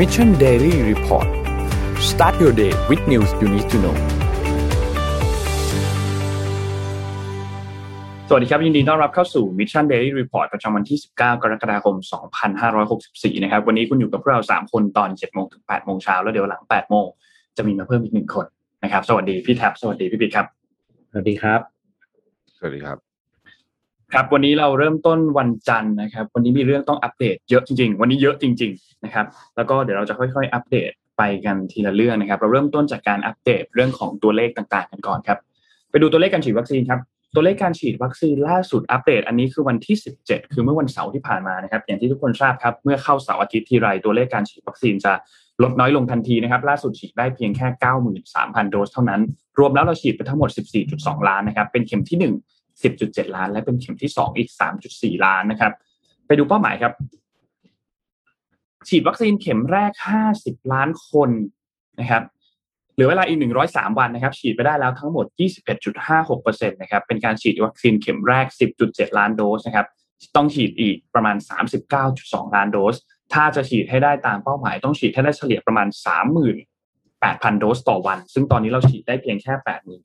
Mission Daily Report start your day with news you need to know สวัสดีครับ ยินดีต้อนรับเข้าสู่ Mission Daily Report ประจำวันที่ 19 กรกฎาคม 2564 นะครับ วันนี้คุณอยู่กับพวกเรา 3 คนตอน 7 โมงถึง 8 โมงเช้า แล้วเดี๋ยวหลัง 8 โมง จะมีมาเพิ่มอีกหนึ่งคนนะครับ สวัสดีพี่แท็บ สวัสดีพี่ปิ๊กครับ สวัสดีครับ สวัสดีครับ ครับวันนี้เราเริ่มต้นวันจันทร์นะครับ วันนี้มีเรื่องต้องอัปเดตเยอะจริงๆ วันนี้เยอะจริง ๆนะครับ แล้วก็เดี๋ยวเราจะค่อยๆ อัปเดตไปกันทีละเรื่องนะครับ เราเริ่มต้นจากการอัปเดตเรื่องของตัวเลขต่างๆ กันก่อนครับ ไปดูตัวเลขการฉีดวัคซีนครับตัวเลขการฉีดวัคซีนล่าสุดอัปเดต อันนี้คือวันที่ 17 คือเมื่อวันเสาร์ที่ผ่านมานะครับอย่างที่ทุกคนทราบครับ เมื่อเข้าเสาร์อาทิตย์ทีไรตัวเลขการฉีดวัคซีนจะลดน้อยลงทันทีนะครับ ล่าสุดฉีดได้เพียงแค่ 93,000 โดสเท่านั้น รวมแล้วเราฉีดไปทั้งหมด 14.2 ล้านนะครับ เป็นเข็มที่1 10.7 ล้าน และเป็นเข็มที่ 2 อีก 3.4 ล้านนะครับ ไปดูเป้าหมายครับ ฉีดวัคซีนเข็มแรก 50 ล้านคนนะครับเหลือเวลาอีก 103 วันนะครับ ฉีดไปได้แล้วทั้งหมด 21.56%นะครับเป็นการฉีดวัคซีนเข็มแรก 10.7 ล้านโดสนะครับต้องฉีดอีกประมาณ 39.2 ล้านโดส ถ้าจะฉีดให้ได้ตามเป้าหมาย ต้องฉีดให้ได้เฉลี่ยประมาณ 30,000 8,000 โดสต่อวัน ซึ่งตอนนี้เราฉีดได้เพียงแค่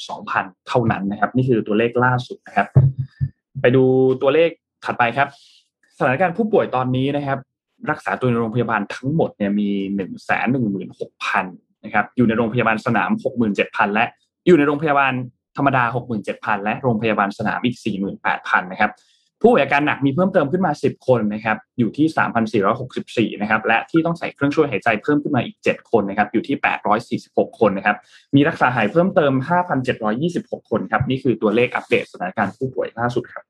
82,000 เท่านั้นนะครับ นี่คือตัวเลขล่าสุดนะครับ ไปดูตัวเลขถัดไปครับ สถานการณ์ผู้ป่วยตอนนี้นะครับ รักษาตัวในโรงพยาบาลทั้งหมดเนี่ยมี 116,000นะครับอยู่ในโรงพยาบาลสนาม 67,000 และอยู่ในโรงพยาบาลธรรมดา 67,000 และโรงพยาบาลสนามอีก 48,000 นะครับ ผู้ป่วยอาการหนักมีเพิ่มเติมขึ้นมา 10 คนนะครับอยู่ที่ 3,464 นะครับและที่ต้องใส่เครื่องช่วยหายใจเพิ่มขึ้นมาอีก 7 คนนะครับอยู่ที่ 846 คนนะครับมีรักษาหายเพิ่มเติม 5,726 คนครับนี่คือตัวเลขอัปเดตสถานการณ์ผู้ป่วยล่าสุดครับ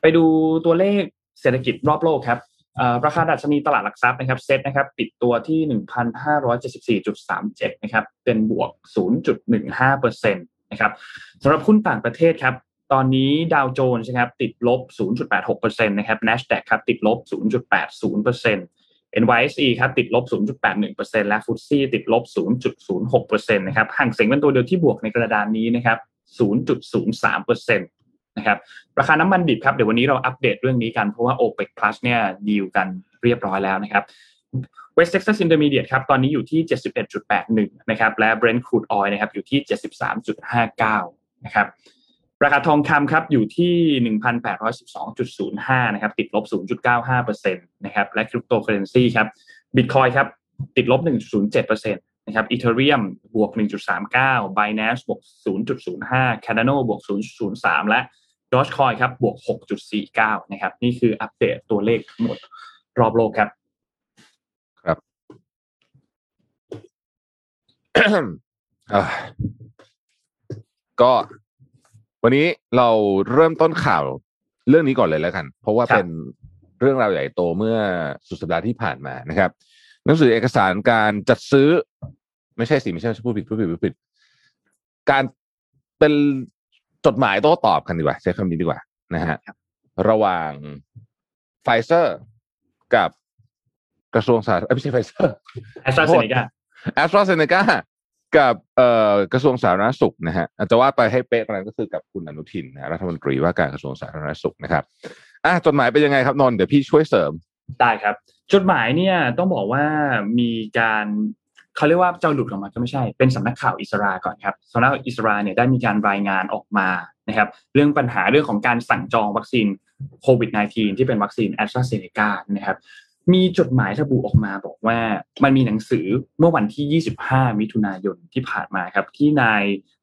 ไปดูตัวเลขเศรษฐกิจรอบโลกครับราคาดัชนีตลาดหลักทรัพย์นะครับเซ็ตนะครับปิดตัวที่ 1,574.37 นะครับเป็นบวก 0.15%นะครับสำหรับหุ้นต่างประเทศครับตอนนี้ดาวโจนส์นะครับติดลบ 0.86%นะครับ NASDAQ ครับติดลบ 0.80% NYSE ครับติดลบ 0.81%และฟุตซี่ติดลบ 0.06%นะครับห่างเสียงเป็นตัวเดียวที่บวกในกระดานนี้นะครับ 0.03%นะครับราคาน้ำมันดิบครับเดี๋ยววันนี้เราอัปเดตเรื่องนี้กันเพราะว่า OPEC Plus เนี่ยดีลกันเรียบร้อยแล้วนะครับ West Texas Intermediate ครับตอนนี้อยู่ที่ 71.81 นะครับและ Brent crude oil นะครับอยู่ที่ 73.59 นะครับราคาทองคำครับอยู่ที่ 1,812.05 นะครับติดลบ 0.95%นะครับและคริปโตเคอเรนซีครับ Bitcoin ครับติดลบ 1.07%นะครับ Ethereum บวก 1.39 Binance บวก 0.05 Cardano บวก 0.03 และ Dogecoin ครับบวก 6.49 นะครับนี่คืออัปเดตตัวเลขทั้งหมดรอบโลกครับ ก็วันนี้เราเริ่มต้นข่าวเรื่องนี้ก่อนเลยแล้วกัน เพราะว่าเป็นเรื่องราวใหญ่โตเมื่อสุดสัปดาห์ที่ผ่านมานะครับ หนังสือเอกสารการจัดซื้อ ไม่ใช่สิไม่ใช่พูดผิดพูดผิดพูดผิด การเป็นจดหมายโต้ตอบกันดีกว่า ใช้คำนี้ดีกว่า นะฮะระหว่างไฟเซอร์กับกระทรวงสาธารณไม่ใช่ไฟเซอร์แอสตราเซเนกา แอสตราเซเนกากับกระทรวงสาธารณสุขนะฮะอาจจะว่าไปให้เป๊ะกว่านั้นก็คือกับคุณอนุทินนะรัฐมนตรีว่าการกระทรวงสาธารณสุขนะครับอะจดหมายเป็นยังไงครับนนท์เดี๋ยวพี่ช่วยเสริมได้ครับ จดหมายเนี่ยต้องบอกว่ามีการเขาเรียกว่าเจ้าหลุดออกมาก็ไม่ใช่ เป็นสำนักข่าวอิศราก่อนครับสำนักอิศราเนี่ยได้มีการรายงานออกมานะครับ เรื่องปัญหาเรื่องของการสั่งจองวัคซีนโควิด -19 ที่เป็นวัคซีนแอสตราเซเนกานะครับ มีจดหมายระบุออกมาบอกว่ามันมีหนังสือเมื่อวันที่ 25 มิถุนายนที่ผ่านมาครับ ที่นาย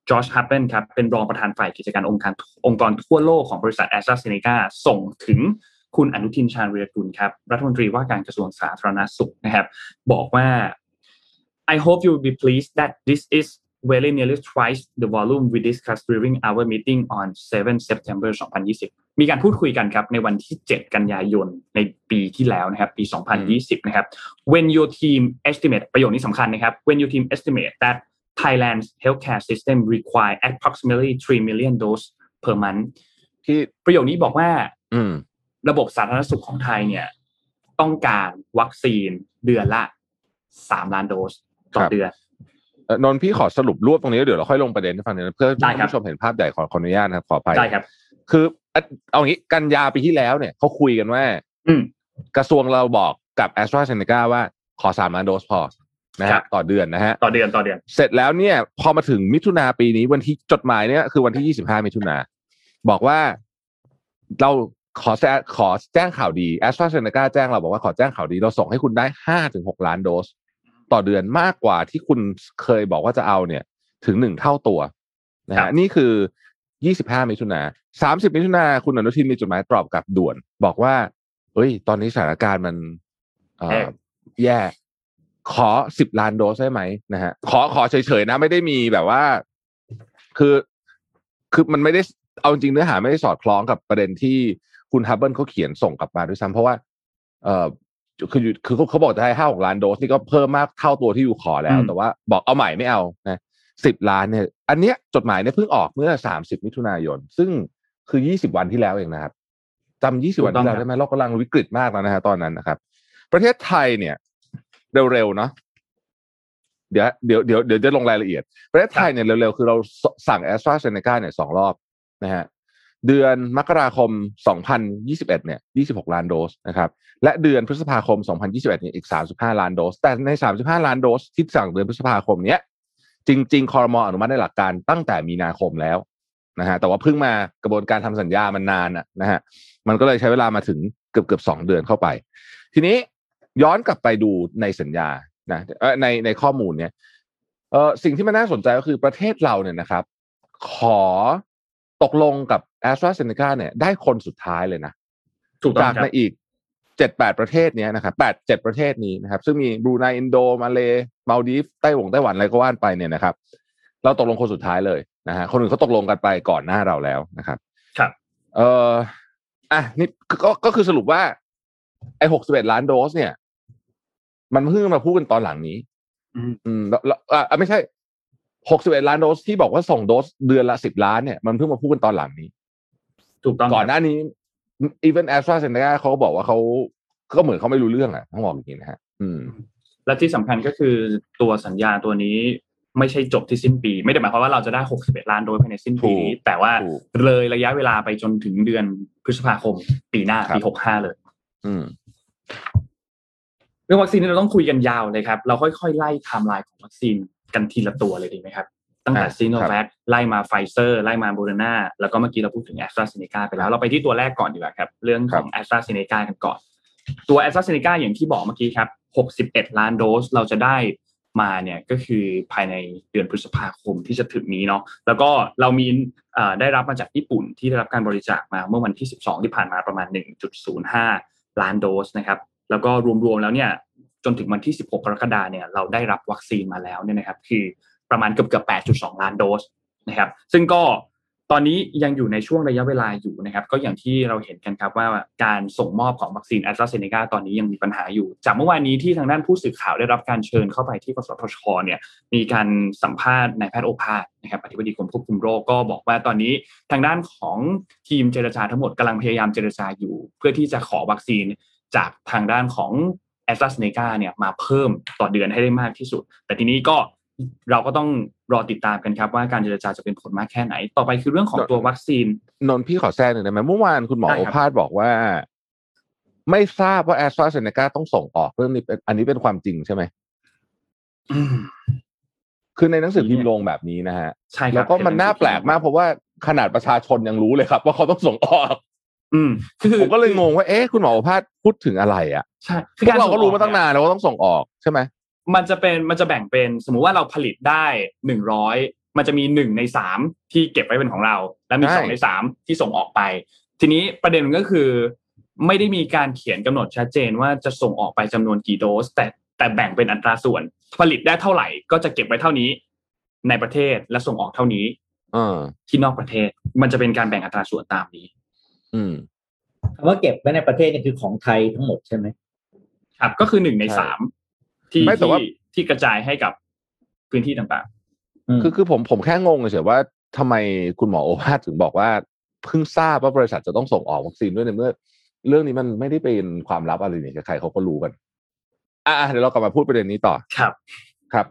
จอร์จฮับเปนครับเป็นรองประธานฝ่ายกิจการองค์การองค์กรทั่วโลกของบริษัทแอสตราเซเนกาส่งถึงคุณอนุทินชาญวีรกุลครับรัฐมนตรีว่าการกระทรวงสาธารณสุขนะครับ บอกว่า I hope you will be pleased that this is very nearly twice the volume we discussed during our meeting on 7 September 2020 มีการพูดคุยกันครับในวันที่ 7 กันยายนในปีที่แล้วนะครับ ปี 2020 นะครับ When your team estimate ประโยคนี้สำคัญนะครับ When your team estimate that Thailand's healthcare system require approximately 3 million dose per month ที่ประโยคนี้บอกว่าอืมระบบสาธารณสุขของไทยเนี่ย ต้องการวัคซีนเดือนละสามล้านโดสต่อครับเดือนเอ่อนนท์พี่ขอสรุปรวบตรงนี้แล้วเดี๋ยวเราค่อยลงประเด็นให้ฟังนะเพื่อได้ให้ครับผู้ชมเห็นภาพใหญ่ขอขออนุญาตนะครับขออภัยได้ครับ คือ เอาเอางี้กันยาปีที่แล้วเนี่ยเขาคุยกันว่า อืมกระทรวงเราบอกกับแอสตราเซเนกาว่าขอสามล้านโดสพอนะครัฮะบต่อเดือนนะฮะต่อเดือนต่อเดือน เสร็จแล้วเนี่ย พอมาถึงมิถุนาปีนี้วันที่จดหมายเนี่ยคือวันที่25มิถุนาบอกว่าเราขอแจ้งขอแจ้งข่าวดีแอสตราเซเนกาแจ้งเราบอกว่าขอแจ้งข่าวดี เราส่งให้คุณได้5-6ล้านโดส ต่อเดือนมากกว่าที่คุณเคยบอกว่าจะเอาเนี่ย ถึงหนึ่งเท่าตัวนะครัฮะบนี่คือ 25 มิถุนา30 มิถุนาคุณอนุทินมีจดหมายตอบกลับด่วน บอกว่า เอ้ย ตอนนี้สถานการณ์มันเอ่อแย่ ขอ 10 ล้านโดสได้ไหมนะฮะ ขอขอเฉยๆนะ ไม่ได้มีแบบว่า คือ คือมันไม่ได้ เอาจริงเนื้อหาไม่ได้สอดคล้องกับประเด็นที่คุณฮับเบิลเขาเขียนส่งกลับมาด้วยซ้ำเพราะว่า เอ่อคืออยู่คือเขาเขาบอกจะให้ห้าหกล้านโดสนี่ก็เพิ่มมากเท่าตัวที่อยู่ขอแล้วอืมแต่ว่าบอกเอาใหม่ไม่เอานะ สิบล้านเนี่ย อันเนี้ยจดหมายเนี่ยเพิ่งออกเมื่อสามสิบมิถุนายน ซึ่งคือยี่สิบวันที่แล้วเองนะครับจำยี่สิบวันที่แล้วได้ไหมเรากำลังวิกฤตมากแล้วนะฮะตอนนั้นนะครับ ประเทศไทยเนี่ย เร็วๆเนาะเดี๋ยวเดี๋ยวเดี๋ยวเดี๋ยวจะลงรายละเอียด ประเทศไทยเนี่ยเร็วๆ คือเราสสั่งแอสตราเซเนกาเนี่ยสองรอบนะฮะเดือนมกราคม 2021 เนี่ย 26 ล้านโดสนะครับ และเดือนพฤษภาคม 2021 เนี่ยอีก 35 ล้านโดส แต่ใน 35 ล้านโดสที่สั่งเดือนพฤษภาคมเนี้ย จริง ๆคอรมออนุมัติในหลักการตั้งแต่มีนาคมแล้วนะฮะแต่ว่าเพิ่งมากระบวนการทำสัญญามันนานอะนะฮะมันก็เลยใช้เวลามาถึงเกือบเกือบสองเดือนเข้าไป ทีนี้ย้อนกลับไปดูในสัญญานะเอ่อในในข้อมูลเนี่ยเออสิ่งที่มันน่าสนใจก็คือประเทศเราเนี่ยนะครับ ขอตกลงกับ a s t r a z เซ e c a เนี่ย ได้คนสุดท้ายเลยนะถูกต้องจากครับในอีก เจ็ดแปดประเทศเนี้ยนะครับแปดเจ็ดประเทศนี้นะครับ ซึ่งมีบรูไนอินโดมาเลมาลดีฟไต้หวงไต้หวันอะไรก็ว่านไปเนี่ยนะครับ เราตกลงคนสุดท้ายเลยนะฮะคนอื่นเขาตกลงกันไปก่อนหน้าเราแล้วนะครับ ครับ เอออะนี่ก็ก็คือสรุปว่า ไอ้หกสิบเอ็ดล้านโดส เนี่ย มันเพิ่งมาพูดกันตอนหลังนี้ อืมอืมแล้วแล้วอะไม่ใช่หกสิบเอ็ดล้านโดสที่บอกว่าส่งโดสเดือนละสิบล้านเนี่ยมันเพิ่งมาพูดกันตอนหลังนี้ ถูกต้องครับ ก่อนหน้านี้ even AstraZeneca เขาก็บอกว่าเขาก็เหมือนเขาไม่รู้เรื่องอะต้องบอกอย่างนี้นะฮะอืม และที่สำคัญก็คือตัวสัญญาตัวนี้ไม่ใช่จบที่สิ้นปี ไม่ได้หมายความว่าเราจะได้ 61 ล้านโดสภายในสิ้นปีนี้ถูกแต่ว่าถูกเลยระยะเวลาไปจนถึงเดือนพฤษภาคม ปีหน้าครับปี 65 เลย อืมเรื่องวัคซีนนี่เราต้องคุยกันยาวเลยครับ เราค่อยๆ ไล่ไทม์ไลน์ของวัคซีนกันทีละตัวเลยดีไหมครับ ตั้งแต่อะซิโนแวคครับไล่มาไฟเซอร์ไล่มาโมเดอร์นาแล้วก็เมื่อกี้เราพูดถึงแอสตราเซเนกาไปแล้ว เราไปที่ตัวแรกก่อนดีกว่าครับ เรื่องของแอสตราเซเนกากันก่อน ตัวแอสตราเซเนกาอย่างที่บอกเมื่อกี้ครับ61 ล้านโดสเราจะได้มาเนี่ยก็คือภายในเดือนพฤษภาคมที่จะถึงนี้เนาะแล้วก็เรามีเอ่อได้รับมาจากญี่ปุ่นที่ได้รับการบริจาคมาเมื่อวันที่ 12 ที่ผ่านมาประมาณ 1.05 ล้านโดสนะครับแล้วก็รวมๆแล้วเนี่ยจนถึงวันที่ 16 กรกฎาเนี่ยเราได้รับวัคซีนมาแล้วเนี่ยนะครับคือ ประมาณเกือบเกือบ8.2 ล้านโดสนะครับซึ่งก็ตอนนี้ยังอยู่ในช่วงระยะเวลาอยู่นะครับ ก็อย่างที่เราเห็นกันครับว่าการส่งมอบของวัคซีนแอสตราเซเนกาตอนนี้ยังมีปัญหาอยู่ จากเมื่อวานนี้ที่ทางด้านผู้สื่อข่าวได้รับการเชิญเข้าไปที่กสทชเนี่ยมีการสัมภาษณ์นายแพทย์โอภาสนะครับอธิบดีกรมควบคุมโรคก็บอกว่าตอนนี้ทางด้านของทีมเจรจาทั้งหมดกำลังพยายามเจรจาอยู่ เพื่อที่จะขอวัคซีนจากทางด้านของแอสตราเซเนกาเนี่ยมาเพิ่มต่อเดือนให้ได้มากที่สุด แต่ทีนี้ก็ เราก็ต้องรอติดตามกันครับ ว่าการเจรจาจะเป็นผลมากแค่ไหน ต่อไปคือเรื่องของตัววัคซีน นนท์พี่ขอแทรกหนึ่งได้ไหมเมื่อวานคุณหมอได้โอครับภาสบอกว่า ไม่ทราบว่าแอสตราเซเนกาต้องส่งออกเรื่องนี้เป็นอันนี้เป็นความจริงใช่ไหมอืมคือในหนังสือพิมพ์ลงแบบนี้นะฮะใช่ครับแล้วก็มันน่าแปลกมาก เพราะว่าขนาดประชาชนยังรู้เลยครับ ว่าเขาต้องส่งออก อืม คือผมก็เลยงงว่าเอ๊ะคุณหมอโอภาสพูดถึงอะไร อะ ใช่พวกเราก็รู้มาตั้งนานแล้วว่าต้องส่งออกใช่ไหม มันจะเป็นมันจะแบ่งเป็นสมมุติว่าเราผลิตได้หนึ่งร้อยมันจะมีหนึ่งในสามที่เก็บไว้เป็นของเรา แล้วมีใช่สองในสามที่ส่งออกไป ทีนี้ประเด็นมันก็คือ ไม่ได้มีการเขียนกำหนดชัดเจนว่าจะส่งออกไปจำนวนกี่โดส แต่แต่แบ่งเป็นอัตราส่วน ผลิตได้เท่าไหร่ก็จะเก็บไว้เท่านี้ในประเทศและส่งออกเท่านี้เออที่นอกประเทศมันจะเป็นการแบ่งอัตราส่วนตามนี้ อืมคำว่าเก็บไว้ในประเทศเนี่ยคือของไทยทั้งหมดใช่ไหมครับก็คือหนึ่งในใช่สาม ที่ไม่แต่ว่าที่ที่กระจายให้กับพื้นที่ต่างมคือคือผมผมแค่งงเฉยๆว่าทำไมคุณหมอโอภาสถึงบอกว่าเพิ่งทราบว่าบริษัทจะต้องส่งออกวัคซีนด้วยในเมื่อ เรื่องนี้มันไม่ได้เป็นความลับอะไรนี่ใครๆเขาก็รู้กัน อะๆเดี๋ยวเรากลับมาพูดประเด็นนี้ต่อๆครับครับ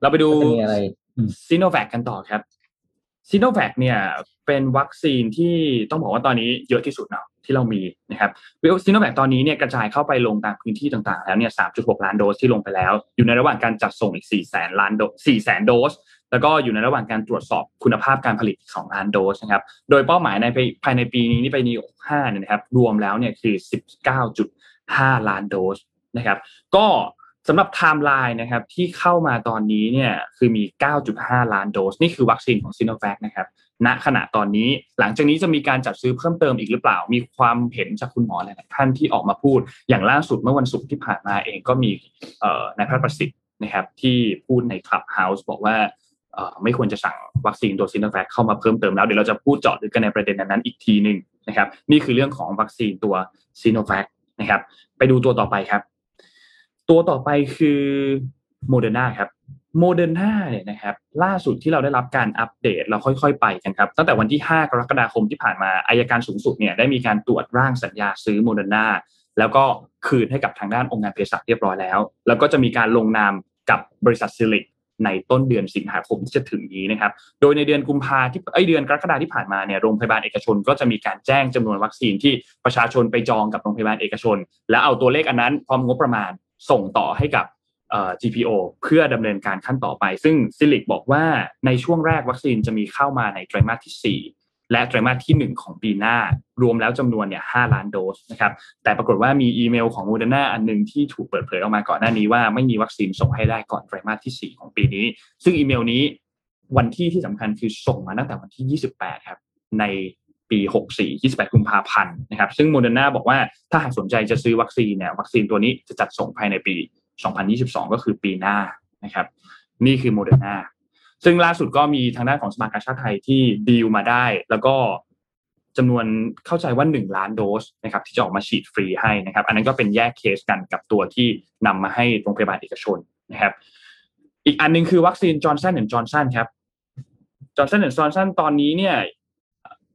เราไปดูก็จะมีอะไรอืมซีโนแวคกันต่อครับ ซีโนแวคเนี่ยเป็นวัคซีนที่ต้องบอกว่าตอนนี้เยอะที่สุดเนาะที่เรามีนะครับวิซีโนแวคตอนนี้เนี่ยกระจายเข้าไปลงตามพื้นที่ต่างๆ แล้วเนี่ย 3.6 ล้านโดสที่ลงไปแล้ว อยู่ในระหว่างการจัดส่งอีก 4 แสนล้านโดส4แสนโดส แล้วก็อยู่ในระหว่างการตรวจสอบคุณภาพการผลิตอีก 2 ล้านโดสนะครับ โดยเป้าหมายในภายในปีนี้นี่ไปนี้65เนี่ยนะครับ รวมแล้วเนี่ยคือ 19.5 ล้านโดสนะครับ ก็ สำหรับไทม์ไลน์นะครับที่เข้ามาตอนนี้เนี่ยคือมี 9.5 ล้านโดส นี่คือวัคซีนของซีโนแวคนะครับณขณะตอนนี้หลังจากนี้จะมีการจัดซื้อเพิ่มเติมอีกหรือเปล่า มีความเห็นจากคุณหมอหลายท่านที่ออกมาพูด อย่างล่าสุดเมื่อวันศุกร์ที่ผ่านมาเองก็มีนายแพทย์ประสิทธิ์นะครับที่พูดในคลับเฮาส์บอกว่าไม่ควรจะสั่งวัคซีนตัวซีโนแวคเข้ามาเพิ่มเติมแล้ว เดี๋ยวเราจะพูดเจาะลึกกันในประเด็นนั้นอีกทีหนึ่งนะครับนี่คือเรื่องของวัคซีนตัวซีโนแวคนะครับไปดูตัวต่อไปครับ ตัวต่อไปคือโมเดอร์นาครับโมเดอร์นาเนี่ยนะครับล่าสุดที่เราได้รับการอัปเดตเราค่อยๆ ไปกันครับ ตั้งแต่วันที่ 5 กรกฎาคมที่ผ่านมาอัยการสูงสุดเนี่ยได้มีการตรวจร่างสัญญาซื้อโมเดอร์นาแล้วก็คืนให้กับทางด้านองค์การเภสัชเรียบร้อยแล้ว แล้วก็จะมีการลงนามกับบริษัทซิลลิคในต้นเดือนสิงหาคมที่จะถึงนี้นะครับ โดยในเดือนกุมภาที่ เอ๊ย เดือนกรกฎาที่ผ่านมาเนี่ยโรงพยาบาลเอกชน ก็จะมีการแจ้งจำนวนวัคซีนที่ประชาชนไปจองกับโรงพยาบาลเอกชน แล้วเอาตัวเลขอันนั้นพร้อมงบประมาณ ส่งต่อให้กับ GPO เพื่อดำเนินการขั้นต่อไป ซึ่งซิลลิคบอกว่าในช่วงแรกวัคซีนจะมีเข้ามาในไตรมาสที่ 4 และไตรมาสที่ 1 ของปีหน้า รวมแล้วจำนวนเนี่ย5ล้านโดสนะครับแต่ปรากฏว่ามีอีเมลของโมเดอร์นาอันหนึ่งที่ถูกเปิดเผยออกมาก่อนหน้านี้ว่าไม่มีวัคซีนส่งให้ได้ก่อนไตรมาสที่ 4 ของปีนี้ ซึ่งอีเมลนี้วันที่ที่สำคัญคือส่งมาตั้งแต่วันที่ 28 ครับใน ปี 64 28กุมภาพันธ์นะครับ ซึ่งโมเดอร์นาบอกว่าถ้าหากสนใจจะซื้อวัคซีนเนี่ยวัคซีนตัวนี้จะจัดส่งภายในปี 2022 ก็คือปีหน้านะครับ นี่คือโมเดอร์นาซึ่งล่าสุดก็มีทางด้านของสภากาชาดไทยที่ดีลมาได้ แล้วก็จำนวนเข้าใจว่า 1 ล้านโดสนะครับที่จะออกมาฉีดฟรีให้นะครับ อันนั้นก็เป็นแยกเคสกันกับตัวที่นำมาให้โรงพยาบาลเอกชนนะครับ อีกอันนึงคือวัคซีนจอห์นสันแอนด์จอห์นสันครับจอห์นสันแอนด์จอห์นสันตอนนี้เนี่ย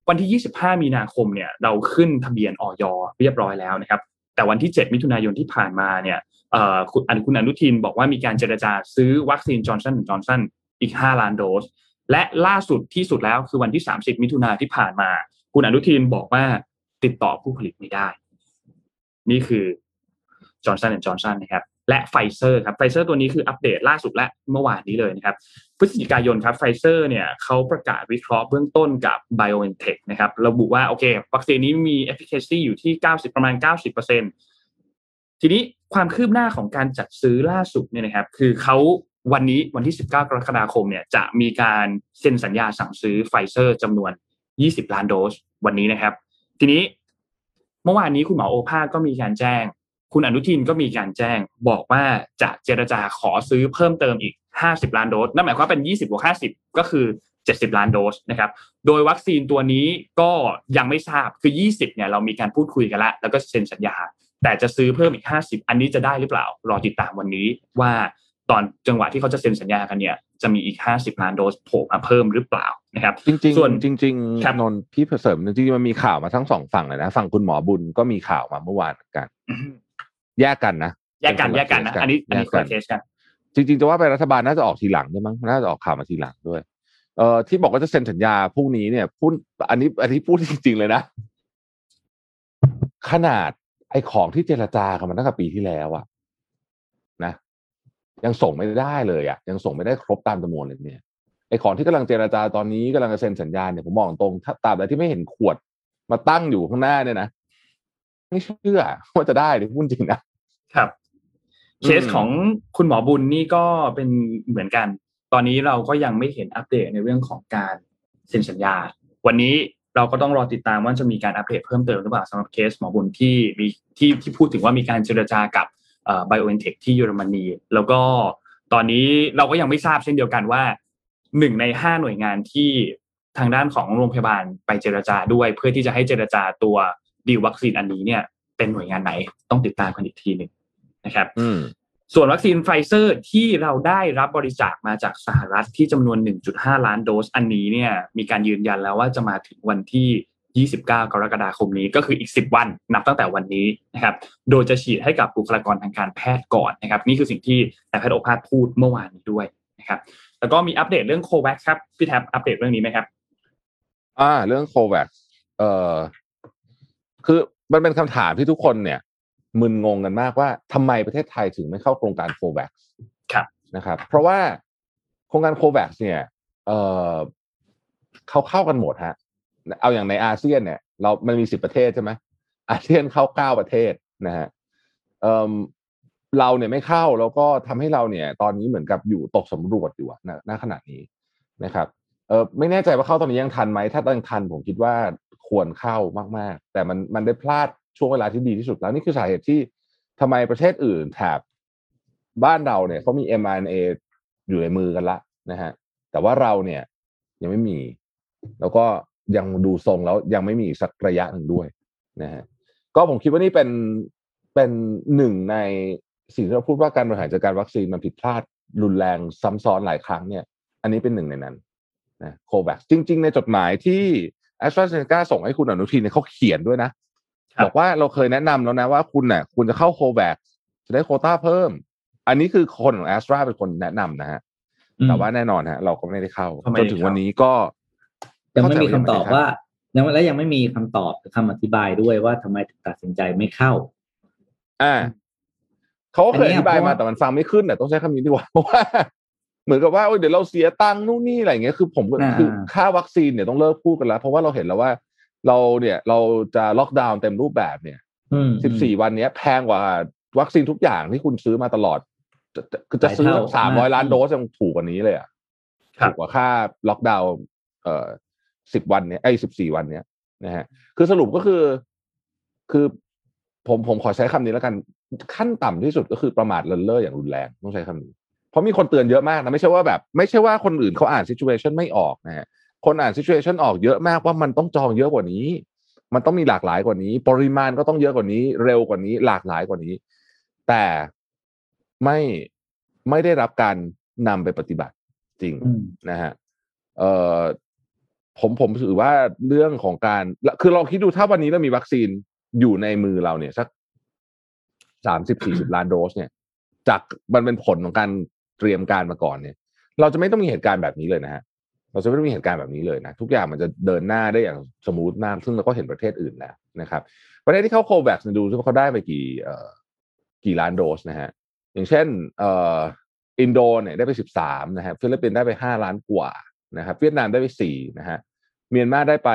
วันที่ 25 มีนาคมเนี่ยเราขึ้นทะเบียนอย. เรียบร้อยแล้วนะครับ แต่วันที่ 7 มิถุนายนที่ผ่านมาเนี่ยคุณอนุคุณอนุทินบอกว่ามีการเจรจาซื้อวัคซีนจอห์นสันจอห์นสันอีก 5 ล้านโดส และล่าสุดที่สุดแล้วคือวันที่ 30 มิถุนาที่ผ่านมา คุณอนุทินบอกว่าติดต่อผู้ผลิตไม่ได้ นี่คือจอห์นสันจอร์นสันนะครับ และไฟเซอร์ครับไฟเซอร์ตัวนี้คืออัปเดตล่าสุดและเมื่อวานนี้เลยนะครับพฤศจิกายนครับไฟเซอร์เนี่ยเขาประกาศวิเคราะห์เบื้องต้นกับ BioNTech นะครับระบุว่าโอเควัคซีนนี้มี efficacy อยู่ที่ 90 ประมาณ 90%ทีนี้ความคืบหน้าของการจัดซื้อล่าสุดเนี่ยนะครับ คือเขาวันนี้วันที่ 19 กรกฎาคมเนี่ยจะมีการเซ็นสัญญาสั่งซื้อไฟเซอร์จำนวน 20 ล้านโดสวันนี้นะครับ ทีนี้เมื่อวานนี้คุณหมอโอภาสก็มีการแจ้ง คุณอนุทินก็มีการแจ้งบอกว่าจะเจรจาขอซื้อเพิ่มเติมอีก 50 ล้านโดส นั่นหมายความเป็น 20บวก50 ก็คือ 70 ล้านโดสนะครับ โดยวัคซีนตัวนี้ก็ยังไม่ทราบ คือ 20 เนี่ยเรามีการพูดคุยกันแล้วแล้วก็เซ็นสัญญา แต่จะซื้อเพิ่มอีก 50 อันนี้จะได้หรือเปล่า รอติดตามวันนี้ว่าตอนจังหวะที่เขาจะเซ็นสัญญากันเนี่ย จะมีอีก 50 ล้านโดสโผล่มาเพิ่มหรือเปล่านะครับ จริงๆส่วนจริงๆนนพี่เสริมจริงๆมันมีข่าวมาทั้งสองฝั่งเลยนะ ฝั่งคุณหมอบุญก็มีข่าวมาเมื่อวานกัน แยกกันนะแยกกันแยกกันนะอันนี้อันนี้คนละเคสกัน จริงๆจะว่าไปรัฐบาลน่าจะออกทีหลังด้วยมั้งน่าจะออกข่าวมาทีหลังด้วย เอ่อที่บอกว่าจะเซ็นสัญญาพรุ่งนี้เนี่ยพูดอันนี้อันนี้พูดจริง ๆ เลยนะ ขนาดไอ้ของที่เจรจากันมาตั้งแต่ปีที่แล้วอะนะ ยังส่งไม่ได้เลยอะยังส่งไม่ได้ครบตามจำนวนเลยเนี่ยไอ้ของที่กำลังเจรจาตอนนี้กำลังจะเซ็นสัญญาเนี่ยผมมองตรงถ้าตามแต่ที่ไม่เห็นขวดมาตั้งอยู่ข้างหน้าเนี่ยนะไม่เชื่อว่าจะได้หรือพูดจริงนะ ครับเคสของคุณหมอบุญนี่ก็เป็นเหมือนกัน ตอนนี้เราก็ยังไม่เห็นอัปเดตในเรื่องของการเซ็นสัญญา วันนี้เราก็ต้องรอติดตามว่าจะมีการอัปเดตเพิ่มเติมหรือเปล่าสำหรับเคสหมอบุญที่มีที่ที่พูดถึงว่ามีการเจรจากับไบโอเอนเทคที่เยอรมนีแล้วก็ตอนนี้เราก็ยังไม่ทราบเช่นเดียวกันว่าหนึ่งในห้าหน่วยงานที่ทางด้านของโรงพยาบาลไปเจรจาด้วย เพื่อที่จะให้เจรจาตัวดีลวัคซีนอันนี้เนี่ย เป็นหน่วยงานไหนต้องติดตามกันอีกทีหนึ่ง นะครับส่วนวัคซีนไฟเซอร์ที่เราได้รับบริจาคมาจากสหรัฐที่จำนวน 1.5 ล้านโดส อันนี้เนี่ยมีการยืนยันแล้วว่าจะมาถึงวันที่ 29 กรกฎาคมนี้ก็คืออีก 10 วันนับตั้งแต่วันนี้นะครับ โดยจะฉีดให้กับบุคลากรทางการแพทย์ก่อนนะครับ นี่คือสิ่งที่นายแพทย์โอภาสพูดเมื่อวานนี้ด้วยนะครับแล้วก็มีอัปเดตเรื่องโควัคครับพี่แท็บอัปเดตเรื่องนี้ไหมครับ อ่า เรื่องโควัคเอ่อคือมันเป็นคำถามที่ทุกคนเนี่ย มึนงงกันมากว่าทำไมประเทศไทยถึงไม่เข้าโครงการโควัคครับนะครับ เพราะว่าโครงการโควัคเนี่ยเออเขาเข้ากันหมดฮะเอาอย่างในอาเซียนเนี่ย เรามันมีสิบประเทศใช่ไหมอาเซียนเข้าเก้าประเทศนะฮะเออเราเนี่ยไม่เข้าแล้วก็ทำให้เราเนี่ย ตอนนี้เหมือนกับอยู่ตกสำรวจอยู่อะณณขณะนี้นะครับเออไม่แน่ใจว่าเข้าตอนนี้ยังทันไหมถ้ายังทันผมคิดว่าควรเข้ามากๆ แต่มันมันได้พลาด ช่วงเวลาที่ดีที่สุดแล้วนี่คือสาเหตุที่ทำไมประเทศอื่นแถบบ้านเราเนี่ยเขามี mRNA อยู่ในมือกันละนะฮะแต่ว่าเราเนี่ยยังไม่มี แล้วก็ยังดูทรงแล้วยังไม่มีสักระยะหนึ่งด้วยนะฮะก็ผมคิดว่านี่เป็นเป็นหนึ่งในสิ่งที่เราพูดว่าการบริหารจัดการวัคซีนมันผิดพลาดรุนแรงซ้ำซ้อนหลายครั้งเนี่ย อันนี้เป็นหนึ่งในนั้นนะโควัคจริง ๆ ในจดหมายที่ a s t r a z เซ e c a ส่งให้คุณอนุทินเนี่ยเขาเขียนด้วยนะ บอกว่าเราเคยแนะนำแล้วนะว่าคุณเนี่ยคุณจะเข้าโควัคจะได้โควต้าเพิ่ม อันนี้คือคนของ a s t r a เป็นคนแนะนำนะฮะแต่ว่าแน่นอนฮะ เราก็ไม่ได้เข้าก็ไม่จได้นถึงเข้าวันนี้ก็ยังไม่มีคำตอบเข้ใจว่ายังและยังไม่มีคำตอบหรือคำอธิบายด้วยว่าทำไมถึงตัดสินใจไม่เข้า อ่าเขาก็เคยอัอนเนี้ยธิบายเพราะมาว่าแต่มันฟังไม่ขึ้นแต่ต้องใช้คำนี้ดีกว่าเพราะว่าเหมือนกับว่าโอ้ยเดี๋ยวเราเสียตังค์นู่นนี่อะไรอย่างเงี้ยคือผมก็อ่าคือค่าวัคซีนเนี่ยต้องเลิกพูดกันแล้ว เพราะว่าเราเห็นแล้วว่า เราเนี่ยเราจะล็อกดาวน์เต็มรูปแบบเนี่ยอืมสิบสี่วันเนี้ยแพงกว่าวัคซีนทุกอย่างที่คุณซื้อมาตลอดจะจะคือจะซื้อหลายเท่าสามร้อยมากล้านโดสยังถูกกว่านี้เลยอะครับถูกกว่าค่าล็อกดาวน์เอ่อสิบวันเนี้ยไอ้สิบสี่วันเนี้ยนะฮะคือสรุปก็คือคือผมผมขอใช้คำนี้แล้วกันขั้นต่ำที่สุดก็คือประมาทเลินเล่ออย่างรุนแรงต้องใช้คำนี้ เพราะมีคนเตือนเยอะมากนะไม่ใช่ว่าแบบ ไม่ใช่ว่าคนอื่นเขาอ่านซิ t u เ t ชันไม่ออกนะฮะ คนอ่านซิ t u เ t ชันออกเยอะมากว่ามันต้องจองเยอะกว่านี้ มันต้องมีหลากหลายกว่านี้ ปริมาณก็ต้องเยอะกว่านี้ เร็วกว่านี้ หลากหลายกว่านี้ แต่ไม่ไม่ได้รับการนำไปปฏิบัติจริงอืมนะฮะเอ่อผมผมถือว่าเรื่องของการ คือลองคิดดูถ้าวันนี้เรามีวัคซีนอยู่ในมือเราเนี่ยสักสามสิบสี่สิบล้านโดสเนี่ย จากมันเป็นผลของการเตรียมการมาก่อนเนี่ย เราจะไม่ต้องมีเหตุการณ์แบบนี้เลยนะฮะ เราจะไม่ต้องมีเหตุการณ์แบบนี้เลยนะ ทุกอย่างมันจะเดินหน้าได้อย่าง smooth มาก ซึ่งเราก็เห็นประเทศอื่นแล้วนะครับ ประเทศที่เข้า COVAX ดูซิว่าเขาได้ไปกี่เอ่อกี่ล้านโดสนะฮะอย่างเช่นเอ่ออินโดเนี่ยได้ไปสิบสามนะฮะฟิลิปปินส์ได้ไปห้าล้านกว่านะครับเวียดนามได้ไปสี่นะฮะเมียนมาได้ไป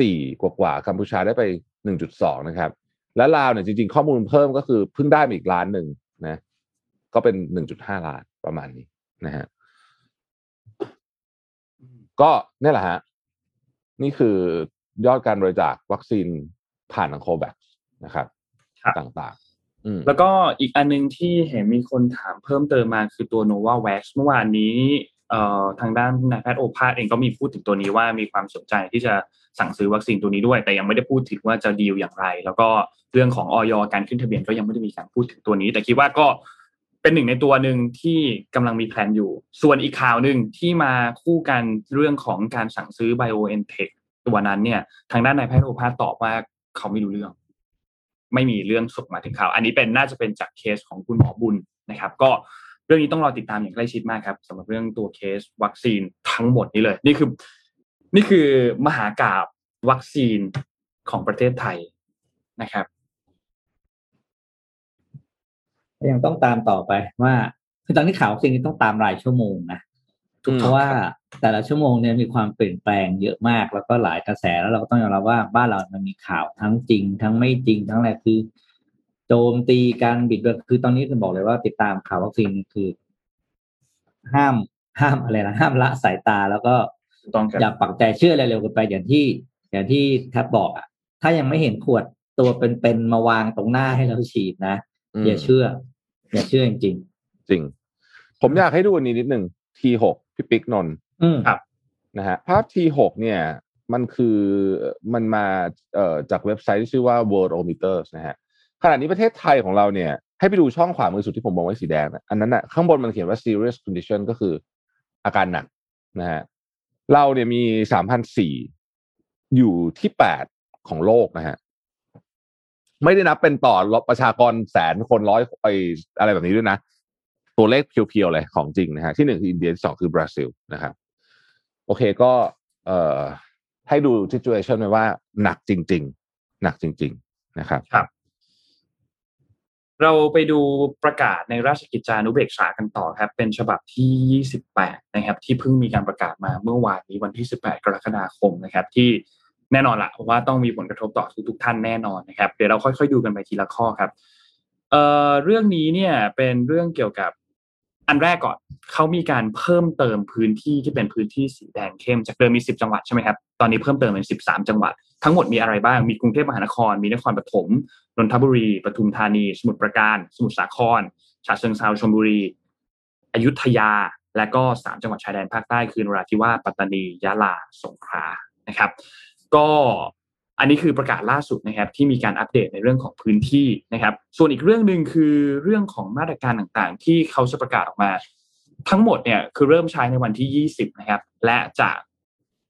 สี่กว่ากว่ากัมพูชาได้ไปหนึ่งจุดสองนะครับ และลาวเนี่ยจริงๆ ข้อมูลเพิ่มก็คือเพิ่งได้มาอีกล้านหนึ่งนะก็เป็นหนึ่งจุดห้าล้านประมาณนี้นะฮะ ก็นี่แหละฮะนี่คือยอดการบริจาควัคซีนผ่านทางโควัคนะครับครับต่างๆอืมแล้วก็อีกอันหนึงที่เห็นมีคนถามเพิ่มเติมมาคือตัว Nova Vax เมื่อวานนี้เอ่อทางด้านนายแพทย์โอภาสเองก็มีพูดถึงตัวนี้ว่ามีความสนใจที่จะสั่งซื้อวัคซีนตัวนี้ด้วย แต่ยังไม่ได้พูดถึงว่าจะดีลอย่างไร แล้วก็เรื่องของออยการขึ้นทะเบียนก็ยังไม่ได้มีการพูดถึงตัวนี้ แต่คิดว่าก็ เป็นหนึ่งในตัวหนึ่งที่กำลังมีแผนอยู่ ส่วนอีกข่าวหนึ่งที่มาคู่กันเรื่องของการสั่งซื้อ BioNTech ตัวนั้นเนี่ย ทางด้านนายแพทย์โอภาสตอบว่าเขาไม่รู้เรื่อง ไม่มีเรื่องส่งมาถึงเขาอันนี้เป็นน่าจะเป็นจากเคสของคุณหมอบุญนะครับ ก็เรื่องนี้ต้องรอติดตามอย่างใกล้ชิดมากครับสำหรับเรื่องตัวเคสวัคซีนทั้งหมดนี้เลย นี่คือ นี่คือมหากาบวัคซีนของประเทศไทยนะครับ ก็ ยังต้องตามต่อไปว่าคือตอนนี้ข่าววัคซีนนี่ต้องตามรายชั่วโมงนะอืมเพราะว่าแต่ละชั่วโมงเนี่ยมีความเปลี่ยนแปลงเยอะมาก แล้วก็หลายกระแสแล้วเราก็ต้องยอมรับว่าบ้านเรามันมีข่าวทั้งจริง ทั้งไม่จริง ทั้งอะไรคือ โจมตีการบิดเบือนคือตอนนี้จะบอกเลยว่าติดตามข่าววัคซีนคือ ห้ามห้ามอะไรนะห้ามละสายตาแล้วก็ถูกต้องครับอย่าปักใจเชื่ออะไรเร็วเกินไปอย่างที่ อย่างที่แทบบอกอะถ้ายังไม่เห็นขวดตัวเป็นๆมาวางตรงหน้าให้เราฉีดนะอืมอย่าเชื่อ อย่าเชื่อจริงจริง ผมอยากให้ดูอันนี้นิดหนึ่ง T6 พี่ปิ๊กนนท์ๆอืมครับนะฮะภาพ T6 เนี่ยมันคือมันมาเอ่อจากเว็บไซต์ที่ชื่อว่า Worldometers นะฮะขณะนี้ประเทศไทยของเราเนี่ย ให้ไปดูช่องขวามือสุดที่ผมมองไว้สีแดงนะอันนั้นน่ะข้างบนมันเขียนว่า serious condition ก็คืออาการหนักนะฮะเราเนี่ยมีสามพันสี่อยู่ที่แปดของโลกนะฮะ ไม่ได้นับเป็นต่อประชากรแสนคนร้อยไออะไรแบบนี้ด้วยนะ ตัวเลขเพียวๆเลยของจริงนะฮะที่หนึ่งคืออินเดียที่สองคือบราซิลนะครับโอเคก็เอ่อให้ดู situation ไว้ว่าหนักจริง ๆ หนักจริง ๆ นะครับครับเราไปดูประกาศในราชกิจจานุเบกษากันต่อครับ เป็นฉบับที่ 28 นะครับ ที่เพิ่งมีการประกาศมาเมื่อวานนี้วันที่ 18 กรกฎาคมนะครับ ที่ แน่นอนละเพราะว่าต้องมีผลกระทบต่อทุกๆท่านแน่นอนนะครับ เดี๋ยวเราค่อยๆดูกันไปทีละข้อครับเอ่อเรื่องนี้เนี่ยเป็นเรื่องเกี่ยวกับอันแรกก่อนเขามีการเพิ่มเติมพื้นที่ที่เป็นพื้นที่สีแดงเข้มจากเดิมมี 10 จังหวัดใช่ไหมครับตอนนี้เพิ่มเติมเป็น 13 จังหวัด ทั้งหมดมีอะไรบ้างมีกรุงเทพมหานคร มีนครปฐมนนทบุรีปทุมธานี สมุทรปราการ สมุทรสาครฉะเชิงเทราชลบุรี อยุธยา และก็ 3 จังหวัดชายแดนภาคใต้คือนราธิวาสปัตตานียะลาสงขลานะครับ ก็อันนี้คือประกาศล่าสุดนะครับที่มีการอัปเดตในเรื่องของพื้นที่นะครับ ส่วนอีกเรื่องหนึ่งคือเรื่องของมาตรการต่างๆ ที่เขาจะประกาศออกมา ทั้งหมดเนี่ยคือเริ่มใช้ในวันที่ 20 นะครับ และจะ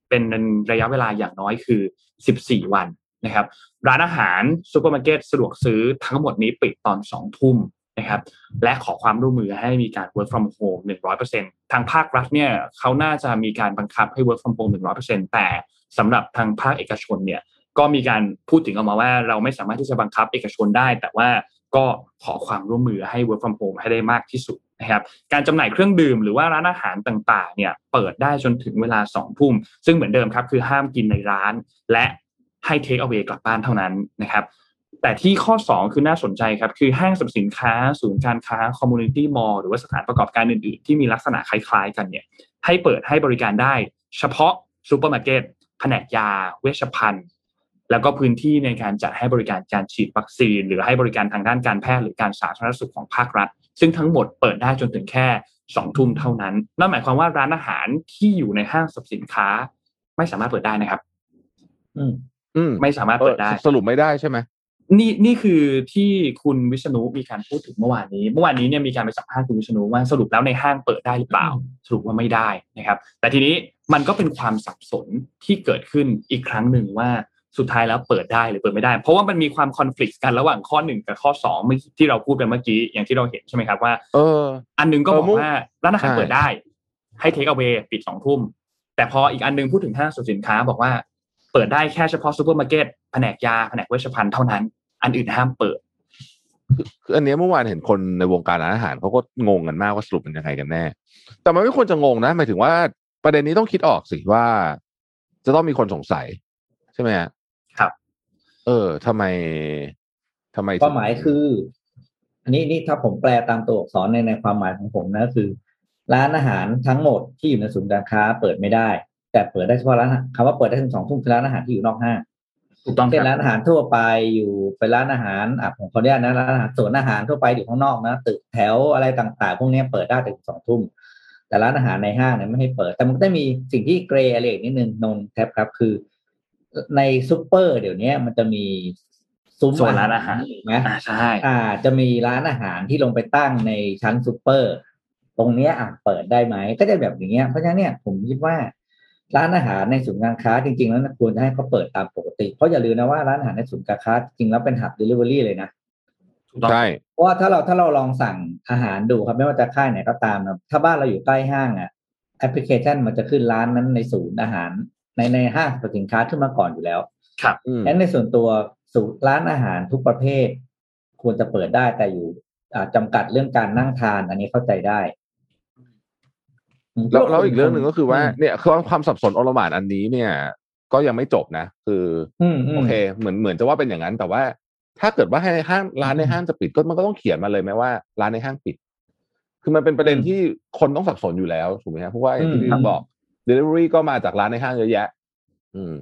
เป็นระยะเวลาอย่างน้อยคือ 14 วันนะครับ ร้านอาหารซูเปอร์มาร์เก็ตสะดวกซื้อทั้งหมดนี้ปิดตอน 2 ทุ่ม นะครับและขอความร่วมมือให้มีการ work from home 100%ทางภาครัฐเนี่ยเขาน่าจะมีการบังคับให้ work from home 100%แต่สำหรับทางภาคเอกชนเนี่ยก็มีการพูดถึงออกมาว่า เราไม่สามารถที่จะบังคับเอกชนได้ แต่ว่าก็ขอความร่วมมือให้ work from home ให้ได้มากที่สุดนะครับการจำหน่ายเครื่องดื่มหรือว่าร้านอาหารต่างๆเนี่ยเปิดได้จนถึงเวลาสองทุ่ม ซึ่งเหมือนเดิมครับคือห้ามกินในร้าน และให้ take away กลับบ้านเท่านั้นนะครับ แต่ที่ข้อ 2 คือน่าสนใจครับ คือห้างสรรพสินค้า ศูนย์การค้า community mall หรือว่าสถานประกอบการอื่นๆ ที่มีลักษณะคล้ายๆ กันเนี่ยให้เปิดให้บริการได้ เฉพาะซูเปอร์มาร์เก็ตแผนกยา เวชภัณฑ์ แล้วก็พื้นที่ในการจัดให้บริการการฉีดวัคซีน หรือให้บริการทางด้านการแพทย์หรือการสาธารณสุขของภาครัฐ ซึ่งทั้งหมดเปิดได้จนถึงแค่สองทุ่มเท่านั้น นั่นหมายความว่าร้านอาหารที่อยู่ในห้างสรรพสินค้า ไม่สามารถเปิดได้นะครับ อืม อืม ไม่สามารถเปิดได้ออสรุปไม่ได้ใช่ไหม นี่นี่คือที่คุณวิษณุมีการพูดถึงเมื่อวานนี้ เมื่อวานนี้เนี่ยมีการไปสัมภาษณ์คุณวิษณุว่าสรุปแล้วในห้างเปิดได้หรือเปล่า สรุปว่าไม่ได้นะครับ แต่ทีนี้มันก็เป็นความสับสนที่เกิดขึ้นอีกครั้งหนึ่งว่าสุดท้ายแล้วเปิดได้หรือเปิดไม่ได้ เพราะว่ามันมีความคอน FLICT กันระหว่างข้อหนึ่งกับข้อสองที่เราพูดไปเมื่อกี้อย่างที่เราเห็นใช่ไหมครับว่าเออ อันหนึ่งก็เอบอกอมุ่งว่าร้านอาหารใช่เปิดได้ ให้เทคเอา a y ปิดสองทุ่มแต่พออีกอันหนึ่งพูดถึงห้างสรรพสินค้าบอกว่าเปิดได้แค่เฉพาะซูเปอร์มาร์เก็ตแผนกยาแผนกเวชภัณฑ์เท่านั้น อันอื่นห้ามเปิดคืออันเนี้ยเมื่อวานเห็นคนในวงการร้านอาหารเขาก็งงกันมากว่าสรุปเป็นยังไงกันแน่ แต่มันไม่ควรจะงงนะหมายถึงว่าประเด็นนี้ต้องคิดออกสิว่า จะต้องมีคนสงสัย ใช่ไหมฮะครับ เออทำไมทำไมถึงความหมายคือ อันนี้นี่ถ้าผมแปลตามตัวอักษรในในความหมายของผมนะคือ ร้านอาหารทั้งหมดที่อยู่ในศูนย์การค้า เปิดไม่ได้ แต่เปิดได้เฉพาะร้านอาหารคำว่าเปิดได้ถึงสองทุ่มคือร้านอาหารที่อยู่นอกห้าง ถูกต้องคเช่นรับร้านอาหารทั่วไปอยู่เป็นร้านอาหารอะผมขออนุญาตนะร้านอาหารสวนอาหารทั่วไปอยู่ข้างนอกนะตึกแถวอะไรต่าง ๆ พวกเนี้ยเปิดได้ถึงสองทุ่มแต่ร้านอาหารในห้างเนี่ยไม่ให้เปิด แต่มันก็ได้มีสิ่งที่ grey area อีกนิดนึงนนแทบครับ คือ ในซูเปอร์ เดี๋ยวนี้มันจะมีซุ้มส่วนร้านอาหารถูกไหมอ่าใช่อ่า จะมีร้านอาหารที่ลงไปตั้งในชั้นซูเปอร์ ตรงเนี้ยอะเปิดได้ไหมก็จะแบบอย่างเงี้ยเพราะฉะนั้นเนี่ยผมคิดว่า ร้านอาหารในศูนย์การค้าจริงๆ แล้วนะควรจะให้เขาเปิดตามปกติ เพราะอย่าลืมนะว่าร้านอาหารในศูนย์การค้า จริงๆแล้วเป็น hub delivery เลยนะถูกต้องใช่เพราะว่าถ้าเราถ้าเราลองสั่งอาหารดูครับไม่ว่าจะค่ายไหนก็ตามนะถ้าบ้านเราอยู่ใกล้ห้างอะแอปพลิเคชันมันจะขึ้นร้านนั้นในศูนย์อาหาร ในในห้างสรรพสินค้าขึ้นมาก่อนอยู่แล้ว ครับอืมงั้นในส่วนตัวสูตรร้านอาหารทุกประเภท ควรจะเปิดได้แต่อยู่อ่าจำกัดเรื่องการนั่งทาน อันนี้เข้าใจได้อืม แล้วแล้วอีกเรื่องหนึ่งก็คือว่ามเนี่ยคือความสับสนโอลหม่านอันนี้เนี่ย ก็ยังไม่จบนะ คืออืมอืมโอเค เหมือนเหมือนจะว่าเป็นอย่างนั้น แต่ว่าถ้าเกิดว่าให้ห้างร้านในห้างจะปิดก็มันก็ต้องเขียนมาเลยไหมว่าร้านในห้างปิด คือมันเป็นประเด็นที่คนต้องสับสนอยู่แล้วถูกไหมครับเพราะว่าอย่างที่อืมพี่บอก delivery ก็มาจากร้านในห้างเยอะแยะ อืม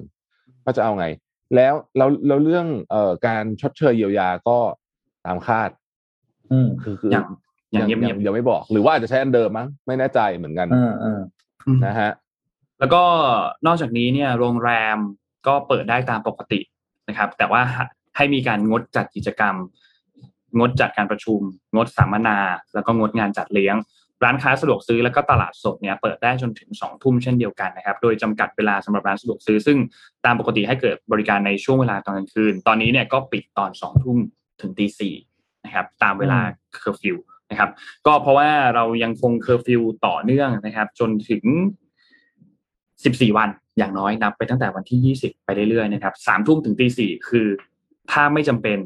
ก็จะเอาไง แล้วแล้วแล้วเรื่องเอ่อการชดเชยเยียวยาก็ตามคาด อืมคือคือ อย่างอย่างเงียบยังไม่บอก หรือว่าอาจจะใช้อันเดิมมั้งไม่แน่ใจเหมือนกันเออเออๆนะฮะแล้วก็นอกจากนี้เนี่ยโรงแรมก็เปิดได้ตามปกตินะครับ แต่ว่าให้มีการงดจัดกิจกรรม งดจัดการประชุม งดสัมมนา แล้วก็งดงานจัดเลี้ยง ร้านค้าสะดวกซื้อแล้วก็ตลาดสดเนี่ยเปิดได้จนถึงสองทุ่มเช่นเดียวกันนะครับ โดยจำกัดเวลาสำหรับร้านสะดวกซื้อ ซึ่งตามปกติให้เปิดบริการในช่วงเวลาตอนกลางคืน ตอนนี้เนี่ยก็ปิดตอนสองทุ่มถึงตีสี่นะครับ ตามเวลาเคอร์ฟิว นะครับ ก็เพราะว่าเรายังคงเคอร์ฟิวต่อเนื่องนะครับ จนถึง 14 วันอย่างน้อยนับไปตั้งแต่วันที่ 20 ไปเรื่อยๆนะครับสามทุ่มถึงตีสี่คือถ้าไม่จำเป็น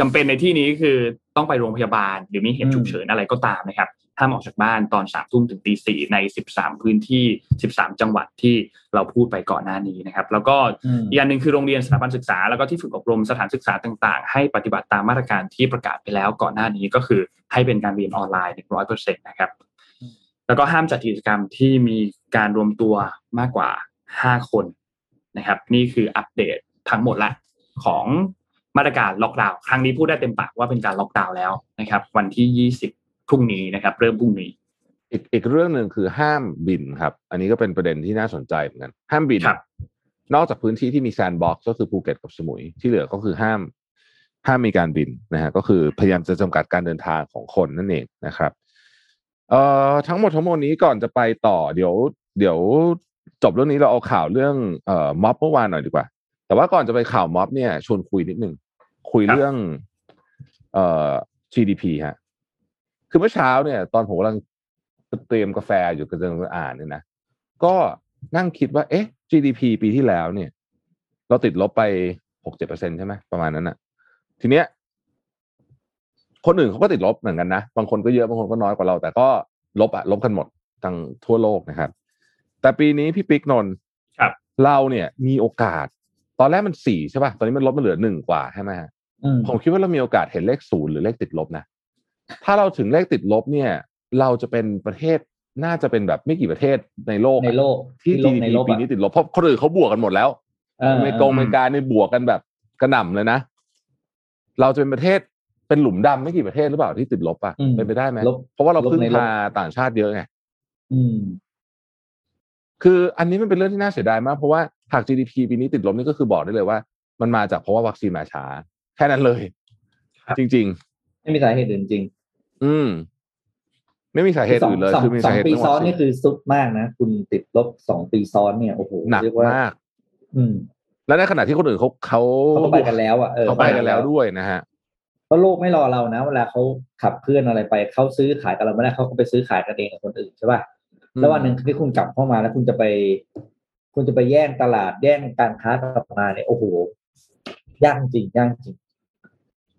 จำเป็นในที่นี้คือต้องไปโรงพยาบาล หรือมีเหตุฉุกเฉินอะไรก็ตามนะครับห้ามออกจากบ้านตอนสามทุ่มถึงตีสี่ในสิบสามพื้นที่สิบสามจังหวัดที่เราพูดไปก่อนหน้านี้นะครับ แล้วก็อืมอีกอย่างหนึ่งคือโรงเรียนสถาบันศึกษา แล้วก็ที่ฝึกอบรมสถานศึกษาต่างๆ ให้ปฏิบัติตามมาตรการที่ประกาศไปแล้วก่อนหน้านี้ก็คือให้เป็นการเรียนออนไลน์หนึ่งร้อยเปอร์เซ็นต์นะครับ แล้วก็ห้ามจัดกิจกรรมที่มีการรวมตัวมากกว่าห้าคนนะครับ นี่คืออัปเดตทั้งหมดละของมาตรการล็อกดาวน์ครั้งนี้พูดได้เต็มปากว่าเป็นการล็อกดาวน์แล้วนะครับ วันที่ยี่สิบ พรุ่งนี้นะครับ เริ่มพรุ่งนี้ อีกอีกเรื่องหนึ่งคือห้ามบินครับ อันนี้ก็เป็นประเด็นที่น่าสนใจเหมือนกันห้ามบินครับนอกจากพื้นที่ที่มีแซนด์บ็อกซ์ก็คือภูเก็ตกับสมุยที่เหลือก็คือห้ามห้ามมีการบินนะฮะก็คือพยายามจะจำกัดการเดินทางของคนนั่นเองนะครับเอ่อทั้งหมดทั้งมวลนี้ก่อนจะไปต่อเดี๋ยว เดี๋ยวจบเรื่องนี้เราเอาข่าวเรื่องเอ่อม็อบเมื่อวานหน่อยดีกว่า แต่ว่าก่อนจะไปข่าวม็อบเนี่ยชวนคุยนิดนึง คุยครับเรื่องเอ่อ GDP ฮะ คือเมื่อเช้าเนี่ย ตอนผมกำลังเตรียมกาแฟอยู่กำลังอ่านเนี่ยนะก็นั่งคิดว่า เอ๊ะ GDP ปีที่แล้วเนี่ย เราติดลบไปหกเจ็ดเปอร์เซ็นใช่ไหมประมาณนั้นน่ะทีเนี้ย คนอื่นเขาก็ติดลบเหมือนกันนะบางคนก็เยอะบางคนก็น้อยกว่าเรา แต่ก็ลบอะลบกันหมดทั้งทั่วโลกนะครับ แต่ปีนี้พี่ปิ๊กนนท์ครับเราเนี่ย มีโอกาส ตอนแรกมันสี่ใช่ป่ะตอนนี้มันลดมาเหลือหนึ่งกว่าใช่ไหมฮะอืมผมคิดว่าเรามีโอกาสเห็นเลขศูนย์หรือเลขติดลบนะ ถ้าเราถึงเลขติดลบเนี่ย เราจะเป็นประเทศน่าจะเป็นแบบไม่กี่ประเทศในโลกอะในโลกที่โลก GDP ในโลกปีอะนี้ติดลบเพราะคนอื่นเขาบวกกันหมดแล้วเอออเมริกาอเมริกาในบวกกันแบบกระหน่ำเลยนะ เราจะเป็นประเทศเป็นหลุมดำไม่กี่ประเทศหรือเปล่าที่ติดลบอะอืมเป็นไปได้ไหมลบเพราะว่าเราลบพึ่งในลบพาต่างชาติเยอะไงอืมคืออันนี้มันเป็นเรื่องที่น่าเสียดายมาก เพราะว่าหาก GDP ปีนี้ติดลบนี่ก็คือบอกได้เลยว่า มันมาจากเพราะว่าวัคซีนมาช้า แค่นั้นเลยครับจริง ไม่มีสาเหตุอื่นจริงๆอืม ไม่มีสาเหตุอื่นเลยสองคือมีสอสางเหตุปีเรื่องซ้อวันคซีนี่นคือสุดมากนะ คุณติดลบสองปีซ้อนเนี่ยโอ้โหหนักเรียกว่ามาก อืม และในขณะที่คนอื่นเขาเขาเขาก็ไปกันแล้วอะเออเขาไปกันแล้วด้วยนะฮะเพราะโลกไม่รอเรานะ เวลาเขาขับเคลื่อนอะไรไปเขาซื้อขายกับเราไม่ได้เขาก็ไปซื้อขายกันเองกับคนอื่นใช่ป่ะอืมแล้ววันหนึ่งที่คุณกลับเข้ามาแล้วคุณจะไป คุณจะไปแย่งตลาดแย่งการค้ากลับมาเนี่ยโอ้โหยากจริงยากจริง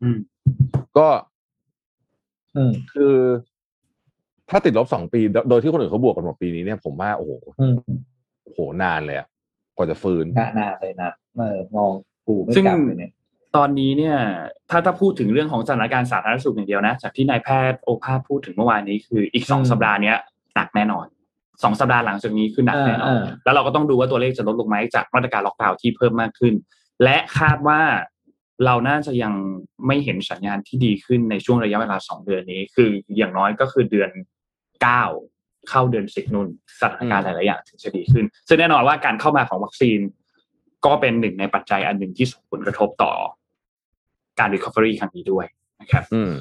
อืม ก็อืม คือ ถ้าติดลบสองปีโดโดยที่คนอื่นเขาบวกกันหมดปีนี้เนี่ยผมว่าโอ้โหอืมโอ้โหนานเลยอะกว่าจะฟื้นนานานเลยนะเออมองกูไม่ซึ่งกลับเลยเนี่ยตอนนี้เนี่ย ถ้าถ้าพูดถึงเรื่องของสถานการณ์สาธารณสุขอย่างเดียวนะ จากที่นายแพทย์โอภาสพูดถึงเมื่อวานนี้คืออีกสองอืมสัปดาห์เนี้ยหนักแน่นอนสองสัปดาห์หลังจากนี้คือหนักแน่นอนเออเออแล้วเราก็ต้องดูว่าตัวเลขจะลดลงไหมจากมาตรการล็อกดาวน์ที่เพิ่มมากขึ้น และคาดว่า เราน่าจะยังไม่เห็นสัญญาณที่ดีขึ้นในช่วงระยะเวลาสองเดือนนี้ คืออย่างน้อยก็คือเดือนเก้าเข้าเดือนสิบนุ่นสถานการณ์หลายๆอย่างถึงจะดีขึ้น ซึ่งแน่นอนว่าการเข้ามาของวัคซีน ก็เป็นหนึ่งในปัจจัยอันหนึ่งที่ส่งผลกระทบต่อการ recovery ครั้งนี้ด้วยนะครับ อืม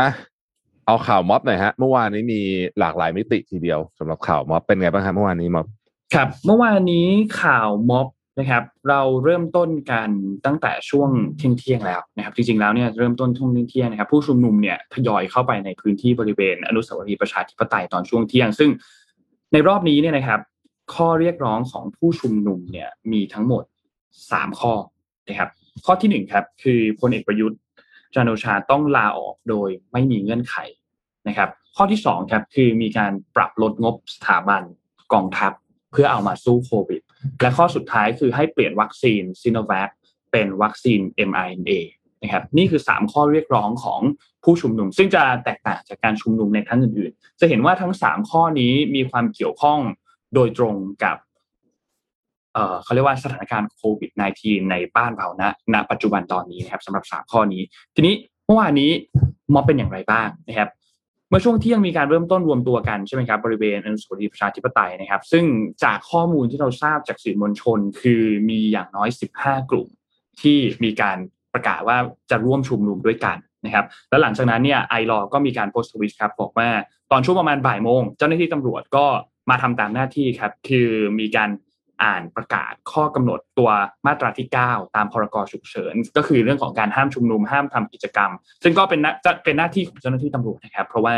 อะเอาข่าวม็อบหน่อยฮะ เมื่อวานนี้มีหลากหลายมิติทีเดียวสำหรับข่าวม็อบเป็นไงบ้างครับเมื่อวานนี้ม็อบครับ เมื่อวานนี้ข่าวม็อบ นะครับ เราเริ่มต้นกันตั้งแต่ช่วงเที่ยงเที่ยงแล้วนะครับ จริงๆแล้วเนี่ยเริ่มต้นช่วงเที่ยงนะครับ ผู้ชุมนุมเนี่ยทยอยเข้าไปในพื้นที่บริเวณอนุสาวรีย์ประชาธิปไตยตอนช่วงเที่ยง ซึ่งในรอบนี้เนี่ยนะครับ ข้อเรียกร้องของผู้ชุมนุมเนี่ยมีทั้งหมดสามข้อนะครับข้อที่หนึ่งครับคือพลเอกประยุทธ์จันโอชาต้องลาออกโดยไม่มีเงื่อนไขนะครับ ข้อที่สองครับคือมีการปรับลดงบสถาบันกองทัพเพื่อเอามาสู้โควิด และข้อสุดท้ายคือให้เปลี่ยนวัคซีนซิโนแวคเป็นวัคซีน mRNA นะครับนี่คือ 3 ข้อเรียกร้องของผู้ชุมนุม ซึ่งจะแตกต่างจากการชุมนุมในครั้งอื่นๆ จะเห็นว่าทั้ง 3 ข้อนี้มีความเกี่ยวข้องโดยตรงกับเเขาเรียกว่าสถานการณ์โควิด -19 ในบ้านเราณณปัจจุบันตอนนี้นะครับสำหรับ 3 ข้อนี้ ทีนี้เมื่อวานนี้ม็อบเป็นอย่างไรบ้างนะครับ เมื่อช่วงเที่ยงมีการเริ่มต้นรวมตัวกันใช่ไหมครับบริเวณอนุสาวรีย์ประชาธิปไตยนะครับ ซึ่งจากข้อมูลที่เราทราบจากสื่อมวลชน คือมีอย่างน้อย 15 กลุ่ม ที่มีการประกาศว่าจะร่วมชุมนุมด้วยกันนะครับ แล้วหลังจากนั้นเนี่ยไอรอก็มีการโพสต์ทวิตครับบอกว่าตอนช่วงประมาณบ่ายโมง เจ้าหน้าที่ตำรวจก็มาทำตามหน้าที่ครับ คือมีการ อ่านประกาศข้อกำหนดตัวมาตราที่ 9 ตามพรกฉุกเฉิน ก็คือเรื่องของการห้ามชุมนุมห้ามทำกิจกรรม ซึ่งก็เป็นน้าจะเป็นหน้าที่ของเจ้าหน้าที่ตำรวจนะครับ เพราะว่า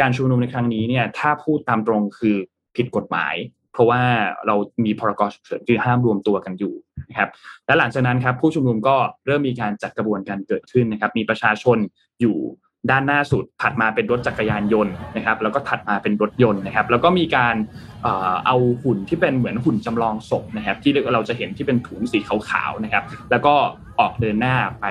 การชุมนุมในครั้งนี้เนี่ยถ้าพูดตามตรงคือผิดกฎหมาย เพราะว่าเรามีพรกฉุกเฉินคือห้ามรวมตัวกันอยู่นะครับและหลังจากนั้นครับผู้ชุมนุมก็เริ่มมีการจัดกระบวนการเกิดขึ้นนะครับ มีประชาชนอยู่ ด้านหน้าสุดถัดมาเป็นรถจักรยานยนต์นะครับแล้วก็ถัดมาเป็นรถยนต์นะครับแล้วก็มีการเอาหุ่นที่เป็นเหมือนหุ่นจำลองศพนะครับที่เราจะเห็นที่เป็นถุงสีขาวๆนะครับแล้วก็ออกเดินหน้าไป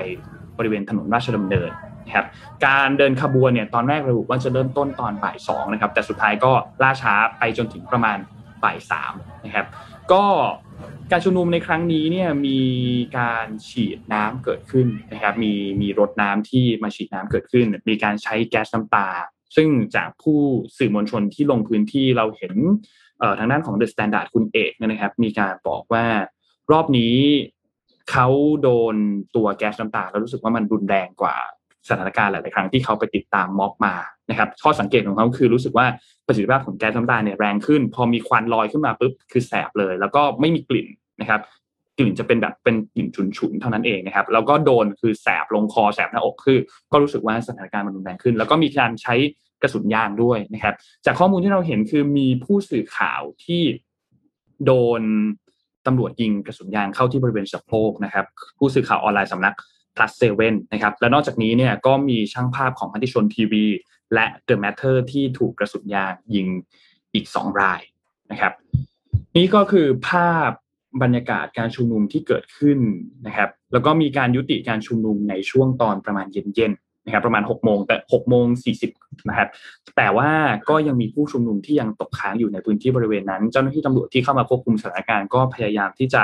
บริเวณถนนราชดำเนินนะครับการเดินขบวนเนี่ยตอนแรกระบุว่าจะเริ่มต้นตอนบ่ายสองนะครับแต่สุดท้ายก็ล่าช้าไปจนถึงประมาณบ่ายสามนะครับก็ การชุมนุมในครั้งนี้เนี่ยมีการฉีดน้ำเกิดขึ้นนะครับ มีมีรถน้ำที่มาฉีดน้ำเกิดขึ้น มีการใช้แก๊สน้ำตา ซึ่งจากผู้สื่อมวลชนที่ลงพื้นที่เราเห็นทางด้านของ The Standard คุณเอกนะครับ มีการบอกว่ารอบนี้เขาโดนตัวแก๊สน้ำตาแล้วรู้สึกว่ามันรุนแรงกว่า สถานการณ์หลาย ๆ ครั้งที่เขาไปติดตามม็อบมานะครับข้อสังเกตของเขาคือรู้สึกว่าประสิทธิภาพของแก๊สน้ำตาเนี่ยแรงขึ้น พอมีควันลอยขึ้นมาปุ๊บคือแสบเลย แล้วก็ไม่มีกลิ่นนะครับกลิ่นจะเป็นแบบเป็นกลิ่นฉุนๆเท่านั้นเองนะครับแล้วก็โดนคือแสบลงคอแสบหน้าอกคือ ก็รู้สึกว่าสถานการณ์มันรุนแรงขึ้น แล้วก็มีการใช้กระสุนยางด้วยนะครับ จากข้อมูลที่เราเห็นคือมีผู้สื่อข่าวที่โดนตำรวจยิงกระสุนยางเข้าที่บริเวณสะโพกนะครับ ผู้สื่อข่าวออนไลน์สำนัก plus s e v นะครับและนอกจากนี้เนี่ยก็มีช่างภาพของพันธิชนทีวี และ The Matter ที่ถูกกระสุนยางยิงอีกสองรายนะครับ นี่ก็คือภาพบรรยากาศการชุมนุมที่เกิดขึ้นนะครับ แล้วก็มีการยุติการชุมนุมในช่วงตอนประมาณเย็นๆนะครับ ประมาณ6โมงแต่6โมง40นะครับ แต่ว่าก็ยังมีผู้ชุมนุมที่ยังตกค้างอยู่ในพื้นที่บริเวณนั้น เจ้าหน้าที่ตำรวจที่เข้ามาควบคุมสถานการณ์ก็พยายามที่จะ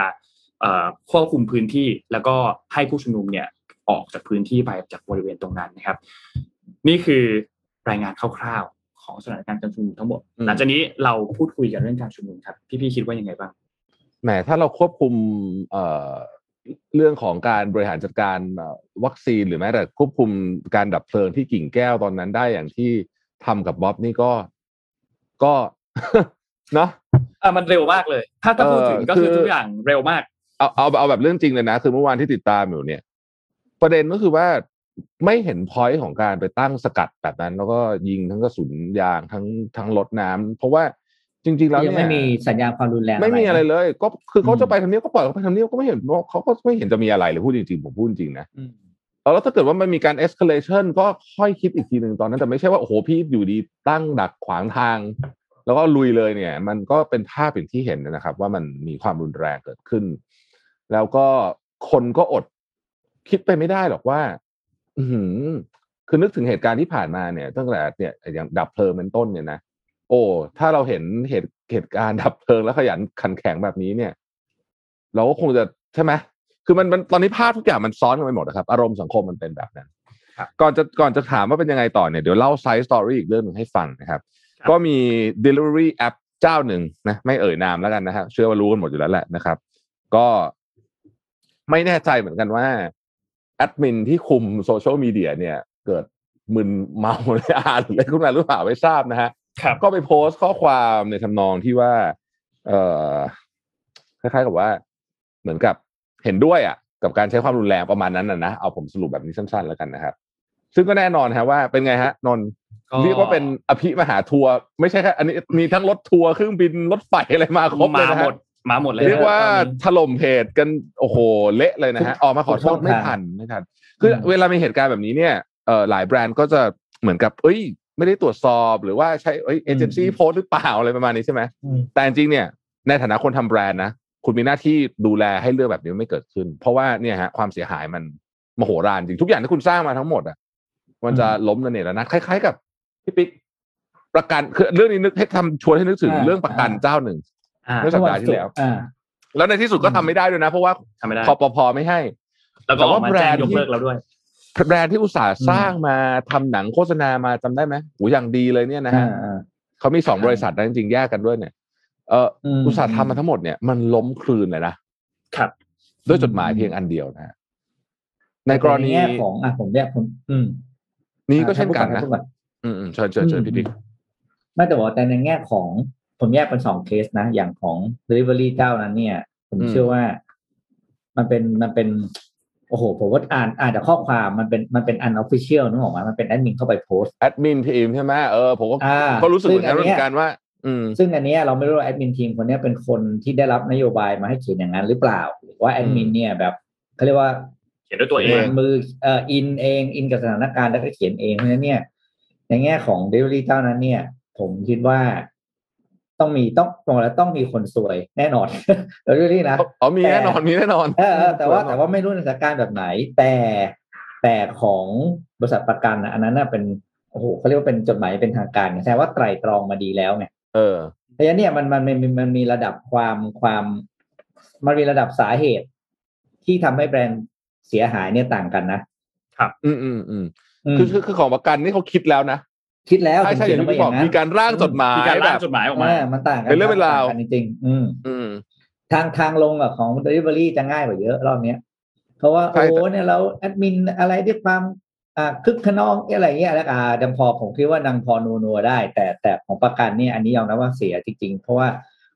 ควบคุมพื้นที่ แล้วก็ให้ผู้ชุมนุมเนี่ย ออกจากพื้นที่ไปจากบริเวณตรงนั้นนะครับ นี่คือรายงานคร่าวๆของสถานการณ์การชุมนุมทั้งหมด หลังจากนี้เราพูดคุยกันเรื่องการชุมนุมครับพี่ๆคิดว่ายังไงบ้างแหมถ้าเราควบคุมเอ่อเรื่องของการบริหารจัดการวัคซีนหรือแม้แต่ควบคุมการดับเพลิงที่กิ่งแก้วตอนนั้นได้อย่างที่ทำกับบ๊อบนี่ก็ก็เนาะอะมันเร็วมากเลย ถ้าถ้าพูดถึงก็คือทุกอย่างเร็วมาก เอาเอาเอาแบบเรื่องจริงเลยนะ คือเมื่อวานที่ติดตามอยู่เนี่ย ประเด็นก็คือว่าไม่เห็นพอยต์ของการไปตั้งสกัดแบบนั้น แล้วก็ยิงทั้งกระสุนยางทั้งทั้งรถน้ำเพราะว่าจริงๆแล้วเนี่ยไม่มีสัญญาณความรุนแรงไม่มีอะไรเลย ก็คือเขาจะไปทำเนียบก็ปล่อยเขาไปทำเนียบก็ไม่เห็นเขาก็ไม่เห็นจะมีอะไรเลยพูดจริงๆผมพูดจริงนะแล้วถ้าเกิดว่ามันมีการ escalation ก็ค่อยคิดอีกทีหนึ่งตอนนั้นแต่ไม่ใช่ว่าโอ้โหพี่อยู่ดีตั้งดักขวางทาง แล้วก็ลุยเลยเนี่ย มันก็เป็นภาพอย่างที่เห็นนะครับ ว่ามันมีความรุนแรงเกิดขึ้น แล้วก็คนก็อด คิดไปไม่ได้หรอกว่า อืคือนึกถึงเหตุการณ์ที่ผ่านมาเนี่ย ตั้งแต่เนี่ยอย่างดับเพลิงเป็นต้นเนี่ยนะโอ้ถ้าเราเห็นเหตุเหตุการณ์ดับเพลิงแล้วขยันขันแข็งแบบนี้เนี่ย เราก็คงจะใช่ไหมคือมันมันตอนนี้ภาพทุกอย่างมันซ้อนกันไปหมดนะครับ อารมณ์สังคมมันเป็นแบบนั้นก่อนจะก่อนจะถามว่าเป็นยังไงต่อเนี่ยเดี๋ยวเล่า side story อีกเรื่องหนึ่งให้ฟังนะครับ ก็มี delivery app เจ้าหนึ่งนะไม่เอ่ยนามแล้วกันนะครับเชื่อว่ารู้กันหมดอยู่แล้วแหละนะครับ ก็ไม่แน่ใจเหมือนกันว่าแอดมินที่คุมโซเชียลมีเดียเนี่ย เกิดมึนเมาเลยอ่านอะไรขึ้นมาหรือเปล่าไม่ทราบนะฮะก็ไปโพสต์ข้อความในทำนองที่ว่า เอ่อคล้ายๆกับว่า เหมือนกับเห็นด้วยอะ กับการใช้ความรุนแรงประมาณนั้นนะนะเอาผมสรุปแบบนี้สั้นๆแล้วกันนะครับ ซึ่งก็แน่นอนฮะว่าเป็นไงฮะนนเรียกว่าเป็นอภิมหาทัวร์ไม่ใช่แค่อันนี้มีทั้งรถทัวร์เครื่องบินรถไฟอะไรมาครบเลยนะฮะ มาหมดเลยเรียกว่าถล่มเพจกันโอ้โหเละเลยนะฮะออกมาขอโทษไม่ทันไม่ทันคือเวลามีเหตุการณ์แบบนี้เนี่ยเอ่อหลายแบรนด์ก็จะเหมือนกับเอ้ย ไม่ได้ตรวจสอบหรือว่าใช้เอ้ยเอเจนซี่โพสหรือเปล่าอะไรประมาณนี้ใช่ไหมแต่จริงเนี่ยในฐานะคนทำแบรนด์นะคุณมีหน้าที่ดูแลให้เรื่องแบบนี้ไม่เกิดขึ้น เพราะว่าเนี่ยฮะความเสียหายมันมโหฬารจริงทุกอย่างที่คุณสร้างมาทั้งหมดอะมันจะล้มระเนระนาดคล้าย ๆ กับพี่ปิ๊กประกันคือเรื่องนี้นึกให้ทำชวนให้นึกถึงเรื่องประกันเจ้าหนึ่ง เมื่อสัปดาห์ที่แล้วแล้วในที่สุดก็ทำไม่ได้ด้วยนะ เพราะว่าคอปพอไม่ให้ แล้วก็ว่าแบรนด์ยกเลิกแล้วด้วยแบรนด์ที่อุตสาห์สร้างมาทำหนังโฆษณามาจำได้ไหมหูอย่างดีเลยเนี่ยนะฮะเขามีสองบริษัทนะจริงๆแยกกันด้วยเนี่ยเอออุตสาห์ทำมาทั้งหมดเนี่ยมันล้มคลืนเลยนะครับ ด้วยจดหมายเพียงอันเดียวนะในกรณีของอะผมแยกผมอืม นี้ก็เช่นกันนะอืมเชิญเชิญเชิญพี่ปิ๊กไม่แต่ว่าแต่ในแง่ของ ผมแยกเป็นสองเคสนะ อย่างของ delivery เจ้านั้นเนี่ย ผมเชื่อว่ามันเป็นมันเป็น โอ้โห ผมว่าอ่านอ่านจากข้อความมันเป็นมันเป็น unofficial นึกออกไหมมันเป็นแอดมินเข้าไปโพสแอดมินทีมใช่ไหมเออผมก็ก็รู้สึกเหมือนกันว่าอืมซึ่งอันเนี้ยเราไม่รู้ว่าแอดมินทีมคนเนี้ยเป็นคนที่ได้รับนโยบายมาให้เขียนอย่างนั้นหรือเปล่าหรือว่าแอดมินเนี่ยแบบเขาเรียกว่า เขียนด้วยตัวเองมือเอ่ออินเองอินกับสถานการณ์แล้วก็เขียนเองเพราะฉะนั้นเนี่ย ในแง่ของ delivery เจ้านั้นเนี่ย ผมคิดว่า ต้องมีต้องบอกแล้วต้องมีคนสวยแน่นอน delivery นะอ๋อมีแน่นอนมีแน่นอนเออเออแต่ว่าแต่ว่าไม่รู้ในสถานการณ์แบบไหน แต่แต่ของบริษัทประกันนะอันนั้นน่ะเป็นโอ้โหเขาเรียกว่าเป็นจดหมายเป็นทางการไงแสดงว่าไตร่ตรองมาดีแล้วไงเออเพราะฉะนั้นเนี่ยมันมันมันมันมันมีระดับความความมันมีระดับสาเหตุ ที่ทำให้แบรนด์เสียหายเนี่ยต่างกันนะอืมอืมอืมอืมคือคือคือของประกันนี่เขาคิดแล้วนะ คิดแล้วใช่ผมใช่อเขียย่านงลงไปที่อบอกย่างนั้นมีการร่างจดหมายมีการแบร่างบจดหมายออกมาเออมันต่างกันเป็นเรื่องเป็นราวต่กันจริง ๆ อืมอืมทางทางลงอะของ Delivery จะง่ายกว่าเยอะรอบเนี้ยเพราะว่าใช่โอ้เนี่ยเราแอดมินอะไรด้วยความอ่าคึกขนองอะไรเงี้ยแล้วอ่าดังพอผมคิดว่าดังพอนัวนัวได้ แต่แต่ของประกันเนี่ยอันนี้ยอมรับว่าเสียจริงๆ เพราะว่า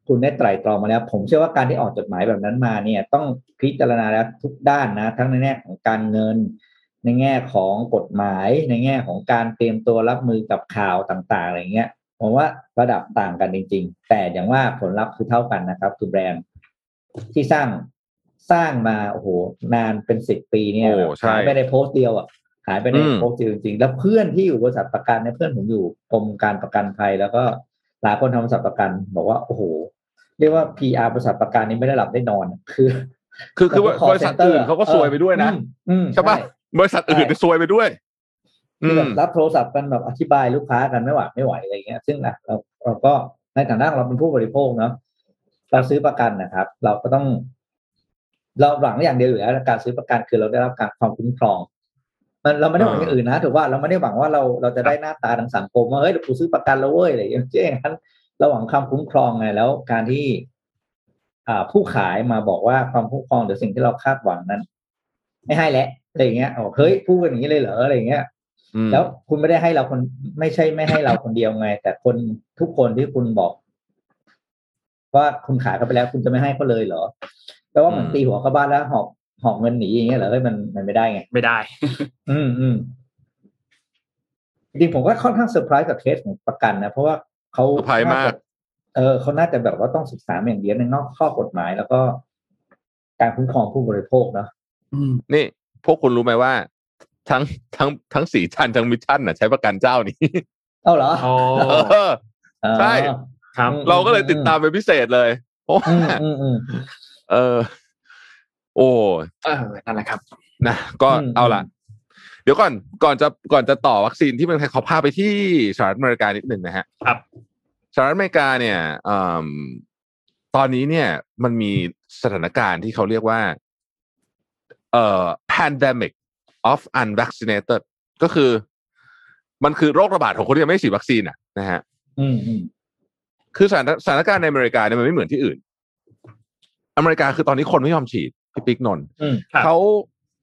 คุณได้ไตร่ตรองมาแล้ว ผมเชื่อว่าการที่ออกจดหมายแบบนั้นมาเนี่ย ต้องพิจารณาแล้วทุกด้านนะ ทั้งในแง่ของการเงิน ในแง่ของกฎหมายในแง่ของการเตรียมตัวรับมือกับข่าวต่างๆอะไรเงี้ยผมว่าระดับต่างกันจริง ๆ แต่อย่างว่าผลลัพธ์คือเท่ากันนะครับ คือแบรนด์ที่สร้างสร้างมาโอ้โหนานเป็นสิบปีเนี่ยโอ้ใช่หายไปในโพสต์เดียวอะหายไปในอืมโพสต์เดียวจริงๆแล้วเพื่อนที่อยู่บริษัทประกันเนี่ยเพื่อนผมอยู่กรมการประกันภัย แล้วก็หลายคนทำบริษัทประกัน บอกว่าโอ้โหเรียกว่า PR บริษัทประกันนี้ไม่ได้หลับได้นอนอะคือ คือคือแบบ call บริษัทอื่น center เขาก็ซวยไปด้วยนะอืมอืมใช่ปะ บริษัทอื่นใช่ซวยไปด้วยอืคือแบมบรับโทรศัพท์กันแบบอธิบายลูกค้ากันไม่ไหวไม่ไหวอะไรเงี้ย ซึ่งอะเราเราก็ในฐานะเราเป็นผู้บริโภคเนาะเราซื้อประกันนะครับ เราก็ต้อง เราหวังอย่างเดียวอยู่แล้วการซื้อประกันคือเราได้รับการความคุ้มครอง มันเราไม่ได้หวังอย่างอื่นนะถูกว่าเราไม่ได้หวังว่าเราเราจะได้หน้าตาทางสังคมว่าเฮ้ยเดี๋ยวกูซื้อประกันแล้วเว้ยอะไรอย่างเงี้ยอย่างนั้นเราหวังความคุ้มครองไงแล้ว การที่อ่าผู้ขายมาบอกว่าความคุ้มครองหรือสิ่งที่เราคาดหวังนั้น ไม่ให้แล้ว อะไรอย่างเงี้ยบอกเฮ้ยพูดกันอย่างนี้เลยเหรออะไรอย่างเงี้ยอืมแล้วคุณไม่ได้ให้เราคนไม่ใช่ไม่ให้เราคนเดียวไง แต่คนทุกคนที่คุณบอก ว่าคุณขายเขาไปแล้วคุณจะไม่ให้เขาเลยเหรอแปลว่าเหมือนตีหัวเข้าบ้านแล้วหอบหอบเงินหนีอย่างเงี้ยเหรอเฮ้ยมันมันไม่ได้ไงไม่ได้ อืมอืมจริงๆผมก็ค่อนข้างเซอร์ไพรส์กับเคสของประกันนะเพราะว่าเขาเซอร์ไพรส์มากน่จะเออเขาน่าจะแบบว่าต้องศึกษาอย่างเดียวในนอกข้อกฎหมาย แล้วก็การคุ้มครองผู้บริโภคเนาะอืมนี่ พวกคุณรู้ไหมว่า ทั้งทั้งทั้งสีชันทั้งมิชชั่นน่ะใช้ประกันเจ้านี้เอ้าเหรออ๋อเอออ๋อใช่ครับอืมเราก็เลยติดตามเป็นพิเศษเลยเพราะว่าอืมอืมอืมเออ โอ้เออนั่นแหละครับนะก็อืมเอาล่ะเดี๋ยวก่อนก่อนจะก่อนจะต่อวัคซีนที่เมืองไทยขอพาไปที่สหรัฐอเมริกานิดหนึ่งนะฮะครับสหรัฐอเมริกาเนี่ยอืมตอนนี้เนี่ย มันมีสถานการณ์ที่เขาเรียกว่า เอ่อ pandemic of unvaccinated ก็คือ มันคือโรคระบาดของคนที่ยังไม่ฉีดวัคซีนอะนะฮะอืมอืมคือสถานสถานการณ์ในอเมริกาเนี่ยมันไม่เหมือนที่อื่น อเมริกาคือตอนนี้คนไม่ยอมฉีดพี่ปิ๊กนนท์อืมครับเขา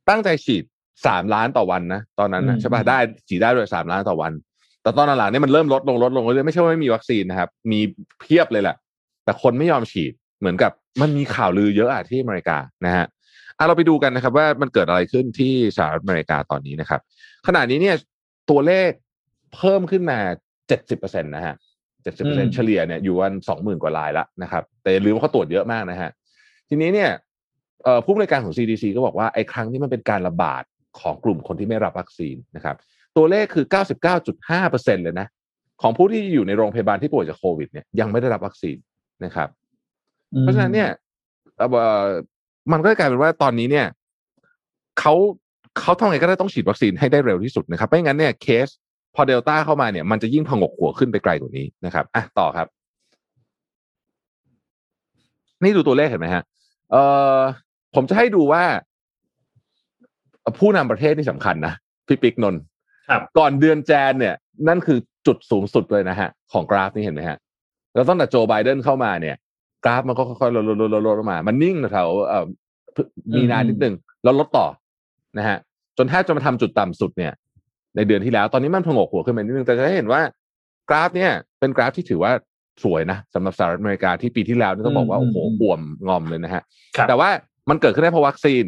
ตั้งใจฉีดสามล้านต่อวันนะตอนนั้นนะอืมใช่ป่ะได้ฉีดได้ด้วยสามล้านต่อวัน แต่ตอนหลังๆเนี่ยมันเริ่มลดลงลดลงเรื่อยๆไม่ใช่ว่าไม่มีวัคซีนนะครับ มีเพียบเลยแหละแต่คนไม่ยอมฉีดเหมือนกับมันมีข่าวลือเยอะอะที่อเมริกานะฮะ อะเราไปดูกันนะครับว่ามันเกิดอะไรขึ้นที่สหรัฐอเมริกาตอนนี้นะครับ ขณะนี้เนี่ยตัวเลขเพิ่มขึ้นมาเจ็ดสิบเปอร์เซ็นตนะฮะเจ็ดสิบเปอร์เซ็นเฉลี่ยเนี่ยอยู่วันสองหมื่นกว่ารายละนะครับ แต่อย่าลืมว่าเขาตรวจเยอะมากนะฮะทีนี้เนี่ยเอ่อผู้บริการของ CDC ก็บอกว่าไอ้ครั้งที่มันเป็นการระบาดของกลุ่มคนที่ไม่รับวัคซีนนะครับ ตัวเลขคือ 99.5เปอร์เซ็นเลยนะ ของผู้ที่อยู่ในโรงพยาบาลที่ป่วยจากโควิดเนี่ยยังไม่ได้รับวัคซีนนะครับ เพราะฉะนั้นเนี่ยเอ่อ มันก็กลายเป็นว่าตอนนี้เนี่ยเขาเขาทำไงก็ได้ต้องฉีดวัคซีนให้ได้เร็วที่สุดนะครับ ไม่งั้นเนี่ยเคส พอเดลต้าเข้ามาเนี่ย มันจะยิ่งผงกหัวขึ้นไปไกลกว่านี้นะครับอะต่อครับ นี่ดูตัวเลขเห็นไหมฮะ เอ่อผมจะให้ดูว่า ผู้นำประเทศนี่สำคัญนะพี่ปิ๊กนนท์ครับก่อนเดือนแจนเนี่ย นั่นคือจุดสูงสุดเลยนะฮะ ของกราฟนี่เห็นไหมฮะ แล้วตั้งแต่โจไบเดนเข้ามาเนี่ย กราฟมันก็ค่อยๆลดลดลดลดลดลงมา มันนิ่งแถวๆเอ่อมีนานิดนึงแล้วลดต่อนะฮะ จนแทบจะมาทำจุดต่ำสุดเนี่ย ในเดือนที่แล้ว ตอนนี้มันผงกหัวขึ้นมานิดนึงแต่จะให้เห็นว่ากราฟเนี่ยเป็นกราฟที่ถือว่าสวยนะสำหรับสหรัฐอเมริกาที่ปีที่แล้วนี่ต้องบอกว่าอืโอ้มโหอืมบวมงอมเลยนะฮะครับแต่ว่ามันเกิดขึ้นได้เพราะวัคซีน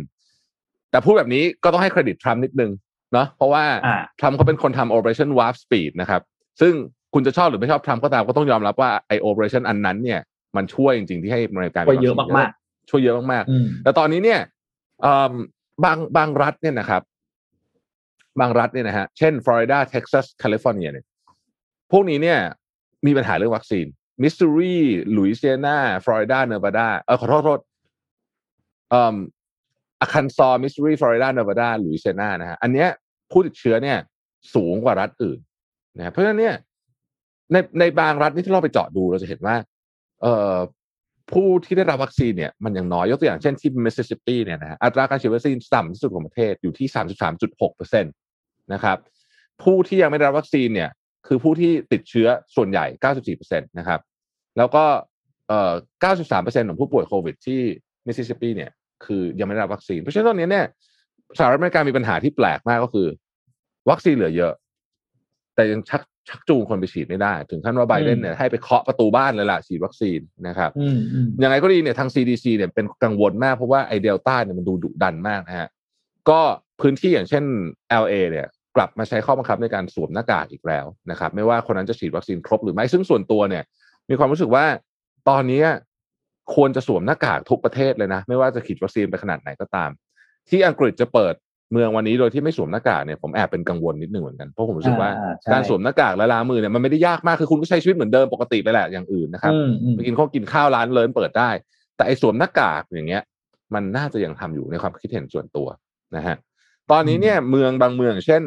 แต่พูดแบบนี้ก็ต้องให้เครดิตทรัมป์นิดนึงเนาะเพราะว่าอ่าทรัมป์เขาเป็นคนทำ Operation Warp Speed นะครับ ซึ่งคุณจะชอบหรือไม่ชอบทรัมป์ก็ตามก็ต้องยอมรับว่าไอ operation อันนั้นเนี่ย มันช่วยจริงๆที่ให้อเมริกาช่วยเยอะมากๆช่วยเยอะมากอืมๆแต่ตอนนี้เนี่ยเอิ่มบางบางรัฐเนี่ยนะครับ บางรัฐเนี่ยนะฮะเช่นฟลอริดาเท็กซัสแคลิฟอร์เนียเนี่ยพวกนี้เนี่ย มีปัญหาเรื่องวัคซีนมิสซูรีลุยเซียนาฟลอริดาเนวาดาเออขอโทษขอโทษเอ่ออาคันซอมิสซูรีฟลอริดาเนวาดาลุยเซียนานะฮะอันเนี้ยผู้ติดเชื้อเนี่ย สูงกว่ารัฐอื่นนะครับเพราะฉะนั้นเนี่ยในในบางรัฐนี่ที่เราไปเจาะดูเราจะเห็นว่าเอ่อ ผู้ที่ได้รับวัคซีนเนี่ยมันยังน้อยยกตัวอย่างเช่นที่มิสซิสซิปปีเนี่ยนะฮะอัตราการฉีดวัคซีนต่ำที่สุดของประเทศอยู่ที่ 33.6เปอร์เซ็นต์นะครับผู้ที่ยังไม่ได้รับวัคซีนเนี่ยคือผู้ที่ติดเชื้อส่วนใหญ่ 94เปอร์เซ็นต์นะครับแล้วก็เอ่อ93เปอร์เซ็นต์ของผู้ป่วยโควิดที่มิสซิสซิปปีเนี่ยคือยังไม่ได้รับวัคซีน เพราะฉะนั้นตอนนี้เนี่ยสหรัฐอเมริกามีปัญหาที่แปลกมากก็คือ วัคซีนเหลือเยอะ แต่ยังชัก ชักจูงคนไปฉีดไม่ได้ ถึงขั้นว่าไบเดนเนี่ยให้ไปเคาะประตูบ้านเลยล่ะฉีดวัคซีนนะครับอืมอืมยังไงก็ดีเนี่ยทาง CDC เนี่ยเป็นกังวลมากเพราะว่าไอเดลต้าเนี่ยมันดูดุดันมากนะฮะก็พื้นที่อย่างเช่น LA เนี่ยกลับมาใช้ข้อบังคับในการสวมหน้ากากอีกแล้วนะครับ ไม่ว่าคนนั้นจะฉีดวัคซีนครบหรือไม่ซึ่งส่วนตัวเนี่ย มีความรู้สึกว่าตอนนี้ควรจะสวมหน้ากากทุกประเทศเลยนะ ไม่ว่าจะฉีดวัคซีนไปขนาดไหนก็ตาม ที่อังกฤษจะเปิด เมืองวันนี้โดยที่ไม่สวมหน้ากากเนี่ยผมแอบเป็นกังวลนิดนึงเหมือนกันเพราะผมรู้สึกว่าอ่ใช่การสวมหน้ากากและล้างมือเนี่ยมันไม่ได้ยากมากคือคุณก็ใช้ชีวิตเหมือนเดิมปกติไปแหละอย่างอื่นนะครับอืมอืมไปกินข้าวกินข้าวร้านเลินเปิดได้ แต่ไอ้สวมหน้ากากอย่างเงี้ย มันน่าจะยังทำอยู่ในความคิดเห็นส่วนตัวนะฮะตอนนี้เนี่ยเมืองบางเมืองเช่น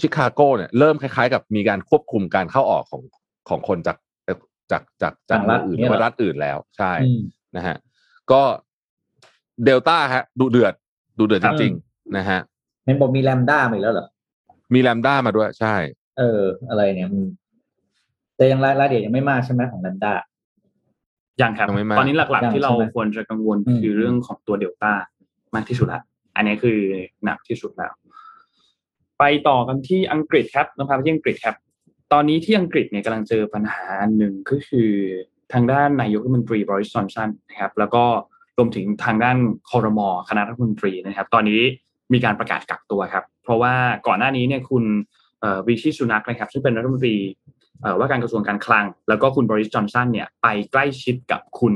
ชิคาโกเนี่ยเริ่มคล้ายๆ กับมีการควบคุมการเข้าออกของของคนจากเอ่อจากจากจากต่างรัฐเมืองอื่นเนี่ยเหรอมารัฐอื่นแล้วใช่อืมนะฮะก็เดลต้าฮะดูเดือดดูเดือดคจรับริงๆ นะฮะเห็นบอกมีแลมด้ามาอีกแล้วเหรอ มีแลมด้ามาด้วยใช่ เออ อะไรเนี่ยมันแต่ยังรายละเอียดยังไม่มากใช่ไหมของแลมด้ายังครับยังไม่มากตอนนี้หลักยังๆที่เราใช่ไหมควรจะกังวลอืมคือเรื่องของตัวเดลต้ามากที่สุดละอันนี้คือหนักที่สุดแล้ว ไปต่อกันที่อังกฤษครับเราพาไปที่อังกฤษครับ ตอนนี้ที่อังกฤษเนี่ยกำลังเจอปัญหาอันหนึ่งก็คือทางด้านนายกรัฐมนตรีบริสจอนสันนะครับ แล้วก็รวมถึงทางด้านคอรมอคณะรัฐมนตรีนะครับ ตอนนี้ มีการประกาศกักตัวครับ เพราะว่าก่อนหน้านี้เนี่ยคุณเอ่อวิชิสุนักนะครับ ซึ่งเป็นรัฐมนตรีเอ่อว่าการกระทรวงการคลัง แล้วก็คุณบริสจอนสันเนี่ยไปใกล้ชิดกับคุณ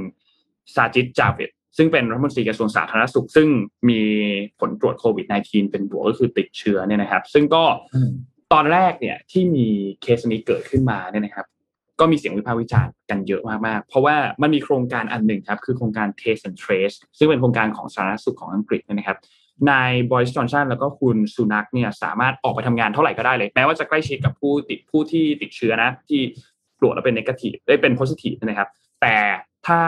ซาจิตจาเวตซึ่งเป็นรัฐมนตรีกระทรวงสาธารณสุข ซึ่งมีผลตรวจโควิด -19 เป็นบวกก็คือติดเชื้อเนี่ยนะครับ ซึ่งก็อืมตอนแรกเนี่ยที่มีเคสนี้เกิดขึ้นมาเนี่ยนะครับ ก็มีเสียงวิพากษ์วิจารณ์กันเยอะมากๆ เพราะว่ามันมีโครงการอันหนึ่งครับ คือโครงการ Taste and Trace ซึ่งเป็นโครงการของสาธารณสุขของอังกฤษเนยนะครับ นายบริสจอนสันแล้วก็คุณสุนักเนี่ยสามารถออกไปทำงานเท่าไหร่ก็ได้เลย แม้ว่าจะใกล้ชิดกับผู้ติดผู้ที่ติดเชื้อนะ ที่ตรวจแล้วเป็นนกาทีฟได้เป็นโพซิทีฟนะครับ แต่ถ้า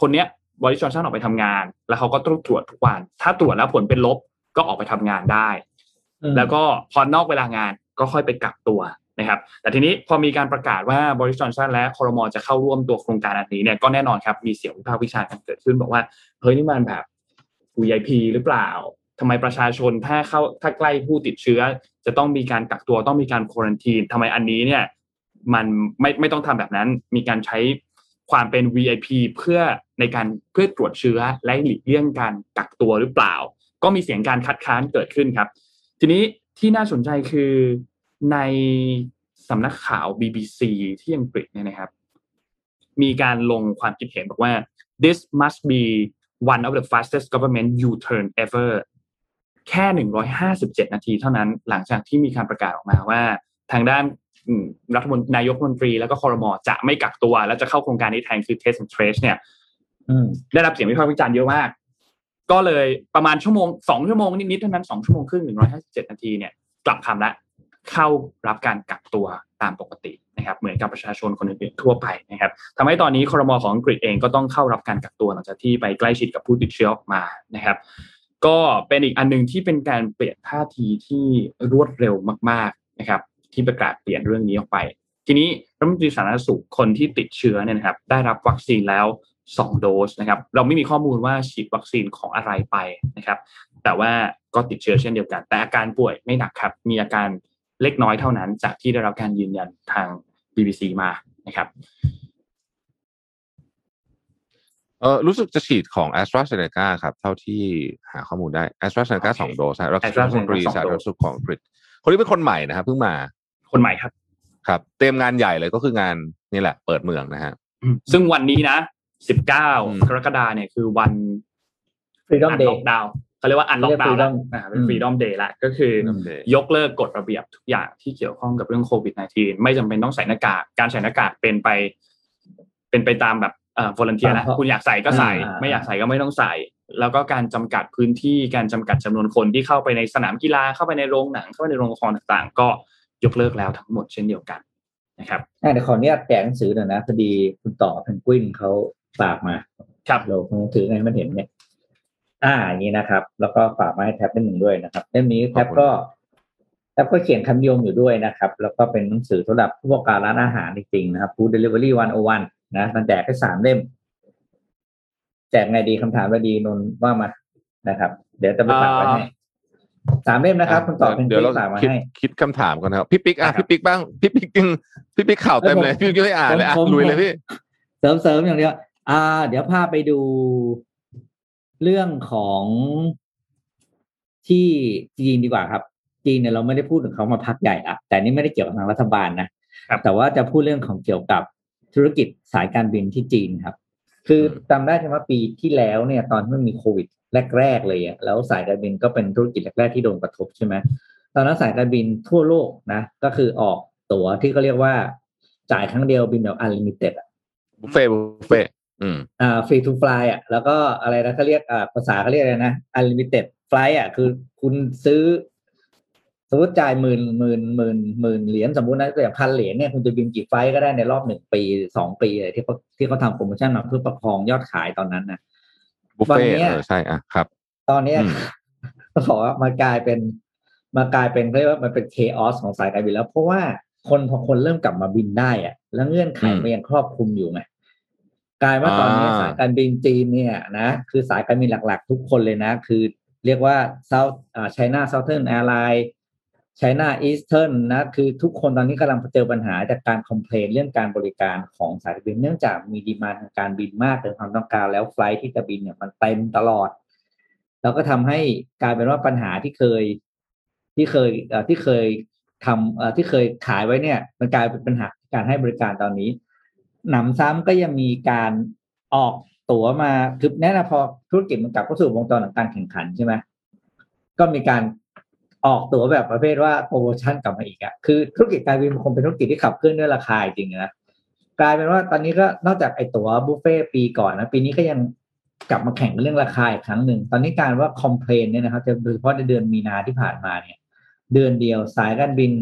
คนเนี้ยบริสจอนสันออกไปทำงาน แล้วเขาก็ต้องตรวจทุกวัน ถ้าตรวจแล้วผลเป็นลบก็ออกไปทำงานได้อืมแล้วก็พอนอกเวลางานก็ค่อยไปกักตัวนะครับ แต่ทีนี้พอมีการประกาศว่าบริสจอนสันและคอรมอจะเข้าร่วมตัวโครงการอันนี้เนี่ยก็แน่นอนครับมีเสียงวิพากษ์วิจารณ์กันเกิดขึ้นบอกว่าเฮ้ยนี่มันแบบ VIP หรือเปล่าทำไมประชาชนถ้าเข้าถ้าใกล้ผู้ติดเชื้อ จะต้องมีการกักตัวต้องมีการควอนทีนทำไมอันนี้เนี่ย มันไม่ไม่ต้องทำแบบนั้น มีการใช้ความเป็น VIP เพื่อในการเพื่อตรวจเชื้อและหลีกเลี่ยงการกักตัวหรือเปล่า ก็มีเสียงการคัดค้านเกิดขึ้นครับ ทีนี้ที่น่าสนใจคือในสำนักข่าว BBC ที่อังกฤษเนี่ยนะครับ มีการลงความคิดเห็นบอกว่า this must be one of the fastest government U-turn ever แค่ 157 นาทีเท่านั้น หลังจากที่มีการประกาศออกมาว่า ทางด้านรัฐมนตรีนายกมนตรีแล้วก็คอรมอจะไม่กักตัว และจะเข้าโครงการนี้แทนคือ test and trace เนี่ยได้รับเสียงวิพากษ์วิจารณ์เยอะมาก ก็เลยประมาณชั่วโมงสองชั่วโมงนิดๆเท่านั้นสองชั่วโมงครึ่งหนึ่งร้อยห้าสิบเจ็ดนาทีเนี่ยกลับคำละ เข้ารับการกักตัวตามปกตินะครับเหมือนกับประชาชนคนอื่นๆทั่วไปนะครับทำให้ตอนนี้ครมของอังกฤษเองก็ต้องเข้ารับการกักตัวหลังจากที่ไปใกล้ชิดกับผู้ติดเชื้อออกมานะครับ ก็เป็นอีกอันหนึงที่เป็นการเปลี่ยนท่าทีที่รวดเร็วมากๆนะครับ ที่ประกาศเปลี่ยนเรื่องนี้ออกไป ทีนี้รัฐมนตรีสาธารณสุขคนที่ติดเชื้อเนี่ยนะครับ ได้รับวัคซีนแล้ว2โดสนะครับ เราไม่มีข้อมูลว่าฉีดวัคซีนของอะไรไปนะครับ แต่ว่าก็ติดเชื้อเช่นเดียวกัน แต่อาการป่วยไม่หนักครับ มีอาการ เล็กน้อยเท่านั้น จากที่ได้รับการยืนยันทาง BBC มานะครับเออรู้สึกจะฉีดของ a s t r a z เซ e c a ครับเท่าที่หาข้อมูลได้ a s t r a z เซ e c a โอเคสองโดสฮะรัฐ AstraZeneca มนตรีสองโดสสาธารณสุขของอังกฤษคนนี้เป็นคนใหม่นะครับเพิ่งมาคนใหม่ครับ ครับ เตรียมงานใหญ่เลยก็คืองานนี่แหละ เปิดเมืองนะฮะซึ่งวันนี้นะสิบเก้าอืมกรกฎาเนี่ยคือวัน Freedom อัน Day ล็อกดาวน์ เขาเรียกว่า unlockdown เรียกละ Freedom อ่าเป็นอืม Freedom Day ละก็คือ Freedom Day ยกเลิกกฎระเบียบทุกอย่างที่เกี่ยวข้องกับเรื่องโควิด -19 ไม่จำเป็นต้องใส่หน้ากากการใส่หน้ากากเป็นไป เป็นไปตามแบบเอ่อ volunteer แล้วตามเพราะคุณอยากใส่ก็ใส่อ่าไม่อยากใส่ก็ไม่ต้องใส่ แล้วก็การจำกัดพื้นที่การจำกัดจำนวนคนที่เข้าไปในสนามกีฬาเข้าไปในโรงหนังเข้าไปในโรงละครต่างๆ ก็ยกเลิกแล้วทั้งหมดเช่นเดียวกันนะครับอะเดี๋ยวขออนุญาตแจกหนังสือหน่อยนะพอดีคุณต่อเพนกวินเขาฝากมาครับเราคงถือไงให้มันเห็นเนี่ย อ่าอย่างนี้นะครับ แล้วก็ฝากมาให้แท็บเล่มหนึ่งด้วยนะครับเล่มนี้แท็บก็แท็บก็เขียนคำนิยมอยู่ด้วยนะครับ แล้วก็เป็นหนังสือสำหรับผู้ประกอบการร้านอาหารจริงๆนะครับ Food Delivery 101นะมันแจกให้สามเล่ม แจกไงดีคำถามว่าดีนนท์ว่ามานะครับ เดี๋ยวจะไปฝากไว้ให้สามเล่มนะครับคุณต่อเพนกเดี๋ยววิเรานฝากมาคิดให้คิดคำถามกันนะครับพี่ปิ๊กอะนะครับพี่ปิ๊กบ้างพี่ปิ๊กยังพี่ปิ๊กข่าวเต็มเลยเอ้ยผมพี่ปิ๊กไม่อ่านเลยอะผมผมลุยเลยพี่เสริมเสริมอย่างเดียวอ่า เดี๋ยวพาไปดู เรื่องของที่จีนดีกว่าครับ จีนเนี่ยเราไม่ได้พูดถึงเขามาพักใหญ่ละแต่นี่ไม่ได้เกี่ยวกับทางรัฐบาลนะครับแต่ว่าจะพูดเรื่องของเกี่ยวกับธุรกิจสายการบินที่จีนครับ คือจำได้ใช่ไหมปีที่แล้วเนี่ย ตอนที่มันมีโควิดแรกๆเลยอะแล้วสายการบินก็เป็นธุรกิจแรกๆที่โดนกระทบใช่ไหมตอนนั้นสายการบินทั่วโลกนะ ก็คือออกตั๋วที่เขาเรียกว่าจ่ายครั้งเดียวบินแบบ unlimited อะบุฟเฟ่ต์บุฟเฟ่ต์อืม อ่า free to fly อะแล้วก็อะไรนะเขาเรียกอ่าภาษาเขาเรียกอะไรนะ unlimited flight อะคือคุณซื้อ สมมติจ่ายหมื่นหมื่นหมื่นหมื่นเหรียญสมมตินะอย่างพันเหรียญเนี่ยคุณจะบินกี่ flight ก็ได้ในรอบหนึ่งปีสองปีเลยที่เขาที่เขาทำโปรโมชั่นมาเพื่อประคองยอดขายตอนนั้นนะบุฟเฟ่ต์วันเนี้ยเออใช่อะครับ ตอนเนี้ยอืมต้องบอกว่ามากลายเป็นมากลายเป็นเรียกว่ามันเป็น chaos ของสายการบินแล้ว เพราะว่าคนพอคนเริ่มกลับมาบินได้อะแล้วเงื่อนไขมันยังครอบคลุมอยู่ไง กลายว่าตอนนี้สายการบินจีนเนี่ยนะคือสายการบินหลักๆ ทุกคนเลยนะ คือเรียกว่า South อ่า China Southern Airlines China Eastern นะคือทุกคนตอนนี้กำลังเจอปัญหาจากการ complain เรื่องการบริการของสายการบินเนื่องจากมี demand ทางการบินมากเกินความต้องการแล้ว flight ที่จะบินเนี่ยมันเต็มตลอด แล้วก็ทำให้กลายเป็นว่าปัญหาที่เคยที่เคยเอ่อที่เคยทำเอ่อที่เคยขายไว้เนี่ย มันกลายเป็นปัญหาการให้บริการตอนนี้ หนำซ้ำก็ยังมีการออกตั๋วมาคือแน่นอนพอธุรกิจมันกลับเข้าสู่วงจรของการแข่งขันใช่ไหมก็มีการออกตั๋วแบบประเภทว่าโปรโมชั่นกลับมาอีกอะคือธุรกิจการบินมันคงเป็นธุรกิจที่ขับเคลื่อนด้วยราคาจริงนะกลายเป็นว่าตอนนี้ก็นอกจากไอ้ตั๋วบุฟเฟ่ปีก่อนนะปีนี้ก็ยังกลับมาแข่งเรื่องราคาอีกครั้งหนึ่ง ตอนนี้กลายว่า complain เนี่ยนะครับจะโดยเฉพาะในเดือนมีนาที่ผ่านมาเนี่ย เดือนเดียวสายการบิน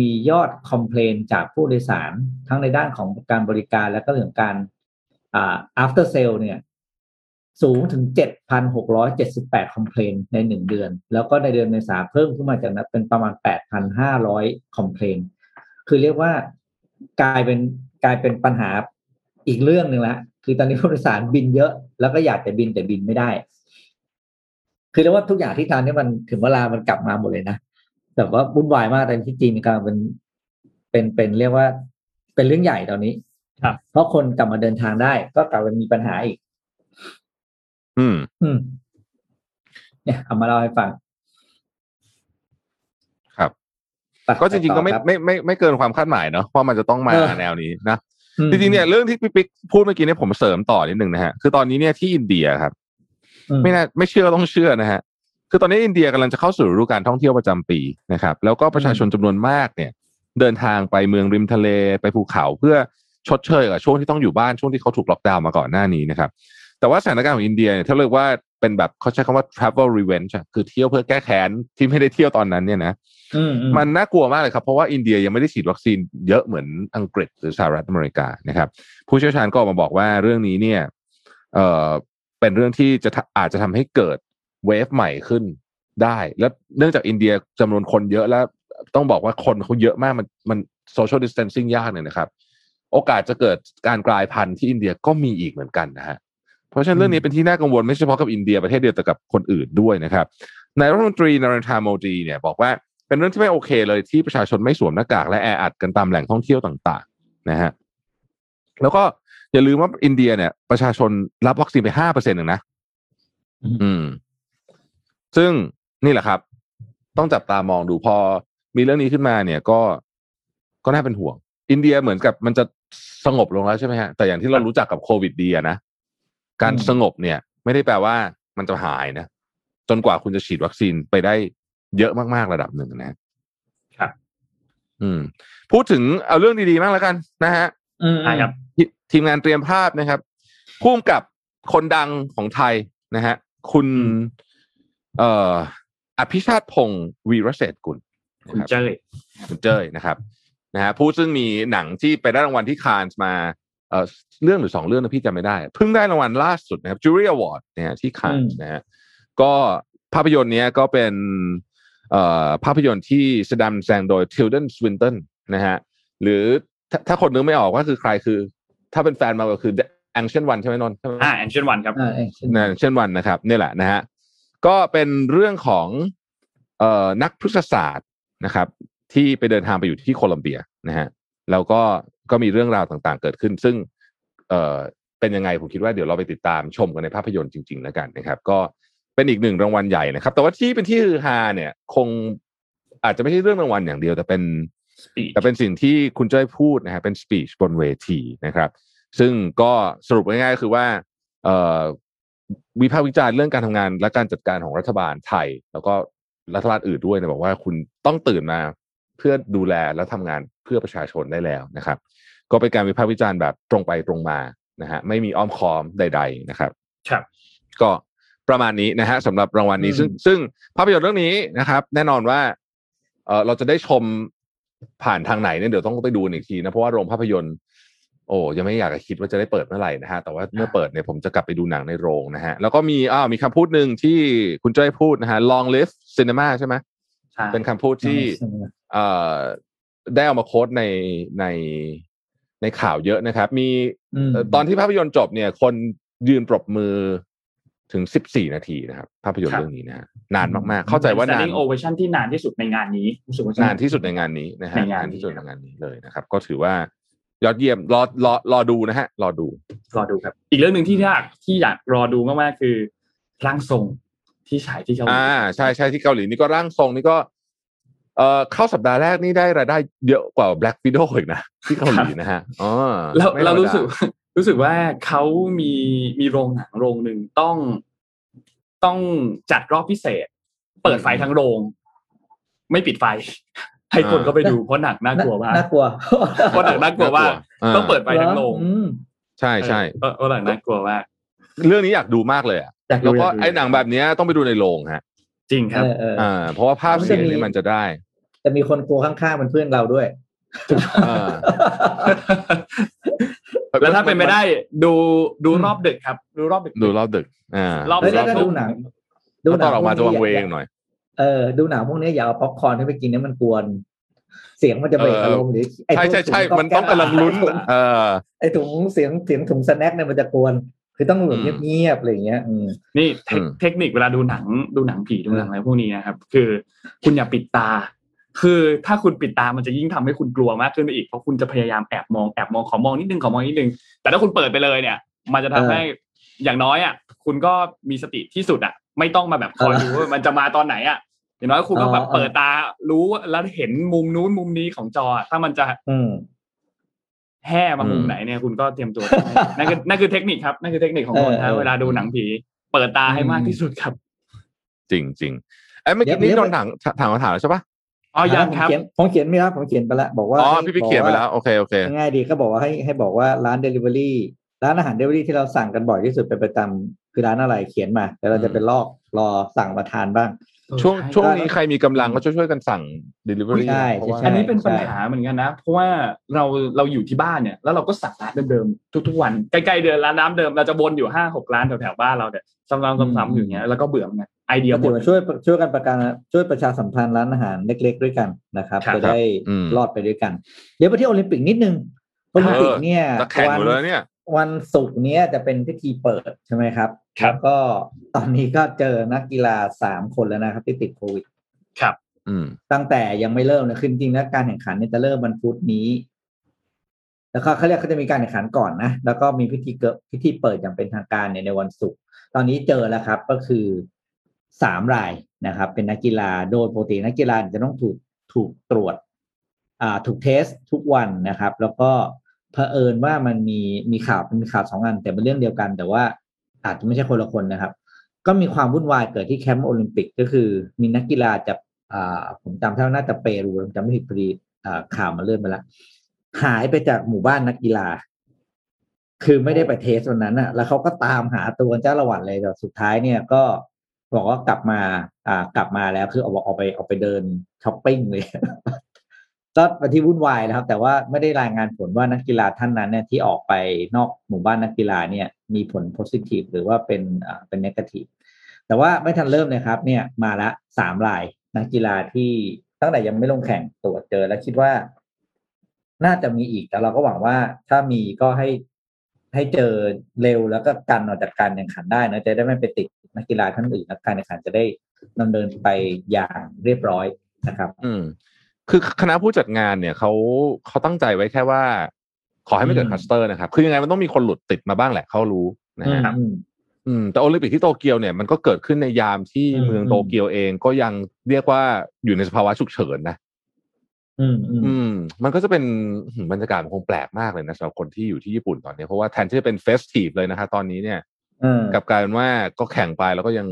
มียอด complain จากผู้โดยสาร ทั้งในด้านของการบริการและก็เรื่องการอ่า after sale เนี่ย สูงถึง 7,678 complain ในหนึ่งเดือน แล้วก็ในเดือนเมษาเพิ่มขึ้นมาจากนั้นเป็นประมาณ 8,500 complain คือเรียกว่ากลายเป็นกลายเป็นปัญหาอีกเรื่องหนึ่งละคือตอนนี้ผู้โดยสารบินเยอะ แล้วก็อยากจะบินแต่บินไม่ได้ คือเรียกว่าทุกอย่างที่ทำเนี่มันถึงเวลามันกลับมาหมดเลยนะ แบบว่าวุ่นวายมากแต่ที่จีนกำลังเป็นเป็นเป็นเรียกว่า เป็นเรื่องใหญ่ตอนนี้ครับเพราะคนกลับมาเดินทางได้ ก็กลับมามีปัญหาอีก อืม อืม เนี่ยเอามาเล่าให้ฟัง ครับไปก็จริงๆก็ไม่ต่อคบไม่ไม่ไม่เกินความคาดหมายเนาะว่ามันจะต้องมาเออแนวนี้นะอืมจริงๆเนี่ยเรื่องที่พี่ปิ๊กพูดเมื่อกี้เนี่ยผมเสริมต่อนิดนึงนะฮะคือตอนนี้เนี่ยที่อินเดียครับอืมไม่น่าไม่เชื่อก็ต้องเชื่อนะฮะ คือตอนนี้อินเดียกำลังจะเข้าสู่ฤดูการท่องเที่ยวประจำปีนะครับ แล้วก็ประชาชนจำนวนมากเนี่ย เดินทางไปเมืองริมทะเลไปภูเขาเพื่อชดเชยกับช่วงที่ต้องอยู่บ้านช่วงที่เขาถูกล็อกดาวน์มาก่อนหน้านี้นะครับ แต่ว่าสถานการณ์ของอินเดียเนี่ยถ้าเรียกว่าเป็นแบบเขาใช้คำว่า travel revenge อะคือเที่ยวเพื่อแก้แค้นที่ไม่ได้เที่ยวตอนนั้นเนี่ยนะอืมอืมมันน่ากลัวมากเลยครับ เพราะว่าอินเดียยังไม่ได้ฉีดวัคซีนเยอะเหมือนอังกฤษหรือสหรัฐอเมริกานะครับ ผู้เชี่ยวชาญก็ออกมาบอกว่าเรื่องนี้เนี่ยเอ่อเป็นเรื่องที่จะทะอาจจะทำให้เกิด เวฟใหม่ขึ้นได้ แล้วเนื่องจากอินเดียจำนวนคนเยอะแล้วต้องบอกว่าคนเขาเยอะมากมันมัน social distancing ยากเนี่ยนะครับ โอกาสจะเกิดการกลายพันธุ์ที่อินเดียก็มีอีกเหมือนกันนะฮะเพราะฉะนั้นเรื่องนี้เป็นที่น่ากังวลไม่เฉพาะกับอินเดียประเทศเดียวแต่กับคนอื่นด้วยนะครับนายรัฐมนตรีนารันทาโมดีเนี่ยบอกว่าเป็นเรื่องที่ไม่โอเคเลยที่ประชาชนไม่สวมหน้ากากและแออัดกันตามแหล่งท่องเที่ยวต่าง ๆ นะฮะแล้วก็อย่าลืมว่าอินเดียเนี่ย ประชาชนรับวัคซีนไปห้าเปอร์เซ็นต์งนะ อืม ซึ่งนี่แหละครับ ต้องจับตามองดูพอมีเรื่องนี้ขึ้นมาเนี่ยก็ก็น่าเป็นห่วง อินเดียเหมือนกับมันจะสงบลงแล้วใช่ไหมฮะแต่อย่างที่เรารู้จักกับโควิดดีอะนะ การอืมสงบเนี่ย ไม่ได้แปลว่ามันจะหายนะ จนกว่าคุณจะฉีดวัคซีนไปได้เยอะมากๆระดับหนึ่งนะครับ อืม พูดถึงเอาเรื่องดีๆมากแล้วกันนะฮะอืมใช่ครับทีทีมงานเตรียมภาพนะครับพุ่มกับคนดังของไทยนะฮะ คุณ เอ่ออภิชาติพงศ์วีรเศรษฐกุลคุณนะครับเจ้ยคุณเจ้ยนะครับนะฮะผู้ซึ่งมีหนังที่ไปได้รางวัลที่คานส์มาเอ่อเรื่องหรือสองเรื่องนะพี่จำไม่ได้เพิ่งได้รางวัลล่าสุดนะครับ jury award นะฮะที่คานส์นะฮะก็ภาพยนตร์เนี้ยก็เป็นเอ่อภาพยนตร์ที่แสดงแสดงโดย Tilda Swinton นะฮะหรือถ้าถ้าคนนึกไม่ออกว่าคือใครคือ ถ้าเป็นแฟนมาก็คือแองเชนวันใช่ไหมนนท์ใช่ไหมอ่าแอนเชนวันครับอ่าเองเช่นนะเช่นวันนะครับนี่แหละนะฮะ ก็เป็นเรื่องของเอ่อนักพฤกษศาสตร์นะครับ ที่ไปเดินทางไปอยู่ที่โคลัมเบียนะฮะแล้วก็ก็มีเรื่องราวต่างๆ เกิดขึ้น ซึ่งเอ่อเป็นยังไงผมคิดว่าเดี๋ยวเราไปติดตามชมกันในภาพยนตร์จริงๆแล้วกันนะครับ ก็เป็นอีกหนึ่งรางวัลใหญ่นะครับ แต่ว่าที่เป็นที่ฮือฮาเนี่ย คงอาจจะไม่ใช่เรื่องรางวัลอย่างเดียว แต่เป็น Speech แต่เป็นสิ่งที่คุณเจ้ยพูดนะฮะเป็นสปีชบนเวทีนะครับ ซึ่งก็สรุปง่ายๆก็คือว่าเอ่อ วิพากษ์วิจารณ์เรื่องการทำงานและการจัดการของรัฐบาลไทย แล้วก็รัฐบาลอื่นด้วยนะบอกว่าคุณต้องตื่นมาเพื่อดูแลและทำงานเพื่อประชาชนได้แล้วนะครับ ก็เป็นการวิพากษ์วิจารณ์แบบตรงไปตรงมานะฮะไม่มีอ้อมค้อมใด ๆนะครับ ครับ ก็ประมาณนี้นะฮะสำหรับรางวัลนี้อืมซึ่งซึ่งภาพยนตร์เรื่องนี้นะครับ แน่นอนว่าเออเราจะได้ชมผ่านทางไหนเนี่ยเดี๋ยวต้องไปดูอีกทีนะเพราะว่าโรงภาพยนตร์ โอ้ยังไม่อยากจะคิดว่าจะได้เปิดเมื่อไหร่นะฮะแต่ว่าเมื่อเปิดเนี่ยผมจะกลับไปดูหนังในโรงนะฮะแล้วก็มีอ้าวมีคำพูดหนึ่งที่คุณจ้อยพูดนะฮะ long live cinema ใช่ไหมใช่เป็นคำพูดที่เอ่อได้เอามาโค้ดในในในข่าวเยอะนะครับ มีอืมเอ่อตอนที่ภาพยนตร์จบเนี่ย คนยืนปรบมือถึงสิบสี่นาทีนะครับ ภาพยนตร์เรื่องนี้นะฮะนานมากๆ เข้าใจว่านาน standing ovation ที่นานที่สุดในงานนี้รู้สึกว่าจะนานที่สุดในงานนี้นะฮะในงานนี้ที่สุดในงานนี้เลยนะครับ ก็ถือว่า ยอดเยี่ยมรอรอรอดูนะฮะ รอดู รอดูครับ อีกเรื่องหนึ่งที่อยากที่อยากรอดูมากๆคือร่างทรงที่ฉายที่เกาหลีอ่าใช่ใช่ที่เกาหลีนี่ก็ร่างทรงนี่ก็ เอ่อเข้าสัปดาห์แรกนี่ได้รายได้เยอะกว่า Black Widow อีกนะที่เกาหลีนะฮะอ๋อเราไม่ธมดเรารู้สึก รู้สึกว่าเขามีมีโรงหนังโรงหนึ่งต้องต้องจัดรอบพิเศษ เปิดไฟทั้งโรง ไม่ปิดไฟ ให้คนก็ไปดูเพราะหนักน่ากลัวมากน่ากลัวเพราะหนักน่ากลัวมากอ่าต้องเปิดไฟทั้งโรงอืมใช่ใช่เออเพราะหนักน่ากลัวมากเรื่องนี้อยากดูมากเลยอะอยากดูแล้วก็อยากดูไอ้หนังแบบเนี้ยต้องไปดูในโรงฮะ จริงครับเออเอออ่าเพราะว่าภาพมันเสีจะยงมีนี่มันจะได้แต่มีคนกลัวข้างๆเป็นเพื่อนเราด้วยอ่าแล้วถ้าเป็นไปได้ ดูดูอืมรอบดึกครับ ดูรอบดึก ดูรอบดึก อ่ารอบเฮ้ยสแล้อวงถ้าทุ่ดูมหนังดูตอนออกมาจะพวังเวงนี้หน่อย เออดูหนังพวกนี้อย่าเอาป๊อปคอร์นให้ไปกินนี่มันกวน เสียงมันจะเบรกเอออารมณ์หรือไอ้ใช่ใช่ใช่ถุงมันต้องกำลังลุ้นไอ้ถุงเออไอ้ถุงเสียงเสียงถุงสแน็คเนี่ยมันจะกวนคือต้องแบบอืมเงียบๆอะไรอย่างเงี้ยอืมนี่เทคอืมเทคนิคเวลาดูหนังดูหนังผีดูหนังอะไรพวกนี้นะครับ คือคุณอย่าปิดตา คือถ้าคุณปิดตามันจะยิ่งทำให้คุณกลัวมากขึ้นไปอีกเพราะคุณจะพยายามแอบมองแอบมองขอมองนิดนึงขอมองนิดนึง แต่ถ้าคุณเปิดไปเลยเนี่ย มันจะทำเออให้อย่างน้อยอะคุณก็มีสติที่สุดอะ ไม่ต้องมาแบบคอยเออดูว่ามันจะมาตอนไหนอะ อย่างน้อยคุณก็แบบเออเออเปิดตารู้แล้วเห็นมุมนู้นมุมนี้ของจออะถ้ามันจะอืมแห่มามุมอืมไหนเนี่ยคุณก็เตรียมตัวได้นั่นคือนั่นคือเทคนิคครับนั่นคือเทคนิคของคนเออนะเออเวลาดูหนังผี เปิดตาให้มากอืมที่สุดครับ จริงจริงไอ้ยเมื่อกี้เดี๋นี่ยวโดนถามถามคำถามแล้วใช่ปะอ๋อยังครับผมเขียนผมเขียนไม่ครับผมเขียนไปแล้วบอกว่าอ๋อให้พี่พี่เขียนไปแล้วโอเคโอเคง่ายดีก็บอกว่าให้ให้บอกว่าร้านเดลิเวอรี่ร้านอาหารเดลิเวอรี่ที่เราสั่งกันบ่อยที่สุดเป็นประจำคือร้านอะไรเขียนมาเดี๋ยวเราจะไปลอกรอสั่งมาทานบ้าง ช่วงใช่วงนี้ใครมีกำลังก็ช่วยช่วยๆกันสั่ง delivery ใช่เพราะว่าใช่อันนี้เป็นปัญหาเหมือนกันนะ เพราะว่าเราเราอยู่ที่บ้านเนี่ย แล้วเราก็สั่งร้านเดิมๆทุกๆวันใกล้ๆเดินร้านน้ำเดิมเราจะวนอยู่ห้าหกร้านแถวๆบ้านเราเนี่ยซ้ำๆซ้ำๆอยู่อย่างเงี้ยแล้วก็เบื่อเหมือนกันไอเดียหมถืดอว่าช่วยช่วยกันประกันช่วยประชาสัมพันธ์ร้านอาหารเล็ก ๆ ด้วยกันนะครับครับจะได้อืมรอดไปด้วยกัน เดี๋ยวไปที่โอลิมปิกนิดนึงโอลิมปิกเนี่ยนักแข่งอยู่แล้วเนี่ย วันศุกร์เนี้ยจะเป็นพิธีเปิดใช่ไหมครับ ครับแล้วก็ตอนนี้ก็เจอนักกีฬาสามคนแล้วนะครับ ที่ติดโควิด ครับ อืม ตั้งแต่ยังไม่เริ่มนะคือจริงๆแล้วการแข่งขันเนี่ยจะเริ่มวันพุธนี้ แล้วก็เขาเรียกเขาจะมีการแข่งขันก่อนนะ แล้วก็มีพิธีเกิดพิธีเปิดอย่างเป็นทางการเนี่ยในวันศุกร์ ตอนนี้เจอแล้วครับ ก็คือสามรายนะครับ เป็นนักกีฬาโดยปกตินักกีฬาจะต้องถูกถูกตรวจ อ่า ถูกเทสทุกวันนะครับ แล้วก็ เผอิญว่ามันมีมีข่าวมีข่าวสองอันแต่เป็นเรื่องเดียวกัน แต่ว่าอาจจะไม่ใช่คนละคนนะครับ ก็มีความวุ่นวายเกิดที่แคมป์โอลิมปิกก็คือ มีนักกีฬาจากอ่าผมจำได้ว่าน่าจะเปรูผมจำไม่ผิดพอดีอ่าข่าวมาเลื่อนไปแล้วหายไปจากหมู่บ้านนักกีฬา คือไม่ได้ไปเทสวันนั้นอะ แล้วเขาก็ตามหาตัวเจ้าละวันเลยแต่สุดท้ายเนี่ยก็บอกว่ากลับมา อ่ากลับมาแล้วคือเอาเอาไปเอาไปเดินช้อปปิ้งเลย ก็เป็นที่วุ่นวายนะครับ แต่ว่าไม่ได้รายงานผลว่านักกีฬาท่านนั้นเนี่ยที่ออกไปนอกหมู่บ้านนักกีฬาเนี่ยมีผลโพซิทีฟหรือว่าเป็นเป็นนกาทีฟแต่ว่าไม่ทันเริ่มเลยครับเนี่ยมาละสามรายนักกีฬาที่ตั้งแต่ยังไม่ลงแข่งตรวจเจอและคิดว่า น่าจะมีอีกแต่เราก็หวังว่าถ้ามีก็ให้ให้เจอเร็วแล้วก็กันออกจากการแข่งขันได้นะจะได้ไม่ไปติดนักกีฬาท่านอื่นนักการแข่งขันจะได้ดำเนินไปอย่างเรียบร้อยนะครับ อืม คือคณะผู้จัดงานเนี่ยเขาเขาตั้งใจไว้แค่ว่า ขอให้ไม่เกิดอืมคลัสเตอร์นะครับ คือยังไงมันต้องมีคนหลุดติดมาบ้างแหละเขารู้นะฮะอืมอืมแต่โอลิมปิกที่โตเกียวเนี่ยมันก็เกิดขึ้นในยามที่อืมเมืองโตเกียวเองก็ยังเรียกว่าอยู่ในสภาวะฉุกเฉินนะอืมอืมอืมมันก็จะเป็นหืมบรรยากาศมันคงแปลกมากเลยนะสำหรับคนที่อยู่ที่ญี่ปุ่นตอนนี้เพราะว่าแทนที่จะเป็น festive เลยนะคะตอนนี้เนี่ยเออกลับกลายเป็นว่าก็แข่งไปแล้วก็ยัง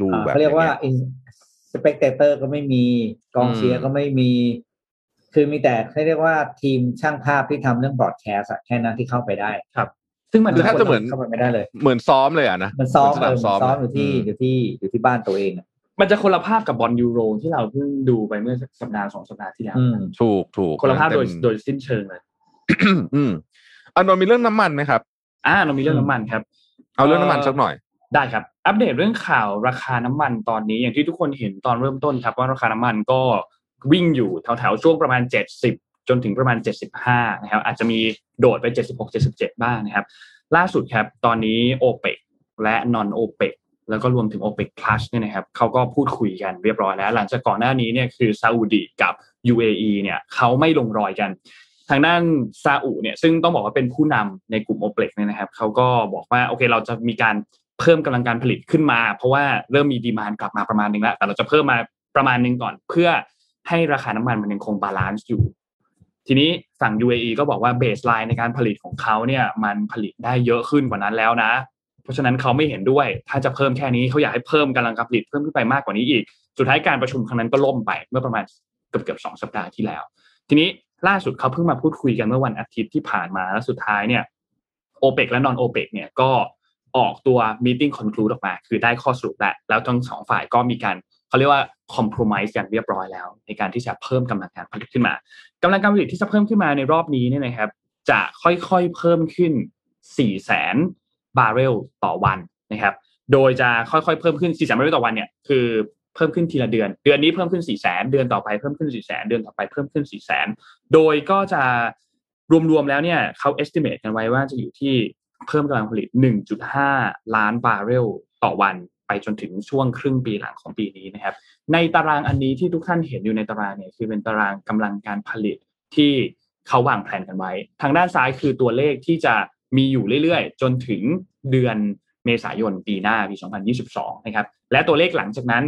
ดูอ่าแบบเขาเรียกว่าองงี้ spectator ก็ไม่มีกองเชียร์ก็ไม่มี คือมีแต่เขาเรียกว่าทีมช่างภาพที่ทำเรื่อง broadcast อะแค่นั้นที่เข้าไปได้ซึ่งมันคือแทบจะเหมือนเข้าไปไม่ได้เลย เหมือนซ้อมเลยอะนะมันซ้อมเหเอสนาอมมันซ้อมอยู่ที่มอยู่ที่อยู่ที่บ้านตัวเองอะมันจะคนละภาพกับบอลยูโรที่เราเพิ่งดูไปเมื่อสัปดาห์สองสัปดาห์ที่แล้วอืมถูกถูกคนละภาพโดยเต็มโดยสิ้นเชิงเลยอืมอันนนท์มีเรื่องน้ำมันไหมครับอ่าเรามีเรื่องน้ำมันครับ เอาเรื่องน้ำมันสักหน่อย ได้ครับ อัปเดตเรื่องข่าวราคาน้ำมันตอนนี้อย่างที่ทุกคนเห็นตอนเริ่มต้นครับว่าราคาน้ำมันก็วิ่งอยู่แถวๆช่วงประมาณ 70 จนถึงประมาณ 75นะครับอาจจะมีโดดไป 76 77 บ้างนะครับ ล่าสุดครับตอนนี้ o p e c และ non o p e c แล้วก็รวมถึง o p e c Plus เนี่ยนะครับเขาก็พูดคุยกันเรียบร้อยแล้ว หลังจากก่อนหน้านี้เนี่ยคือซาอุดีกับ UAE เนี่ยเขาไม่ลงรอยกันทางด้านซาอุเนี่ยซึ่งต้องบอกว่าเป็นผู้นำในกลุ่มโอเปกเนี่ยนะครับเขาก็บอกว่าโอเคเราจะมีการ เพิ่มกำลังการผลิตขึ้นมา เพราะว่าเริ่มมี demand กลับมาประมาณนึงแล้วแต่เราจะเพิ่มมาประมาณนึงก่อน เพื่อให้ราคาน้ำมันมันยังคง balance อยู่ ทีนี้ฝั่ง UAE ก็บอกว่า baseline ในการผลิตของเขาเนี่ยมันผลิตได้เยอะขึ้นกว่านั้นแล้วนะ เพราะฉะนั้นเขาไม่เห็นด้วย ถ้าจะเพิ่มแค่นี้เขาอยากให้เพิ่มกำลังการผลิตเพิ่มขึ้นไปมากกว่านี้อีก สุดท้ายการประชุมครั้งนั้นก็ล่มไปเมื่อประมาณเกือบเกือบสองสัปดาห์ที่แล้ว ทีนี้ล่าสุดเขาเพิ่งมาพูดคุยกันเมื่อวันอาทิตย์ที่ผ่านมาแล้วสุดท้ายเนี่ยโอเปกและนอนโอเปกเนี่ยก็ ออกตัว meeting conclude ออกมา คือได้ข้อสรุปแล้วแล้วทั้งสองฝ่ายก็มีการเขาเรียกว่า compromise กันเรียบร้อยแล้ว ในการที่จะเพิ่มกำลังการผลิตขึ้นมากำลังการผลิตที่จะเพิ่มขึ้นมาในรอบนี้เนี่ยนะครับ จะค่อยๆเพิ่มขึ้น4แสนบาร์เรลต่อวันนะครับ โดยจะค่อยๆเพิ่มขึ้น4แสนบาร์เรลต่อวันเนี่ยคือเพิ่มขึ้นทีละเดือน เดือนนี้เพิ่มขึ้น4แสนเดือนต่อไปเพิ่มขึ้น4แสนเดือนต่อไปเพิ่มขึ้น4แสนโดยก็จะรวมๆแล้วเนี่ยเขา estimate กันไว้ว่าจะอยู่ที่ เพิ่มกำลังผลิต 1.5 ล้านบาร์เรลต่อวันไปจนถึงช่วงครึ่งปีหลังของปีนี้นะครับ ในตารางอันนี้ที่ทุกท่านเห็นอยู่ในตารางเนี่ยคือเป็นตารางกำลังการผลิตที่เขาวางแผนกันไว้ ทางด้านซ้ายคือตัวเลขที่จะมีอยู่เรื่อยๆ จนถึงเดือนเมษายนปีหน้าปี 2022 นะครับ และตัวเลขหลังจากนั้น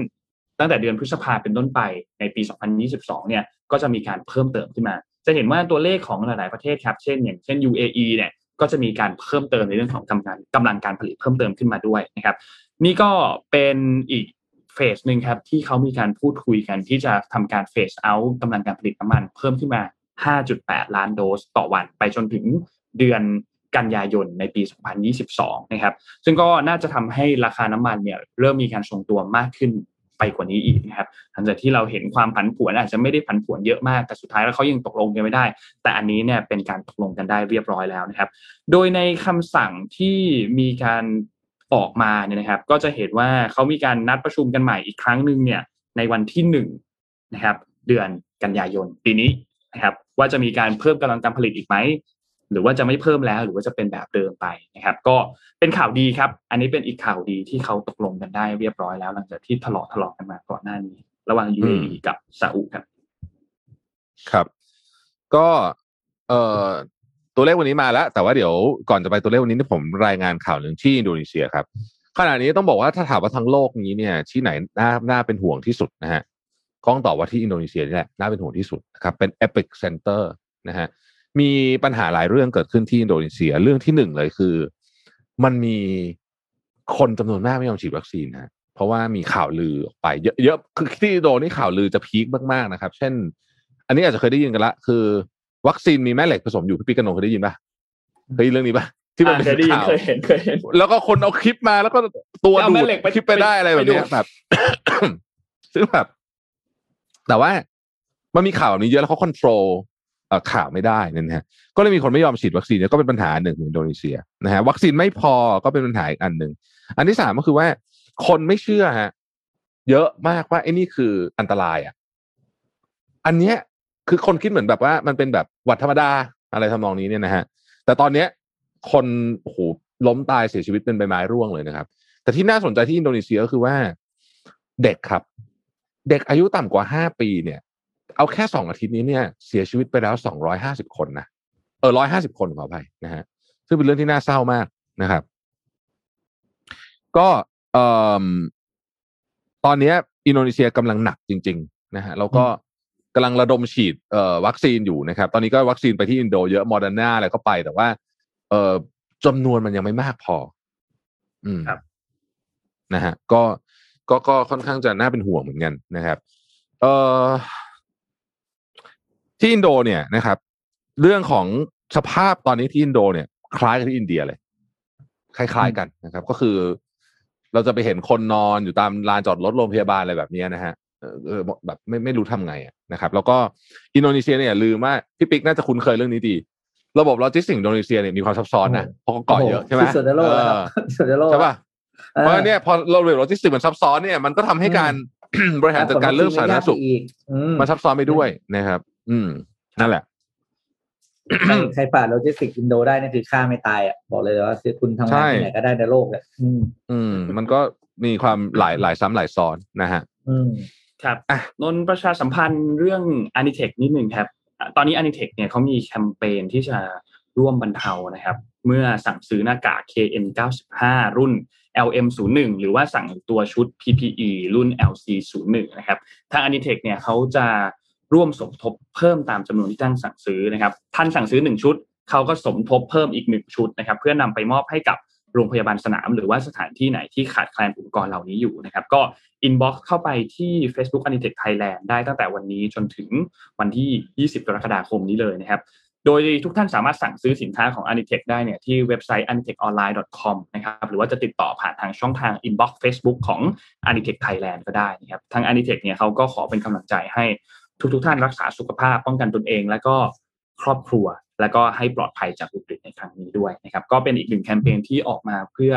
ตั้งแต่เดือนพฤษภาเป็นต้นไปในปี 2022 เนี่ยก็จะมีการเพิ่มเติมขึ้นมา จะเห็นว่าตัวเลขของหลายๆประเทศครับ เช่น อย่างเช่น UAE เนี่ย ก็จะมีการเพิ่มเติมในเรื่องของกำลังกำลังการผลิตเพิ่มเติมขึ้นมาด้วยนะครับ นี่ก็เป็นอีกเฟสหนึ่งครับที่เขามีการพูดคุยกันที่จะทำการเฟสเอากำลังการผลิตน้ำมันเพิ่มขึ้นมา 5.8 ล้านโดสต่อวันไปจนถึงเดือนกันยายนในปี 2022 นะครับ ซึ่งก็น่าจะทำให้ราคาน้ำมันเนี่ยเริ่มมีการทรงตัวมากขึ้น ไปกว่านี้อีกนะครับหลังจากที่เราเห็นความผันผวนอาจจะไม่ได้ผันผวนเยอะมากแต่สุดท้ายแล้วเขายังตกลงกันไม่ได้ แต่อันนี้เนี่ยเป็นการตกลงกันได้เรียบร้อยแล้วนะครับ โดยในคำสั่งที่มีการออกมาเนี่ยนะครับ ก็จะเห็นว่าเขามีการนัดประชุมกันใหม่อีกครั้งหนึ่งเนี่ยในวันที่หนึ่งนะครับ เดือนกันยายนปีนี้นะครับว่าจะมีการเพิ่มกำลังการผลิตอีกไหม หรือว่าจะไม่เพิ่มแล้วหรือว่าจะเป็นแบบเดิมไปนะครับ ก็เป็นข่าวดีครับ อันนี้เป็นอีกข่าวดีที่เขาตกลงกันได้เรียบร้อยแล้ว หลังจากที่ทะเลาะทะเลาะกันมาก่อนหน้านี้ ระหว่าง UAE กับซาอุครับ ครับ ก็เอ่อตัวเลขวันนี้มาแล้ว แต่ว่าเดี๋ยวก่อนจะไปตัวเลขวันนี้เนี่ยผมรายงานข่าวหนึ่งที่อินโดนีเซียครับขณะนี้ต้องบอกว่าถ้าถามว่าทั้งโลกนี้เนี่ยที่ไหนน่าน่าเป็นห่วงที่สุดนะฮะก็ต้องตอบว่าที่อินโดนีเซียนี่แหละน่าเป็นห่วงที่สุดนะครับเป็น epic center นะฮะ มีปัญหาหลายเรื่องเกิดขึ้นที่อินโดนีเซีย เรื่องที่หนึ่งเลยคือ มันมีคนจำนวนมากไม่ยอมฉีดวัคซีนนะเพราะว่ามีข่าวลือออกไปเยอะเยอะคือที่อินโดนี่ข่าวลือจะพีคมากๆนะครับ เช่น อันนี้อาจจะเคยได้ยินกันละ คือ วัคซีนมีแม่เหล็กผสมอยู่พี่ปิ๊กกนงเคยได้ยินปะเคยได้ยินเรื่องนี้ปะที่มันอ่าเป็นเคยได้ยินข่าวเคยเห็นเคยเห็น แล้วก็คนเอาคลิปมาแล้วก็ตัวเอาดูแม่ดเหล็กไปคลิปไปได้อะไรแบบเนี้ยไปดูแบบซึ่งแบบแต่ว่ามันมีข่าวแบบนี้เยอะแล้วเขาควบคุม ข่าวไม่ได้นะฮะก็เลยมีคนไม่ยอมฉีดวัคซีนเนี่ยก็เป็นปัญหาหนึ่งของอินโดนีเซียนะฮะวัคซีนไม่พอก็เป็นปัญหาอีกอันหนึ่งอันที่สามก็คือว่า คนไม่เชื่อฮะเยอะมากว่าไอ้นี่คืออันตรายอะอันเนี้ยคือคนคิดเหมือนแบบว่า มันเป็นแบบวัดธรรมดาอะไรทำนองนี้เนี่ยนะฮะแต่ตอนเนี้ยคนโอ้โหล้มตายเสียชีวิตเป็นใบไม้ร่วงเลยนะครับ แต่ที่น่าสนใจที่อินโดนีเซียก็คือว่าเด็กครับ เด็กอายุต่ำกว่าห้าปีเนี่ย เอาแค่สองอาทิตย์นี้เนี่ยเสียชีวิตไปแล้วสองร้อยห้าสิบคนนะเออร้อยห้าสิบคนขออภัยนะฮะซึ่งเป็นเรื่องที่น่าเศร้ามากนะครับ ก็เอ่อตอนนี้อินโดนีเซียกำลังหนักจริง ๆ นะฮะแล้วก็กำลังระดมฉีดเอ่อวัคซีนอยู่นะครับ ตอนนี้ก็วัคซีนไปที่อินโดเยอะมอร์ดานาอะไรก็ไปแต่ว่า เอ่อจำนวนมันยังไม่มากพอ อืมครับนะฮะก็ก็ก็ค่อนข้างจะน่าเป็นห่วงเหมือนกันนะครับ เอ่อ ที่อินโดเนี่ยนะครับ เรื่องของสภาพตอนนี้ที่อินโดเนี่ย คล้ายกับที่อินเดียเลย คล้าย ๆกันนะครับ ก็คือ เราจะไปเห็นคนนอนอยู่ตามลานจอดรถโรงพยาบาลอะไรแบบนี้นะฮะเออเออแบบไม่ไม่รู้ทำไงอะนะครับ แล้วก็อินโดนีเซียเนี่ยลืมว่าพี่ปิ๊กน่าจะคุ้นเคยเรื่องนี้ดี ระบบโลจิสติกส์อินโดนีเซียเนี่ยมีความซับซ้อนนะเพราะเขาเกาะเยอะใช่ไหมที่สุดในโลกแล้วครับเออที่สุดในโลกใช่ป่ะเพราะเนี่ยพอเราเรียนโลจิสติกส์มันซับซ้อนเนี่ยมันก็ทำให้การบริหารจัดการเรื่องสาธารณสุขอีกอืมมันซับซ้อนไปด้วยนะครับ อืม นั่นแหละใครใครผ่านโลจิสติกอินโดได้นี่คือฆ่าไม่ตายอะบอกเลยว่าคือคุณทำงานที่ไหนก็ได้ในโลกเลยอืมอืม มันก็มีความหลายหลายซ้ำหลายซ้อนนะฮะ อืมครับอะนนท์ประชาสัมพันธ์เรื่อง a n i t e c h นิดหนึ่งครับอะตอนนี้ a n i t e c h เนี่ยเขามีแคมเปญที่จะร่วมบรรเทานะครับ เมื่อสั่งซื้อหน้ากาก KN95 รุ่น LM01 หรือว่าสั่งตัวชุด PPE รุ่น LC01 นะครับ ทาง a n i t e c h เนี่ยเขาจะ ร่วมสมทบเพิ่มตามจำนวนที่ท่านสั่งซื้อนะครับท่านสั่งซื้อ 1 ชุดเขาก็สมทบเพิ่มอีก 1 ชุดนะครับ เพื่อนำไปมอบให้กับโรงพยาบาลสนาม หรือว่าสถานที่ไหนที่ขาดแคลนอุปกรณ์เหล่านี้อยู่นะครับ ก็ inbox เข้าไปที่ Facebook a n i t e c h Thailand ได้ตั้งแต่วันนี้จนถึงวันที่ 20 กรกฎาคมนี้เลยนะครับ โดยทุกท่านสามารถสั่งซื้อสินค้าของ a n i t e c h ได้เนี่ยที่เว็บไซต์ anitechonline.com นะครับหรือว่าจะติดต่อผ่านทางช่องทาง inbox Facebook ของ a n i t e c h Thailand ก็ได้นะครับทาง a n i t e c h เนี่ยเขาก็ขอเป็นกำลังใจให้ ทุกๆท่านรักษาสุขภาพป้องกันตนเอง และก็ครอบครัว แล้วก็ให้ปลอดภัยจากวิกฤตในครั้งนี้ด้วยนะครับ ก็เป็นอีกหนึ่งแคมเปญที่ออกมาเพื่อ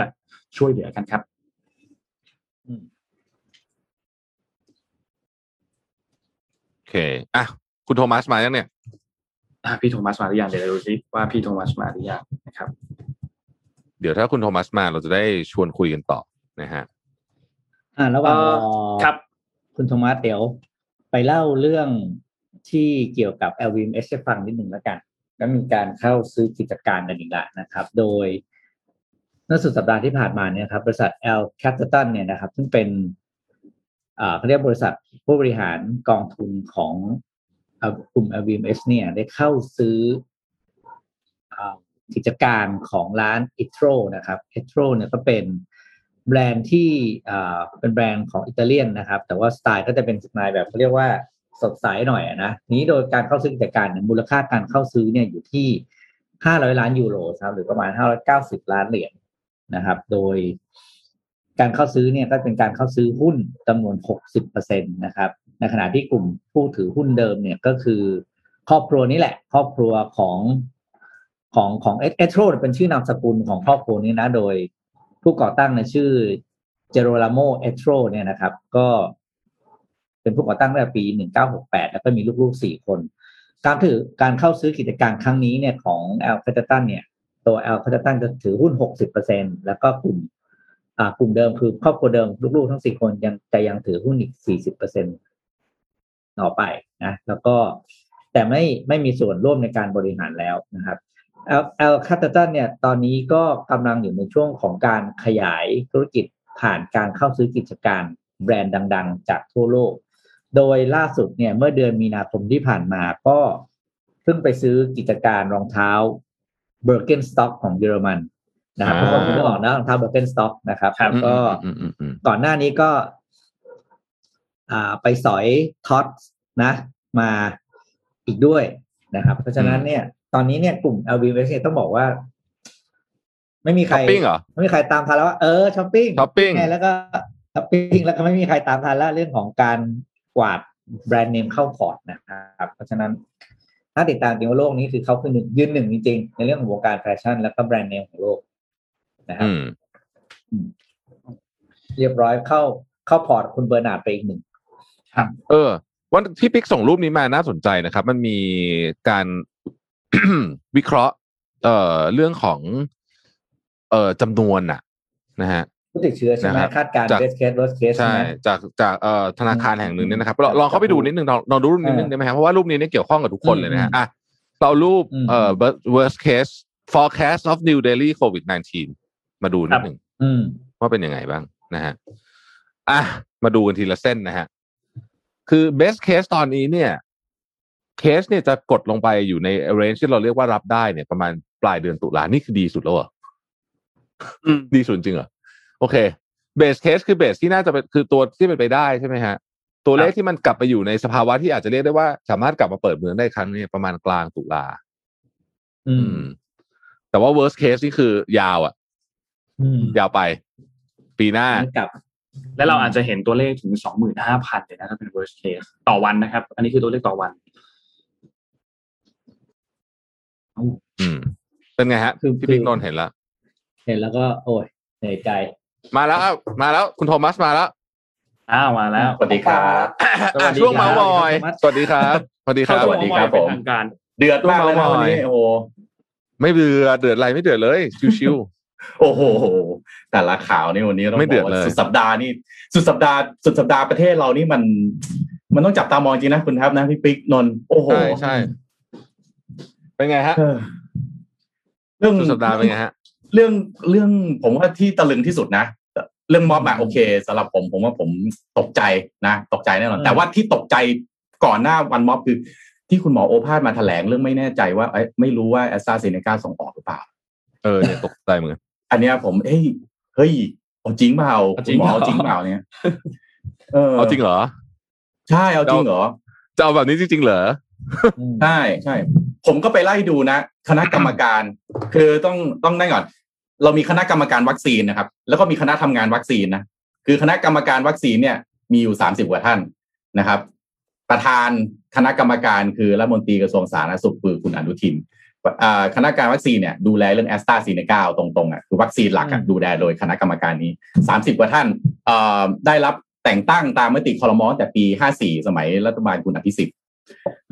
ช่วยเหลือกันครับโอเคอะคุณโทมัสมายังเนี่ยอะพี่โทมัสมาหรือยังเดี๋ยวเราดูซิว่าพี่โทมัสมาหรือยังนะครับ เดี๋ยวถ้าคุณโทมัสมาเราจะได้ชวนคุยกันต่อนะฮะอ่าระหว่างรอครับ คุณโทมัสเดี๋ยว ไปเล่าเรื่องที่เกี่ยวกับ LVMH ให้ฟังนิดหนึ่งแล้วกัน ก็มีการเข้าซื้อกิจการกันอีกแล้วนะครับ โดยเมื่อสุดสัปดาห์ที่ผ่านมาเนี่ยครับบริษัท L Capital เนี่ยนะครับ ซึ่งเป็นเขาเรียกบริษัทผู้บริหารกองทุนของเอ่อกลุ่ม LVMH เนี่ยได้เข้าซื้อกิจการของร้าน e t r o นะครับ e t r o เนี่ยก็เป็น แบรนด์ที่เป็นแบรนด์ของอิตาเลียนนะครับ แต่ว่าสไตล์ก็จะเป็นสไตล์แบบเขาเรียกว่าสดใสหน่อยนะนี้โดยการเข้าซื้อกิจการมูลค่าการเข้าซื้อเนี่ยอยู่ที่ 500 ล้านยูโรครับหรือประมาณ 590 ล้านเหรียญนะครับ โดยการเข้าซื้อเนี่ยก็เป็นการเข้าซื้อหุ้นจำนวน 60%นะครับ ในขณะที่กลุ่มผู้ถือหุ้นเดิมเนี่ยก็คือครอบครัวนี้แหละ ครอบครัวของของของเอเทโรเป็นชื่อนามสกุลของครอบครัวนี้นะ โดย ผู้ก่อตั้งในชื่อเจโรลาโมเอเทโรเนี่ยนะครับ ก็เป็นผู้ก่อตั้งตั้งแต่ปี 1968 แล้วก็มีลูกๆ 4 คน การถือการเข้าซื้อกิจการครั้งนี้เนี่ยของ L c a p i t a l เนี่ย ตัว L c a p i t a l จะถือหุ้น 60%แล้วก็กลุ่มอ่ากลุ่มเดิมคือครอบครัวเดิมลูกๆ ทั้งสี่คนยังจะยังถือหุ้นอีก 40%ต่อไปนะ แล้วก็แต่ไม่ไม่มีส่วนร่วมในการบริหารแล้วนะครับ L L Capital เนี่ยตอนนี้ก็กำลังอยู่ในช่วงของการขยายธุรกิจผ่านการเข้าซื้อกิจการแบรนด์ดัง ๆ จากทั่วโลก โดยล่าสุดเนี่ยเมื่อเดือนมีนาคมที่ผ่านมาก็เพิ่งไปซื้อกิจการรองเท้าเบอร์เกนสต็อกของเยอรมันนะครับอ่าทุกคนก็ออกนะรองเท้าเบอร์เกนสต็อกนะครับครับแล้วก็อืมอืมอืมก่อนหน้านี้ก็ อ่าไปสอยท็อตนะ มาอีกด้วยนะครับ เพราะฉะนั้นเนี่ย ตอนนี้เนี่ยกลุ่ม LVMH เนี่ยต้องบอกว่า ไม่มีใคช้รอปปิ้งเหรอไม่มีใครตามทันแล้วว่าเออช้อปปิ้งช้อปปิ้งไงแล้วก็ช้อปปิ้งแล้วก็ไม่มีใครตามทันแล้วเรื่องของการกวาดแบรนด์เนมเข้าพอร์ตนะครับ เพราะฉะนั้นถ้าติดตามจริงว่าโลกนี้คือเขาคือหนึ่งยืนหนึ่งจริงๆในเรื่องของวงการแฟชั่นแล้วก็แบรนด์เนมของโลกนะครับอืมเรียบร้อยเข้าเข้าพอร์ตคุณเบอร์นาร์ดไปอีกหนึ่งเออ วันที่พิกส่งรูปนี้มาน่าสนใจนะครับ มันมีการ วิเคราะห์ เอ่อเรื่องของ เอ่อจำนวนน่ะนะฮะผู้ติดเชื้อใช่ไหมนะครับคาดการณ์จาก best case worst case ใช่ใช่ไหมจากจากเอ่อธนาคารแห่งหนึ่งเนี่ยนะครับอืมลองลองเข้าไปดูนิดนึงลองลองดูรูปนี้นิดนึงได้ไหมครับเพราะว่ารูปนี้เนี่ยเกี่ยวข้องกับทุกคนเลยนะฮะอืมอะเรารูปอืมเอ่อ worst case forecast of New Delhi COVID 19มาดูนิดหนึ่งอืมว่าเป็นยังไงบ้างนะฮะอะมาดูกันทีละเส้นนะฮะคือ best case ตอนนี้เนี่ย เคสเนี่ยจะกดลงไปอยู่ใน range ที่เราเรียกว่ารับได้เนี่ยประมาณปลายเดือนตุลานี่คือดีสุดแล้วเหรออืมดีสุดจริงเหรอโอเค base case คือ base ที่น่าจะเป็นคือตัวที่เป็นไปได้ใช่ไหมฮะ ตัวเลขที่มันกลับไปอยู่ในสภาวะที่อาจจะเรียกได้ว่า สามารถกลับมาเปิดเมืองได้ครั้งนี้ประมาณกลางตุลาอือืมมแต่ว่า worst case นี่คือยาวอะอืมยาวไป ปีหน้ากลับ และเราอาจจะเห็นตัวเลขถึงสองหมื่นห้าพันเลยนะถ้าเป็น worst case ต่อวันนะครับ อันนี้คือตัวเลขต่อวัน อืม เป็นไงฮะคือพี่คือปิ๊กนนท์เห็นแล้ว เห็นแล้วก็ โอ้ยเหนื่อยใจ มาแล้วครับมาแล้ว คุณโทมัสมาแล้ว อ้าว มาแล้ว สวัสดีครับสวัอะสดีช่วงครัเมาบส์มอย สวัสดีครับ สวัสดีครับ สวัสดีครับสวัสดีครับเป็นผมทางการเดือดมากเลยนะช่วงวันเมาส์มอยนี้โอ้โหไม่เดือดเดือดอะไรไม่เดือดเลย ชิวโอ้โห แต่ละข่าวนี่วันนี้ต้องไม่เดือดบอกว่าเลยสุดสัปดาห์นี่สุดสัปดาห์สุดสัปดาห์ประเทศเรานี่มัน มันต้องจับตามองจริงนะคุณครับนะพี่ปิ๊กนนท์โอ้โหๆใช่ใช่ เป็นไงฮะเออเรื่องสุดสัปดาห์เป็นไงฮะ เรื่องเรื่องผมว่าที่ตะลึงที่สุดนะเรื่องม็อบอะโอเคสำหรับผมผมว่าผมตกใจนะตกใจแน่นอนอืมแต่ว่าที่ตกใจก่อนหน้าวันม็อบคือ ที่คุณหมอโอภาสมาแถลงเรื่องไม่แน่ใจว่าเอ้ยไม่รู้ว่าแอสตราเซเนกาส่งออกหรือเปล่า เออเนี่ยตกใจเหมือนกันอันเนี้ยผมเอ้ยเฮ้ยเอาจริงเปล่าเอาจริคุณงหมอเหรอเอาจริงเปล่าเนี่ยเออเอาจริงเหรอ ใช่เอาจริงเหรอจะเอาแบบนี้จริงๆเหรออืม ใช่ใช่ ผมก็ไปไล่ดูนะ คณะกรรมการ คือต้องต้องได้ก่อน เรามีคณะกรรมการวัคซีนนะครับ แล้วก็มีคณะทำงานวัคซีนนะคือคณะกรรมการวัคซีนเนี่ย มีอยู่สามสิบกว่าท่านนะครับ ประธานคณะกรรมการคือรัฐมนตรีกระทรวงสาธารณสุขคือคุณอนุทินอ่าคณะกรรมการวัคซีนเนี่ยดูแลเรื่องแอสตราซีเนกาตรงๆอะคือวัคซีนหลักอะดูแลโดยคณะกรรมการนี้สามสิบกว่าท่านเอ่อได้รับแต่งตั้งตามมติคอรมอแต่ปีห้าสี่สมัยรัฐบาลคุณอภิสิทธิ์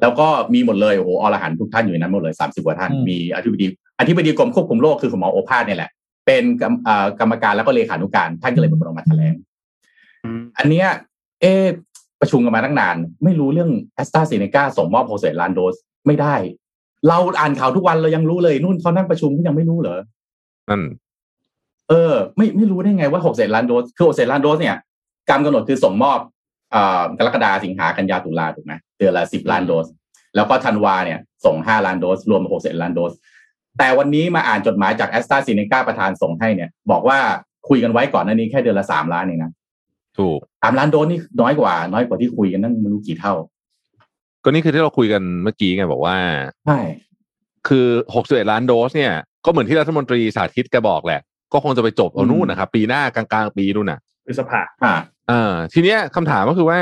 แล้วก็มีหมดเลยโอ้โหอรหันต์ทุกท่านอยู่ในนั้นหมดเลยสามสิบกว่าท่านอืมมีอธิบดีอธิบดีกรมควบคุมโรคคือคุณหมอโอภาสเนี่ยแหละ เป็นกรรมอ่ากรรมการแล้วก็เลขานุการ ท่านก็เลยเป็นคนออกมาแถลงอืมอันเนี้ยเอะประชุมกันมาตั้งนาน ไม่รู้เรื่องแอสตราเซเนกาส่งมอบโปรเซสล้านโดสไม่ได้ เราอ่านข่าวทุกวันเรายังรู้เลยนู่นเขานั่งประชุมเขายังไม่รู้เหรอนั่นเออ ไม่ไม่รู้ได้ไงว่าหกเศษล้านโดสคือหกเศษล้านโดสเนี่ยการกำหนดคือส่งมอบเอ่อ กรกฎาสิงหากันยาตุลาถูกไหมเดือนละสิบล้านโดส แล้วก็ธันวาเนี่ย ส่งห้าล้านโดส รวมหกเศษล้านโดส แต่วันนี้มาอ่านจดหมายจากแอสตราซีเนกาประธานส่งให้เนี่ย บอกว่าคุยกันไว้ก่อนหน้านี้แค่เดือนละสามล้านเองนะถูกสามล้านโดสนี่น้อยกว่า น้อยกว่าที่คุยกันนั่งไม่รู้กี่เท่า ก็นี่คือที่เราคุยกันเมื่อกี้ไงบอกว่าใช่คือหกสิบเอ็ดล้านโดสเนี่ยก็เหมือนที่รัฐมนตรีสาธิตแกบอกแหละ ก็คงจะไปจบเอานู่นนะครับปีหน้ากลางๆปีนู่นน่ะ พฤษภาอ่าเออทีเนี้ยคำถามก็คือว่า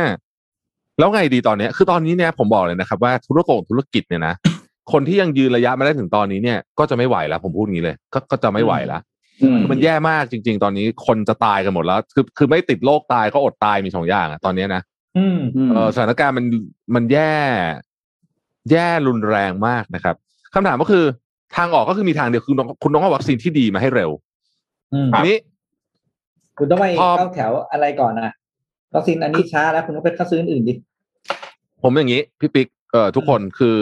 แล้วไงดีตอนเนี้ย คือตอนนี้เนี่ยผมบอกเลยนะครับว่าธุรกงธุรกิจเนี่ยนะคนที่ยังยืนระยะมาได้ถึงตอนนี้เนี่ย ก็จะไม่ไหวแล้วผมพูดงี้เลย ก็ก็จะไม่ไหวแล้วอืมคือมันแย่มากจริง ๆ ตอนนี้คนจะตายกันหมดแล้ว คือคือไม่ติดโรคตายก็อดตายมีสองอย่างอะตอนเนี้ยนะอืมเออสถานการณ์มันมันแย่ แย่รุนแรงมากนะครับคำถามก็คือทางออกก็คือมีทางเดียวคือคุณต้องคุณต้องเอาวัคซีนที่ดีมาให้เร็วอืมทีนี้ คุณต้องไปพอเข้าแถวอะไรก่อนนะวัคซีนอันนี้ช้าแล้วคุณต้องไปเข้าซื้ออนอื่นดิ ผมอย่างนี้ พี่ปิ๊กเอ่อทุกคนคือ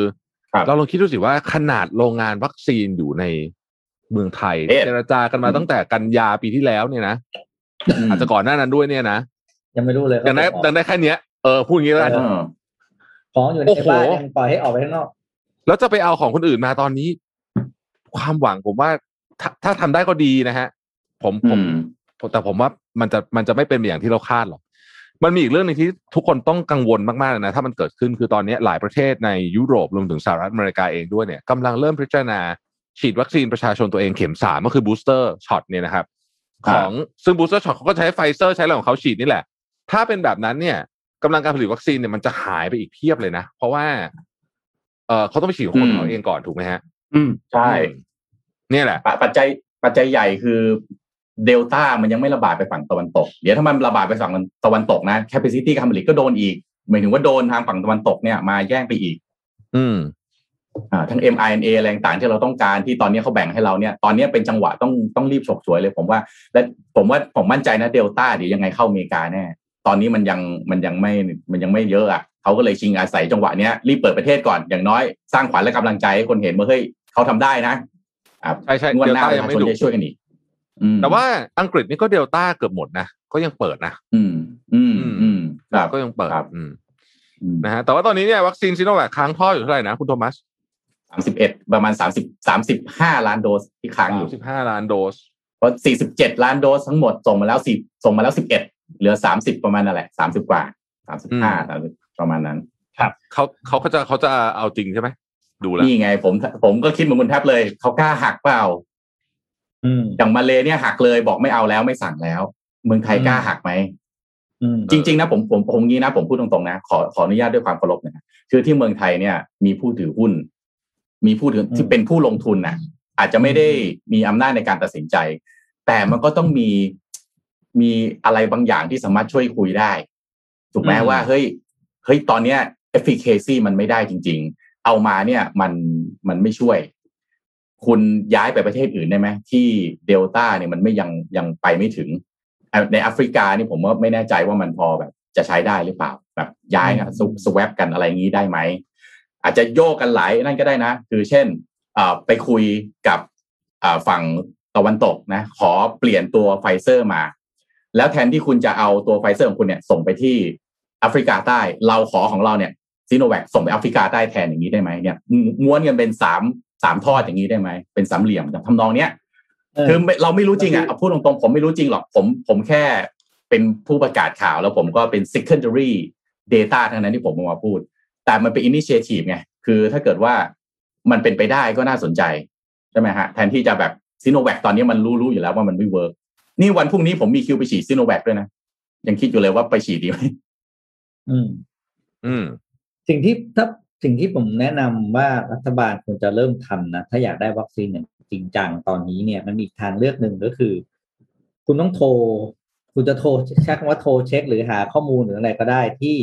ครับเราลองคิดดูสิว่าขนาดโรงงานวัคซีนอยู่ในเมืองไทยเอ๊ะเจรจากันมาตั้งแต่กันยาปีที่แล้วเนี่ยนะอาจจะก่อนหน้านั้นด้วยเนี่ยนะยังไม่รู้เลยอย่างได้เขาส่งออกดังได้แค่เนี้ยออพูดอย่างนี้แล้วกันเออของอยู่ในโอ้โหบ้านยังปล่อยให้ออกไปข้างนอกแล้วจะไปเอาของคนอื่นมาตอนนี้ ความหวังผมว่าถ้าถ้าทำได้ก็ดีนะฮะ ผมผอืมม แต่ผมว่ามันจะมันจะไม่เป็นอย่างที่เราคาดหรอกมันมีอีกเรื่องหนึงที่ทุกคนต้องกังวลมากๆเลยนะถ้ามันเกิดขึ้นคือตอนนี้หลายประเทศในยุโรปรวมถึงสหรัฐอเมริกาเองด้วยเนี่ยกำลังเริ่มพิจารณาฉีดวัคซีนประชาชนตัวเองเข็มสามก็คือ booster shot เนี่ยนะครับครัขบองซึ่ง booster shot เขาก็ใช้ไฟเซอร์ใช้อะไรของเขาฉีดนี่แหละ ถ้าเป็นแบบนั้นเนี่ยกำลังการผลิตวัคซีนเนี่ยมันจะหายไปอีกเพียบเลยนะ เพราะว่า เออเขาต้องไปฉีดของคนของเขาเองก่อนถูกไหมฮะ อืมใช่ เนี่ยแหละปปัจจัยปัจจัยใหญ่คือ เดลต้ามันยังไม่ระบาดไปฝั่งตะวันตก เดี๋ยวถ้ามันระบาดไปฝั่งตะวันตกนะ capacity การผลิตก็โดนอีก หมายถึงว่าโดนทางฝั่งตะวันตกเนี่ยมาแย่งไปอีก อืมอ่าทั้ง mRNA อะไรต่างๆที่เราต้องการที่ตอนนี้เขาแบ่งให้เราเนี่ย ตอนนี้เป็นจังหวะต้องต้องรีบฉกฉวยเลย ผมว่า และผมว่าผมมั่นใจนะเดลต้าเดี๋ยวยังไงเข้าอเมริกาแน่ ตอนนี้มันยังมันยังไม่มันยังไม่เยอะอะเขาก็เลยชิงอาศัยจังหวะเนี้ยรีบเปิดประเทศก่อนอย่างน้อยสร้างขวัญและกำลังใจให้คนเห็นว่าเฮ้ยเขาทำได้นะอ่าใช่ใช่งวดเดลหน้าต้าประยังชาไม่ชนดุจะช่วยกันอีกอืม แต่ว่าอังกฤษนี่ก็เดลต้าเกือบหมดนะก็ยังเปิดนะอืม อืมอืมครับก็ยังเปิดครับอืมอืมนะฮะแต่ว่าตอนนี้เนี่ยวัคซีนซิโนแวคค้างท่ออยู่เท่าไหร่นะคุณโทมัสสามสิบเอ็ดประมาณสามสิบสามสิบห้าล้านโดสที่ค้างอยู่สิบห้าล้านโดสเพราะสี่สิบเจ็ดล้านโดสทั้งหมดส่งมาแล้วสิบส่งมาแล้วสิบเอ็ดเหลือสามสิบประมาณนั่นแหละสามสิบกว่าสามสิบห้าประมาณนั้นเขาเขาก็จะเขาจะเอาจริงใช่ไหมดูแล้วนี่ไงผมผมก็คิดเหมือนคุณแทบเลยเขากล้าหักเปล่า อืมอย่างมาเลเนี่ยหักเลยบอกไม่เอาแล้วไม่สั่งแล้ว เมืองไทยกล้าหักไหมอืมจริง ๆ นะผมผมผมงี้นะผมพูดตรงๆนะขอขออนุญาตด้วยความเคารพนะคือที่เมืองไทยเนี่ย มีผู้ถือหุ้น มีผู้ถือที่เป็นผู้ลงทุนนะอาจจะไม่ได้มีอำนาจในการตัดสินใจ แต่มันก็ต้องมีมีอะไรบางอย่างที่สามารถช่วยคุยได้ถูกไหมอืมว่าเฮ้ยเฮ้ยตอนเนี้ย efficacy มันไม่ได้จริง ๆ เอามาเนี่ยมันมันไม่ช่วย คุณย้ายไปประเทศอื่นได้ไหมที่เดลต้าเนี่ยมันไม่ยังยังไปไม่ถึง ในแอฟริกานี่ผมว่าไม่แน่ใจว่ามันพอแบบ จะใช้ได้หรือเปล่าแบบย้ายนะสวปกันอะไรอย่างนี้ได้ไหม อาจจะโยกกันหลายนั่นก็ได้นะ คือเช่นอ่าไปคุยกับอ่าฝั่งตะวันตกนะ ขอเปลี่ยนตัวไฟเซอร์มา แล้วแทนที่คุณจะเอาตัวไฟเซอร์ของคุณเนี่ย ส่งไปที่แอฟริกาใต้ เราขอของเราเนี่ยซีโนแวคส่งไปแอฟริกาใต้แทนอย่างนี้ได้ไหมเนี่ยม้วนกันเป็นสาม สามทอดอย่างนี้ได้ไหมเป็นสามเหลี่ยมแบบทำนองเนี้ยเออคือไม่เราไม่รู้จริงอะเอาพูดตรงๆผมไม่รู้จริงหรอกผมผมแค่เป็นผู้ประกาศข่าว แล้วผมก็เป็น secondary data ทั้งนั้นที่ผมเอามาพูด แต่มันเป็น initiative ไงคือถ้าเกิดว่ามันเป็นไปได้ก็น่าสนใจใช่ไหมฮะแทนที่จะแบบซีโนแวคตอนนี้มันรู้ๆอยู่แล้วว่ามันไม่เวิร์กนี่วันพรุ่งนี้ผมมีคิวไปฉีดซีโนแวคด้วยนะยังคิดอยู่เลยว่าไปฉีดดีไหมอืม อืม สิ่งที่ถ้า สิ่งที่ผมแนะนำว่ารัฐบาลควรจะเริ่มทำนะ ถ้าอยากได้วัคซีนอย่างจริงจังตอนนี้เนี่ยมันมีอีกทางเลือกหนึ่งก็คือ คุณต้องโทร คุณจะโทรใช้คำว่าโทรเช็ค หรือหาข้อมูลหรืออะไรก็ได้ที่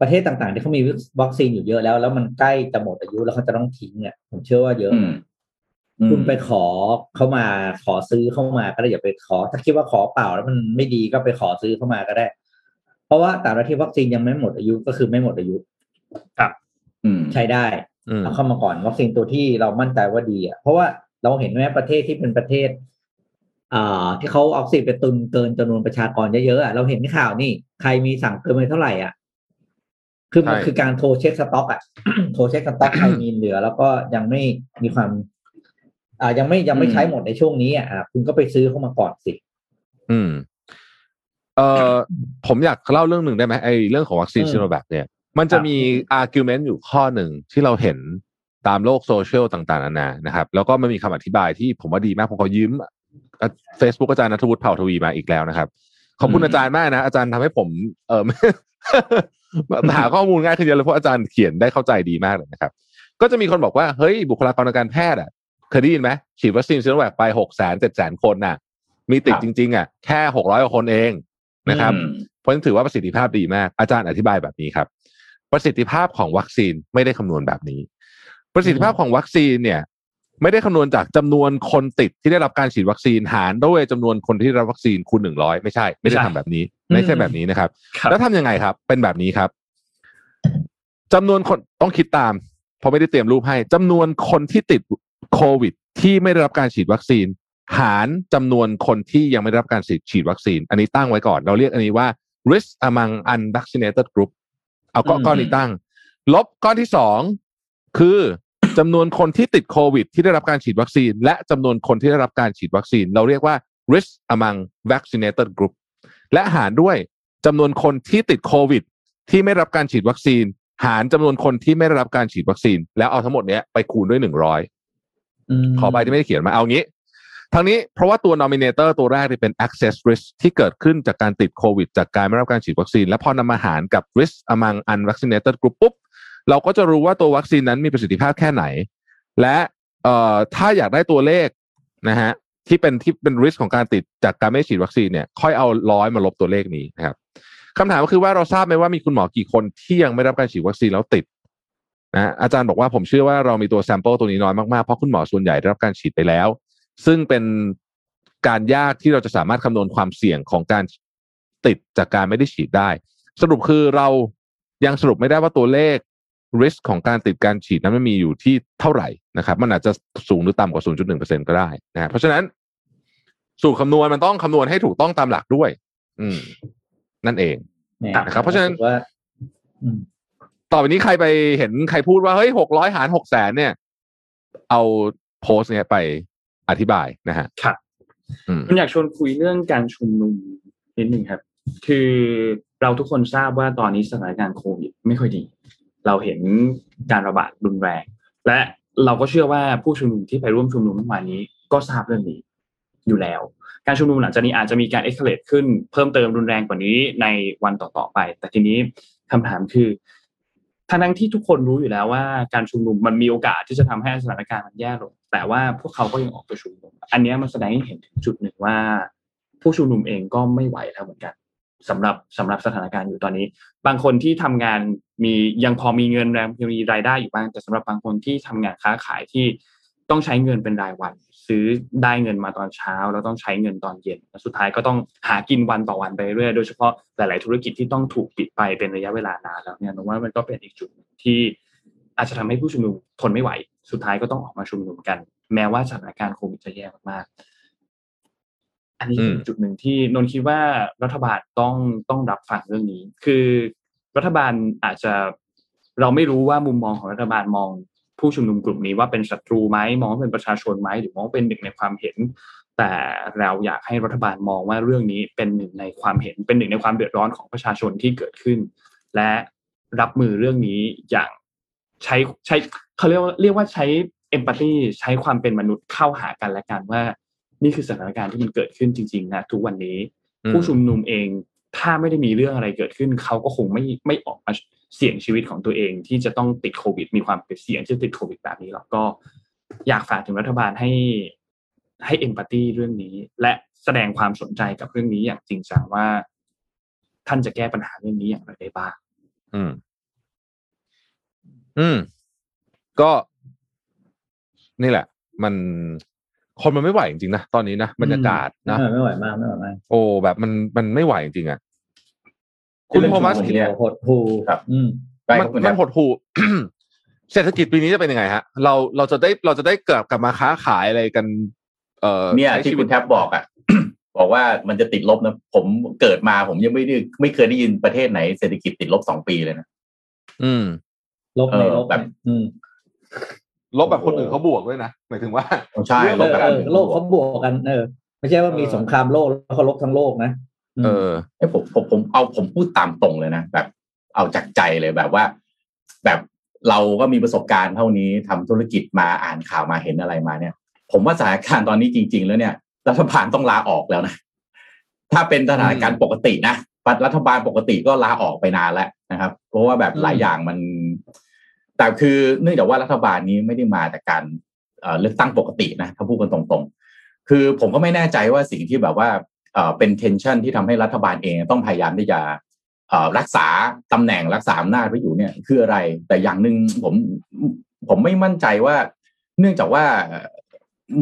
ประเทศต่างๆ ที่เขามีวัคซีนอยู่เยอะแล้ว แล้วมันใกล้จะหมดอายุแล้วเขาจะต้องทิ้งเนี่ยผมเชื่อว่าเยอะอืมอืมคุณไปขอเข้ามาขอซื้อเข้ามาก็ได้อย่าไปขอ ถ้าคิดว่าขอเปล่าแล้วมันไม่ดีก็ไปขอซื้อเข้ามาก็ได้ เพราะว่าแต่ละที่วัคซีนยังไม่หมดอายุก็คือไม่หมดอายุอืม ใช้ได้อืมเอาเข้ามาก่อนวัคซีนตัวที่เรามั่นใจว่าดีอะเพราะว่าเราเห็นไหมประเทศที่เป็นประเทศอ่าที่เขาเอาวัคซีนไปตุนเกินจำนวนประชากรเยอะๆอะเราเห็นข่าวนี่ ใครมีสั่งเกินไปเท่าไหร่อะคือมันใช่คือการโทรเช็คสต็อกอะโทรเช็คสต็อกใครมีเหลือ แล้วก็ยังไม่มีความ อ่ายังไม่ยังไม่ใช้หมดในช่วงนี้อะอะคุณก็ไปซื้อเข้ามาก่อนสิ อืม เอ่อผมอยากเล่าเรื่องหนึ่งได้ไหมไอ้เรื่องของวัคซีนอืมซิโนแวคเนี่ย มันจะครับมี argument อยู่ข้อหนึ่งที่เราเห็นตามโลกโซเชียลต่างๆนานานะครับ แล้วก็มันมีคำอธิบายที่ผมว่าดีมากผมขอยืมเฟซบุ๊กอาจารย์นัทวุฒิเผ่าทวีมาอีกแล้วนะครับ ขอบคุณอืมอาจารย์มากนะ อาจารย์ทำให้ผมเออหาข้อมูลง่ายขึ้นเยอะเลยเพราะอาจารย์เขียนได้เข้าใจดีมากเลยนะครับ ก็จะมีคนบอกว่าเฮ้ยบุคลากรทางการแพทย์อะเคยได้ยินไหมฉีดวัคซีนซิโนแวคไปหกแสนเจ็ดแสนคนน่ะ มีติดครับจริง ๆ อะ แค่หกร้อยกว่าคนเองนะครับอืมเพราะฉะนั้นถือว่าประสิทธิภาพดีมากอาจารย์อธิบายแบบนี้ครับ ประสิทธิภาพของวัคซีนไม่ได้คำนวณแบบนี้ ประสิทธิภาพของวัคซีนเนี่ย ไม่ได้คำนวณจากจำนวนคนติดที่ได้รับการฉีดวัคซีนหารด้วยจำนวนคนที่ได้รับวัคซีนคูณหนึ่งร้อยไม่ใช่ ไม่ได้ไม่ใช่ทำแบบนี้ ไม่ใช่แบบนี้นะครับครับแล้วทำยังไงครับ เป็นแบบนี้ครับจำนวนคนต้องคิดตาม เพราะไม่ได้เตรียมรูปให้จำนวนคนที่ติดโควิด ที่ไม่ได้รับการฉีดวัคซีน หารจำนวนคนที่ยังไม่ได้รับการฉีดฉีดวัคซีน อันนี้ตั้งไว้ก่อน เราเรียกอันนี้ว่า risk among unvaccinated group เอาก้อนอืมก้อนนี้ตั้ง ลบก้อนที่สองคือจำนวนคนที่ติดโควิด ที่ได้รับการฉีดวัคซีน และจำนวนคนที่ได้รับการฉีดวัคซีน เราเรียกว่า risk among vaccinated group และหารด้วยจำนวนคนที่ติดโควิด ที่ไม่รับการฉีดวัคซีน หารจำนวนคนที่ไม่ได้รับการฉีดวัคซีน แล้วเอาทั้งหมดเนี้ยไปคูณด้วยหนึ่งร้อยมขอใบที่ไม่ได้เขียนมาเอางี้ ทั้งนี้เพราะว่าตัว nominator ตัวแรกนี่เป็น access risk ที่เกิดขึ้นจากการติดโควิด จากการไม่รับการฉีดวัคซีน และพอนำมาหารกับ risk among unvaccinated group ปุ๊บเราก็จะรู้ว่าตัววัคซีนนั้นมีประสิทธิภาพแค่ไหน และเอ่อถ้าอยากได้ตัวเลขนะฮะที่เป็นที่เป็น risk ของการติดจากการไม่ฉีดวัคซีนเนี่ยค่อยเอาร้อยมาลบตัวเลขนี้นะครับคำถามก็คือว่าเราทราบไหมว่ามีคุณหมอกี่คนที่ยังไม่รับการฉีดวัคซีนแล้วติดนะอาจารย์บอกว่าผมเชื่อว่าเรามีตัว sample ตัวนี้น้อยมากๆ เพราะคุณหมอส่วนใหญ่ได้รับการฉีดไปแล้ว ซึ่งเป็นการยากที่เราจะสามารถคำนวณความเสี่ยงของการติดจากการไม่ได้ฉีดได้ สรุปคือเรายังสรุปไม่ได้ว่าตัวเลข risk ของการติดการฉีดนั้นมันมีอยู่ที่เท่าไหร่นะครับ มันอาจจะสูงหรือต่ำกว่า 0.1%ก็ได้นะฮะเพราะฉะนั้นสูตรคำนวณมันต้องคำนวณให้ถูกต้องตามหลักด้วย อืม นั่นเองเนี่ยนะครับ เพราะฉะนั้นสึกว่าอืมต่อไปนี้ใครไปเห็นใครพูดว่าเฮ้ยหกร้อยหารหกแสนเนี่ย เอาโพสต์เนี่ยไป อธิบายนะฮะครับอืมผมอยากชวนคุยเรื่องการชุมนุมนิดหนึ่งครับ คือเราทุกคนทราบว่าตอนนี้สถานการณ์โควิดไม่ค่อยดี เราเห็นการระบาดรุนแรง และเราก็เชื่อว่าผู้ชุมนุมที่ไปร่วมชุมนุมเมื่อวานนี้ก็ทราบเรื่องนี้อยู่แล้ว การชุมนุมหลังจากนี้อาจจะมีการเอ็กซ์เลขึ้นเพิ่มเติมรุนแรงกว่านี้ในวันต่อๆไป แต่ทีนี้คำถามคือทั้งทั้งที่ทุกคนรู้อยู่แล้วว่าการชุมนุมมันมีโอกาสที่จะทำให้สถานการณ์มันแย่ลง แต่ว่าพวกเขาก็ยังออกไปชุมนุมอันนี้มันแสดงให้เห็นถึงจุดหนึ่งว่า ผู้ชุมนุมเองก็ไม่ไหวแล้วเหมือนกันสำหรับสำหรับสถานการณ์อยู่ตอนนี้ บางคนที่ทำงานมียังพอมีเงินแรงมีรายได้อยู่บ้างแต่สำหรับบางคนที่ทำงานค้าขายที่ต้องใช้เงินเป็นรายวัน ซื้อได้เงินมาตอนเช้า แล้วต้องใช้เงินตอนเย็นแล้วสุดท้ายก็ต้องหากินวันต่อวันไปเรื่อยโดยเฉพาะหลาย ๆ ธุรกิจที่ต้องถูกปิดไปเป็นระยะเวลานานแล้วเนี่ยผมว่ามันก็เป็นอีกจุดที่อาจจะทำให้ผู้ชุมนุมทนไม่ไหว สุดท้ายก็ต้องออกมาชุมนุมกัน แม้ว่าสถานการณ์โควิดจะแย่มากๆอันนี้เป็นอืมจุดหนึ่งที่นนท์คิดว่ารัฐบาลต้องต้องรับฟังเรื่องนี้ คือรัฐบาลอาจจะเราไม่รู้ว่ามุมมองของรัฐบาลมองผู้ชุมนุมกลุ่มนี้ว่าเป็นศัตรูไหมมองว่าเป็นประชาชนไหมหรือมองว่าเป็นหนึ่งในความเห็น แต่เราอยากให้รัฐบาลมองว่าเรื่องนี้เป็นหนึ่งในความเห็น เป็นหนึ่งในความเดือดร้อนของประชาชนที่เกิดขึ้น และรับมือเรื่องนี้อย่าง ใช้ใช้เขาเรียกว่าเรียกว่าใช้เอมพัตตีใช้ความเป็นมนุษย์เข้าหากันและกันว่า นี่คือสถานการณ์ที่มันเกิดขึ้นจริงๆนะทุกวันนี้อืมผู้ชุมนุมเองถ้าไม่ได้มีเรื่องอะไรเกิดขึ้น เขาก็คงไม่ไม่ออกมาเสี่ยงชีวิตของตัวเอง ที่จะต้องติดโควิด มีความเสี่ยงที่จะติดโควิดแบบนี้หรอกก็อยากฝากถึงรัฐบาลให้ให้เอมพัตตีเรื่องนี้ และแสดงความสนใจกับเรื่องนี้อย่างจริงจังว่า ท่านจะแก้ปัญหาเรื่องนี้อย่างไรได้บ้างอืม อืม ก็นี่แหละ มันคนมันไม่ไหวจริงๆนะตอนนี้นะบรรยากาศนะเออไม่ไหวมากไม่ไหวมากโอ้แบบมันมันไม่ไหวจริงๆอะคุณเรื่องโทมัสชุมนุมโอ้โหหดหูครับ อืมใช่มันครับคุณมัแท็นบหดหู่เศรษฐกิจปีนี้จะเป็นยังไงฮะ เราเราจะได้เราจะได้กลับกลับมาค้าขายอะไรกัน เอ่อเนี่ยใช้ที่ชีวิคุตณแท็บบอกอะบอกว่ามันจะติดลบนะ ผมเกิดมาผมยังไม่ได้ไม่เคยได้ยินประเทศไหนเศรษฐกิจติดลบสองปีเลยนะอืม ลบในเออลบแบบเนี่ยอืมลบแบบคนอื่นเขาบวกด้วยนะหมายถึงว่าใช่เออลบแบบเออโลกเขาบวกกันเออ ไม่ใช่ว่ามีเออสงครามโลกแล้วเขาลบทั้งโลกนะมเออเอ้ยผมผมผมเอาผมพูดตามตรงเลยนะแบบ เอาจากใจเลยแบบว่า แบบเราก็มีประสบการณ์เท่านี้ทำธุรกิจมาอ่านข่าวมาเห็นอะไรมาเนี่ย ผมว่าสถานการณ์ตอนนี้จริง ๆ แล้วเนี่ยรัฐบาลต้องลาออกแล้วนะถ้าเป็นสถานการณ์ปกตินะรัฐบาลปกติก็ลาออกไปนานแล้วนะครับ เพราะว่าแบบหลายอย่างมัน แต่คือเนื่องจากว่ารัฐบาลนี้ไม่ได้มาจากการเลือกตั้งปกตินะถ้าพูดกันตรงๆ คือผมก็ไม่แน่ใจว่าสิ่งที่แบบว่าเป็น tension ที่ทำให้รัฐบาลเองต้องพยายามที่จะรักษาตำแหน่งรักษาอำนาจไว้อยู่เนี่ยคืออะไร แต่อย่างหนึ่งผมผมไม่มั่นใจว่า เนื่องจากว่า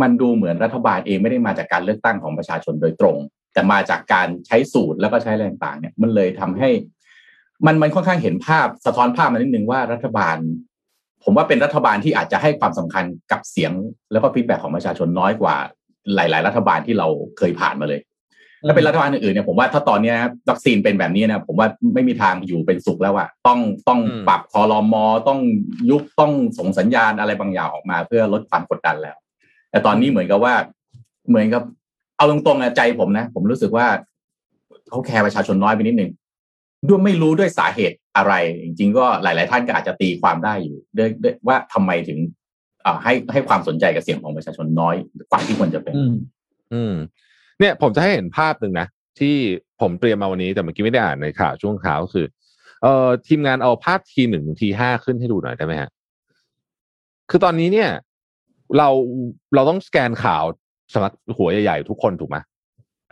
มันดูเหมือนรัฐบาลเองไม่ได้มาจากการเลือกตั้งของประชาชนโดยตรง แต่มาจากการใช้สูตรแล้วก็ใช้แรงต่างเนี่ยมันเลยทำให้ มันมันค่อนข้างเห็นภาพสะท้อนภาพมานิดนึงว่ารัฐบาล ผมว่าเป็นรัฐบาลที่อาจจะให้ความสำคัญกับเสียง แล้วก็ฟีดแบ็ของประชาชนน้อยกว่าหลาย ๆ รัฐบาลที่เราเคยผ่านมาเลยถ้าเป็นรัฐบาลอื่นๆเนี่ยผมว่าถ้าตอนเนี้ยวัคซีนเป็นแบบนี้นะผมว่าไม่มีทางอยู่เป็นสุขแล้วอะต้องต้องอืมปรับคอรมอต้องยุบต้องส่งสัญญาณอะไรบางอย่างออกมา เพื่อลดความกดดันแล้ว แต่ตอนนี้เหมือนกับว่า เหมือนกับ เอาตรงๆนะใจผมนะ ผมรู้สึกว่าเขาแคร์ประชาชนน้อยไปนิดนึง ด้วยไม่รู้ด้วยสาเหตุอะไร จริง ๆ ก็หลาย ๆ ท่านก็อาจจะตีความได้อยู่ด้วยด้วยว่าทำไมถึงอ่าให้ให้ความสนใจกับเสียงของประชาชนน้อยกว่าที่ควรจะเป็นอืมอืมเนี่ยผมจะให้เห็นภาพหนึ่งนะ ที่ผมเตรียมมาวันนี้แต่เมื่อกี้ไม่ได้อ่านในข่าวช่วงข่าวก็คือ เอ่อทีมงานเอาภาพทีหนึ่งทีห้าขึ้นให้ดูหน่อยได้ไหมฮะคือตอนนี้เนี่ย เราเราต้องสแกนข่าวสำนักหัวใหญ่ๆทุกคนถูกไหม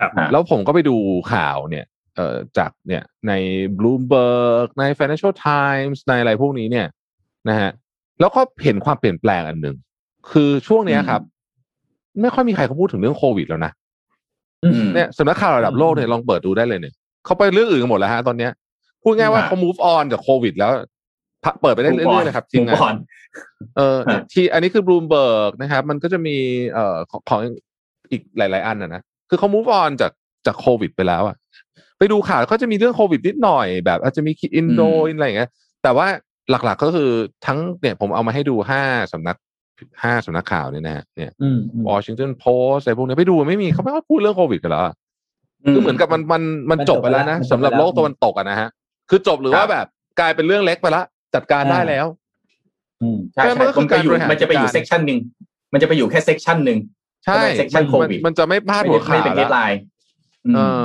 ครับอ่าแล้วผมก็ไปดูข่าวเนี่ยเอ่อ จากเนี่ยใน Bloomberg ใน Financial Times ในอะไรพวกนี้เนี่ยนะฮะแล้วก็เห็นความเปลี่ยนแปลงอันหนึ่งคือช่วงเนี้ยครับ ไม่ค่อยมีใครเขาพูดถึงเรื่องโควิดแล้วนะอืมเนี่ยสำนักข่าวระดับโลกเนี่ยลองเปิดดูได้เลยเนี่ยเขาไปเรื่องอื่นกันหมดแล้วฮะตอนเนี้ยพูดง่ายว่าอ่าเขา move on จากโควิด แล้วพะเปิดไปได้เรื่อยๆเลยครับทีมงานก่อนเออฮะที่อันนี้คือ Bloomberg นะครับ มันก็จะมีเอ่อของของอีกหลาย ๆ อันนะนะคือเขา move on จากจากโควิด ไปแล้วอะ ไปดูข่าวก็จะมีเรื่องโควิดนิดหน่อยแบบ อาจจะมีอินโดอินอะไรอย่างเงี้ยแต่ว่าหลักๆก็คือทั้งเนี่ยผมเอามาให้ดูห้าสำนักห้าสำนักข่าวเนี่ยนะฮะเนี่ยอืมอืม Washington Post อะไรพวกนี้ไปดูไม่มีเขาไม่ค่อยพูดเรื่องโควิดกันแล้วอะคือเหมือนกับมันมันมันมันจจบบไปแล้วนะไปแล้วสำหรับโลกตะวันตกอะนะฮะคือจบหรือว่าครับแบบกลายเป็นเรื่องเล็กไปละจัดการได้แล้วอืมใช่มันใช่ก็คือมันไปอยู่การบริหารมันจะไปอยู่จัดการเซกชันหนึ่งมันจะไปอยู่แค่เซกชันหนึ่งใช่เป็น section มัน COVID มันจะไม่พลาดไม่หัวได้ไม่ข่าวเป็นเฮแล้ดวไลน์เออ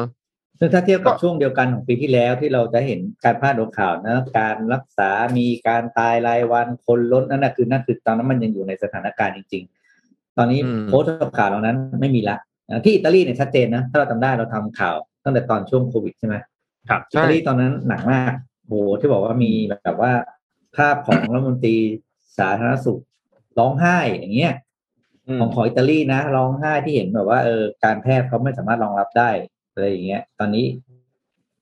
ซึ่งถ้าเทียบกับก็ช่วงเดียวกันของปีที่แล้วที่เราจะเห็นการพลาดหัวข่าวนะการรักษามีการตายรายวันคนล้นนั่นนะคือนั่นคือตอนนั้นมันยังอยู่ในสถานการณ์จริง ๆ ตอนนี้อืมโพสต์ข่าวเหล่านั้นไม่มีละอ่าที่อิตาลีเนี่ยชัดเจนนะถ้าเราจำได้เราทำข่าวตั้งแต่ตอนช่วงโควิดใช่ไหมครับอิตาลีตอนนั้นหนักมากโหที่บอกว่ามีแบบว่าภาพของรัฐมนตรีสาธารณสุขร้องไห้อย่างเงี้ยของของอิตาลีนะร้องไห้ที่เห็นแบบว่าเออการแพทย์เขาไม่สามารถรองรับได้ อะไรอย่างเงี้ย ตอนนี้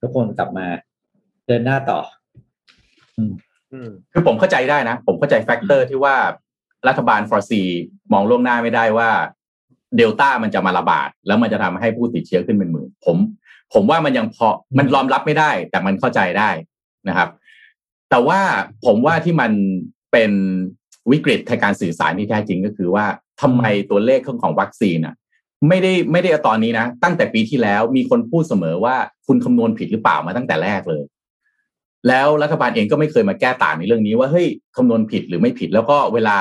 ทุกคนกลับมาเดินหน้าต่อ อืมคือผมเข้าใจได้นะ ผมเข้าใจ factor ที่ว่ารัฐบาล foresee มองล่วงหน้าไม่ได้ว่าเดลต้ามันจะมาระบาด แล้วมันจะทำให้ผู้ติดเชื้อขึ้นเป็นหมื่นผม ผมว่ามันยังพอมันยอมรับไม่ได้ แต่มันเข้าใจได้นะครับ แต่ว่าผมว่าที่มันเป็นวิกฤตทางการสื่อสารที่แท้จริงก็คือว่าทำไมตัวเลขของของวัคซีนอะ ไม่ได้ไม่ได้เอาตอนนี้นะ ตั้งแต่ปีที่แล้วมีคนพูดเสมอว่าคุณคำนวณผิดหรือเปล่ามาตั้งแต่แรกเลย แล้วรัฐบาลเองก็ไม่เคยมาแก้ต่างในเรื่องนี้ว่าเฮ้ยคำนวณผิดหรือไม่ผิด แล้วก็เวลา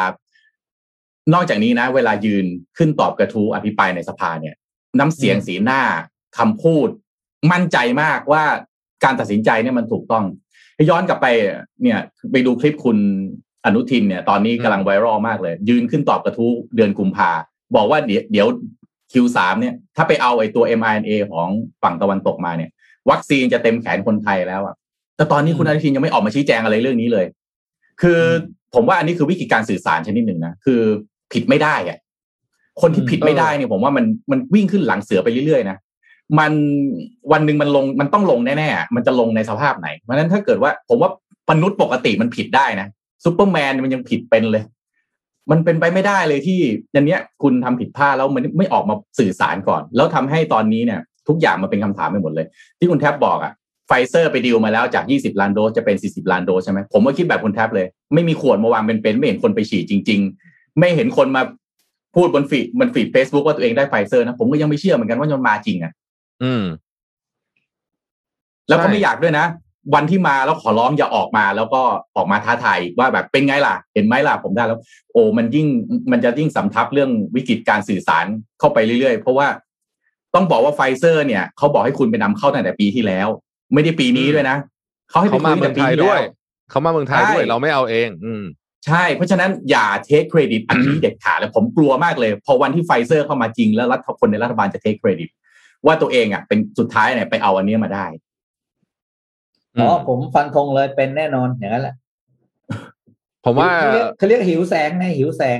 นอกจากนี้นะ เวลายืนขึ้นตอบกระทู้อภิปรายในสภาเนี่ย น้ำเสียงสีหน้าคำพูด มั่นใจมากว่าการตัดสินใจเนี่ยมันถูกต้องย้อนกลับไปเนี่ยไปดูคลิปคุณอนุทินเนี่ย ตอนนี้กำลังไวรัลมากเลย ยืนขึ้นตอบกระทู้เดือนกุมภาบอกว่าเดี๋ยวเดี๋ยว Q3 เนี่ยถ้าไปเอาไอ้ตัว mRNA ของฝั่งตะวันตกมาเนี่ย วัคซีนจะเต็มแขนคนไทยแล้วอะแต่ตอนนี้คุณอนุทินยังไม่ออกมาชี้แจงอะไรเรื่องนี้เลย คือผมว่าอันนี้คือวิธีการสื่อสารชนิดหนึ่งนะคือผิดไม่ได้อะคนที่ผิดไม่ได้เนี่ยผมว่ามันมันวิ่งขึ้นหลังเสือไปเรื่อยๆนะมันวันหนึ่งมันลงมันต้องลงแน่ๆ มันจะลงในสภาพไหน เพราะฉะนั้นถ้าเกิดว่าผมว่ามนุษย์ปกติมันผิดได้นะซูเปอร์แมนมันยังผิดเป็นเลย มันเป็นไปไม่ได้เลยที่อันเนี้ยคุณทำผิดพลาดแล้วมันไม่ออกมาสื่อสารก่อน แล้วทำให้ตอนนี้เนี่ย ทุกอย่างมันเป็นคำถามไปหมดเลย ที่คุณแท็บบอกอะไฟเซอร์ไปดีลมาแล้วจาก 20 ล้านโดสจะเป็น 40 ล้านโดสใช่ไหมผมก็คิดแบบคุณแท็บเลย ไม่มีขวดมาวางเป็นเป็นๆไม่เห็นคนไปฉีดจริง ๆ ไม่เห็นคนมาพูดบน feed บน feed เฟซบุ๊กว่าตัวเองได้ไฟเซอร์นะผมก็ยังไม่เชื่อเหมือนกันว่ามันมาจริงอะอืม แล้วก็ใช่ไม่อยากด้วยนะ วันที่มาแล้วขอร้องอย่าออกมา แล้วก็ออกมาท้าทายว่าแบบเป็นไงล่ะ เห็นไหมล่ะผมได้แล้ว โอ้มันยิ่งมันจะยิ่งสำทับเรื่องวิกฤตการสื่อสารเข้าไปเรื่อยๆ เพราะว่าต้องบอกว่าไฟเซอร์ เนี่ยเขาบอกให้คุณไปนำเข้าตั้งแต่ปีที่แล้ว ไม่ได้ปีนี้ด้วยนะเขาให้ไปเขามาคุยตั้งแต่ปีที่แล้วเมืองไทยด้วยเขามาเมืองไทยด้วยใช่เราไม่เอาเอง อืมใช่ เพราะฉะนั้นอย่า take credit อันนี้เด็ดขาดเลยผมกลัวมากเลย พอวันที่ไฟเซอร์เข้ามาจริงแล้วรัฐคนในรัฐบาลจะ take creditว่าตัวเองอะเป็นสุดท้ายเนี่ยไปเอาอันนี้มาได้ อ๋ออืมผมฟันธงเลยเป็นแน่นอนอย่างนั้นแหละ ผมว่าเขาเรียกเขาเรียกหิวแสงไงหิวแสง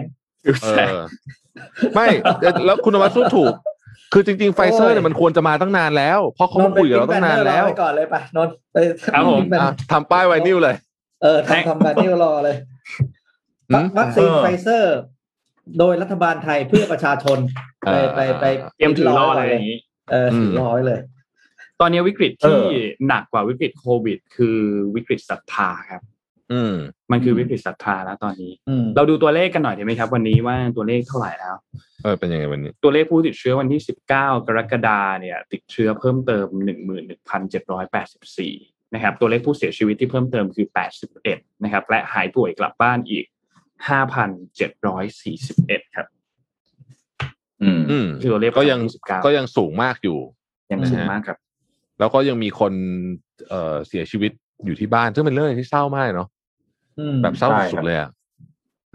เออไม่แล้วคุณนวัดพูดถูก คือจริงๆไฟเซอร์เนี่ยมันควรจะมาตั้งนานแล้ว เพราะเขามาคุยกับเราตั้งนานแล้วไปก่อนเลยไปนนท์ไปครับผมเป็นอะทำป้ายไวนิลเลย เออทำทำการที่รอเลยอืมวัคซีนเออไฟเซอร์ โดยรัฐบาลไทยเพื่อประชาชน ไปไปไปเตรียมถือรออะไรอย่างนี้เออสี่ร้อยเลยต อนนี้วิกฤตเอที่อหนักกว่าวิกฤตโควิด คือวิกฤตศรัทธาครับ อืม มันคือวิกฤตศรัทธาแล้วตอนนี้อืมเราดูตัวเลขกันหน่อยได้ไหมครับ วันนี้ว่าตัวเลขเท่าไหร่แล้ว เออเป็นยังไงวันนี้ ตัวเลขผู้ติดเชื้อวันที่19กรกฎาเนี่ย ติดเชื้อเพิ่มเติม11,784นะครับตัวเลขผู้เสียชีวิตที่เพิ่มเติมคือ81นะครับ และหายป่วยกลับบ้านอีก5,741ครับอืมอืมคือตัวเลขก็ยังประจำวันที่19ก็ยังสูงมากอยู่ยังสูงมากครับ แล้วก็ยังมีคนเอ่อเสียชีวิตอยู่ที่บ้าน ซึ่งเป็นเรื่องที่เศร้ามากเนาะอืมแบบเศร้าใช่สุครัดบๆเลยอะ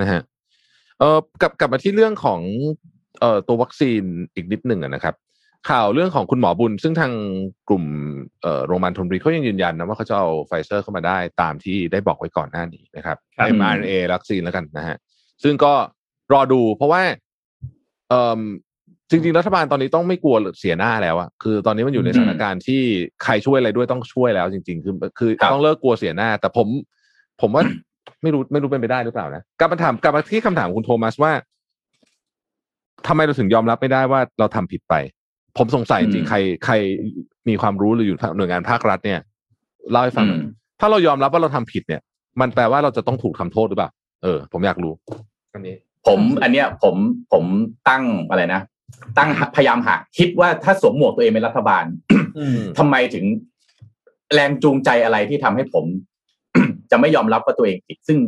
นะฮะเออกลับกลับมาที่เรื่องของเอ่อตัววัคซีนอีกนิดหนึ่งอะนะครับ ข่าวเรื่องของคุณหมอบุญ ซึ่งทางกลุ่มเอ่อโรงพยาบาลธนบุรีเขายังยืนยันนะว่าเขาจะเอาไฟเซอร์เข้ามาได้ตามที่ได้บอกไว้ก่อนหน้านี้นะครับครับ mRNA วัคซีนแล้วกันนะฮะซึ่งก็รอดูเพราะว่าเอ่อ จริงๆรัฐบาลตอนนี้ต้องไม่กลัวเสียหน้าแล้วอะคือตอนนี้มันอยู่ในสถานการณ์ที่ใครช่วยอะไรด้วยต้องช่วยแล้ว จริง ๆ คือคือครับต้องเลิกกลัวเสียหน้า แต่ผม ผมว่าไม่รู้ไม่รู้เป็นไปได้หรือเปล่านะกลับมาถามกลับมาที่คำถามคุณโทมัสว่าทำไมเราถึงยอมรับไม่ได้ว่าเราทำผิดไป ผมสงสัยจริงๆใครใครมีความรู้หรืออยู่หน่วยงานภาครัฐเนี่ยเล่าให้ฟังหน่อยอืมถ้าเรายอมรับว่าเราทำผิดเนี่ย มันแปลว่าเราจะต้องถูกทำโทษหรือเปล่าเออ ผมอยากรู้อันนี้ผมอันเนี้ยผมผมตั้งอะไรนะ ตั้งพยายามหาคิดว่าถ้าสวมหมวกตัวเองเป็นรัฐบาลอืมทำไมถึงแรงจูงใจอะไรที่ทำให้ผม จะไม่ยอมรับว่าตัวเองผิด ซึ่ง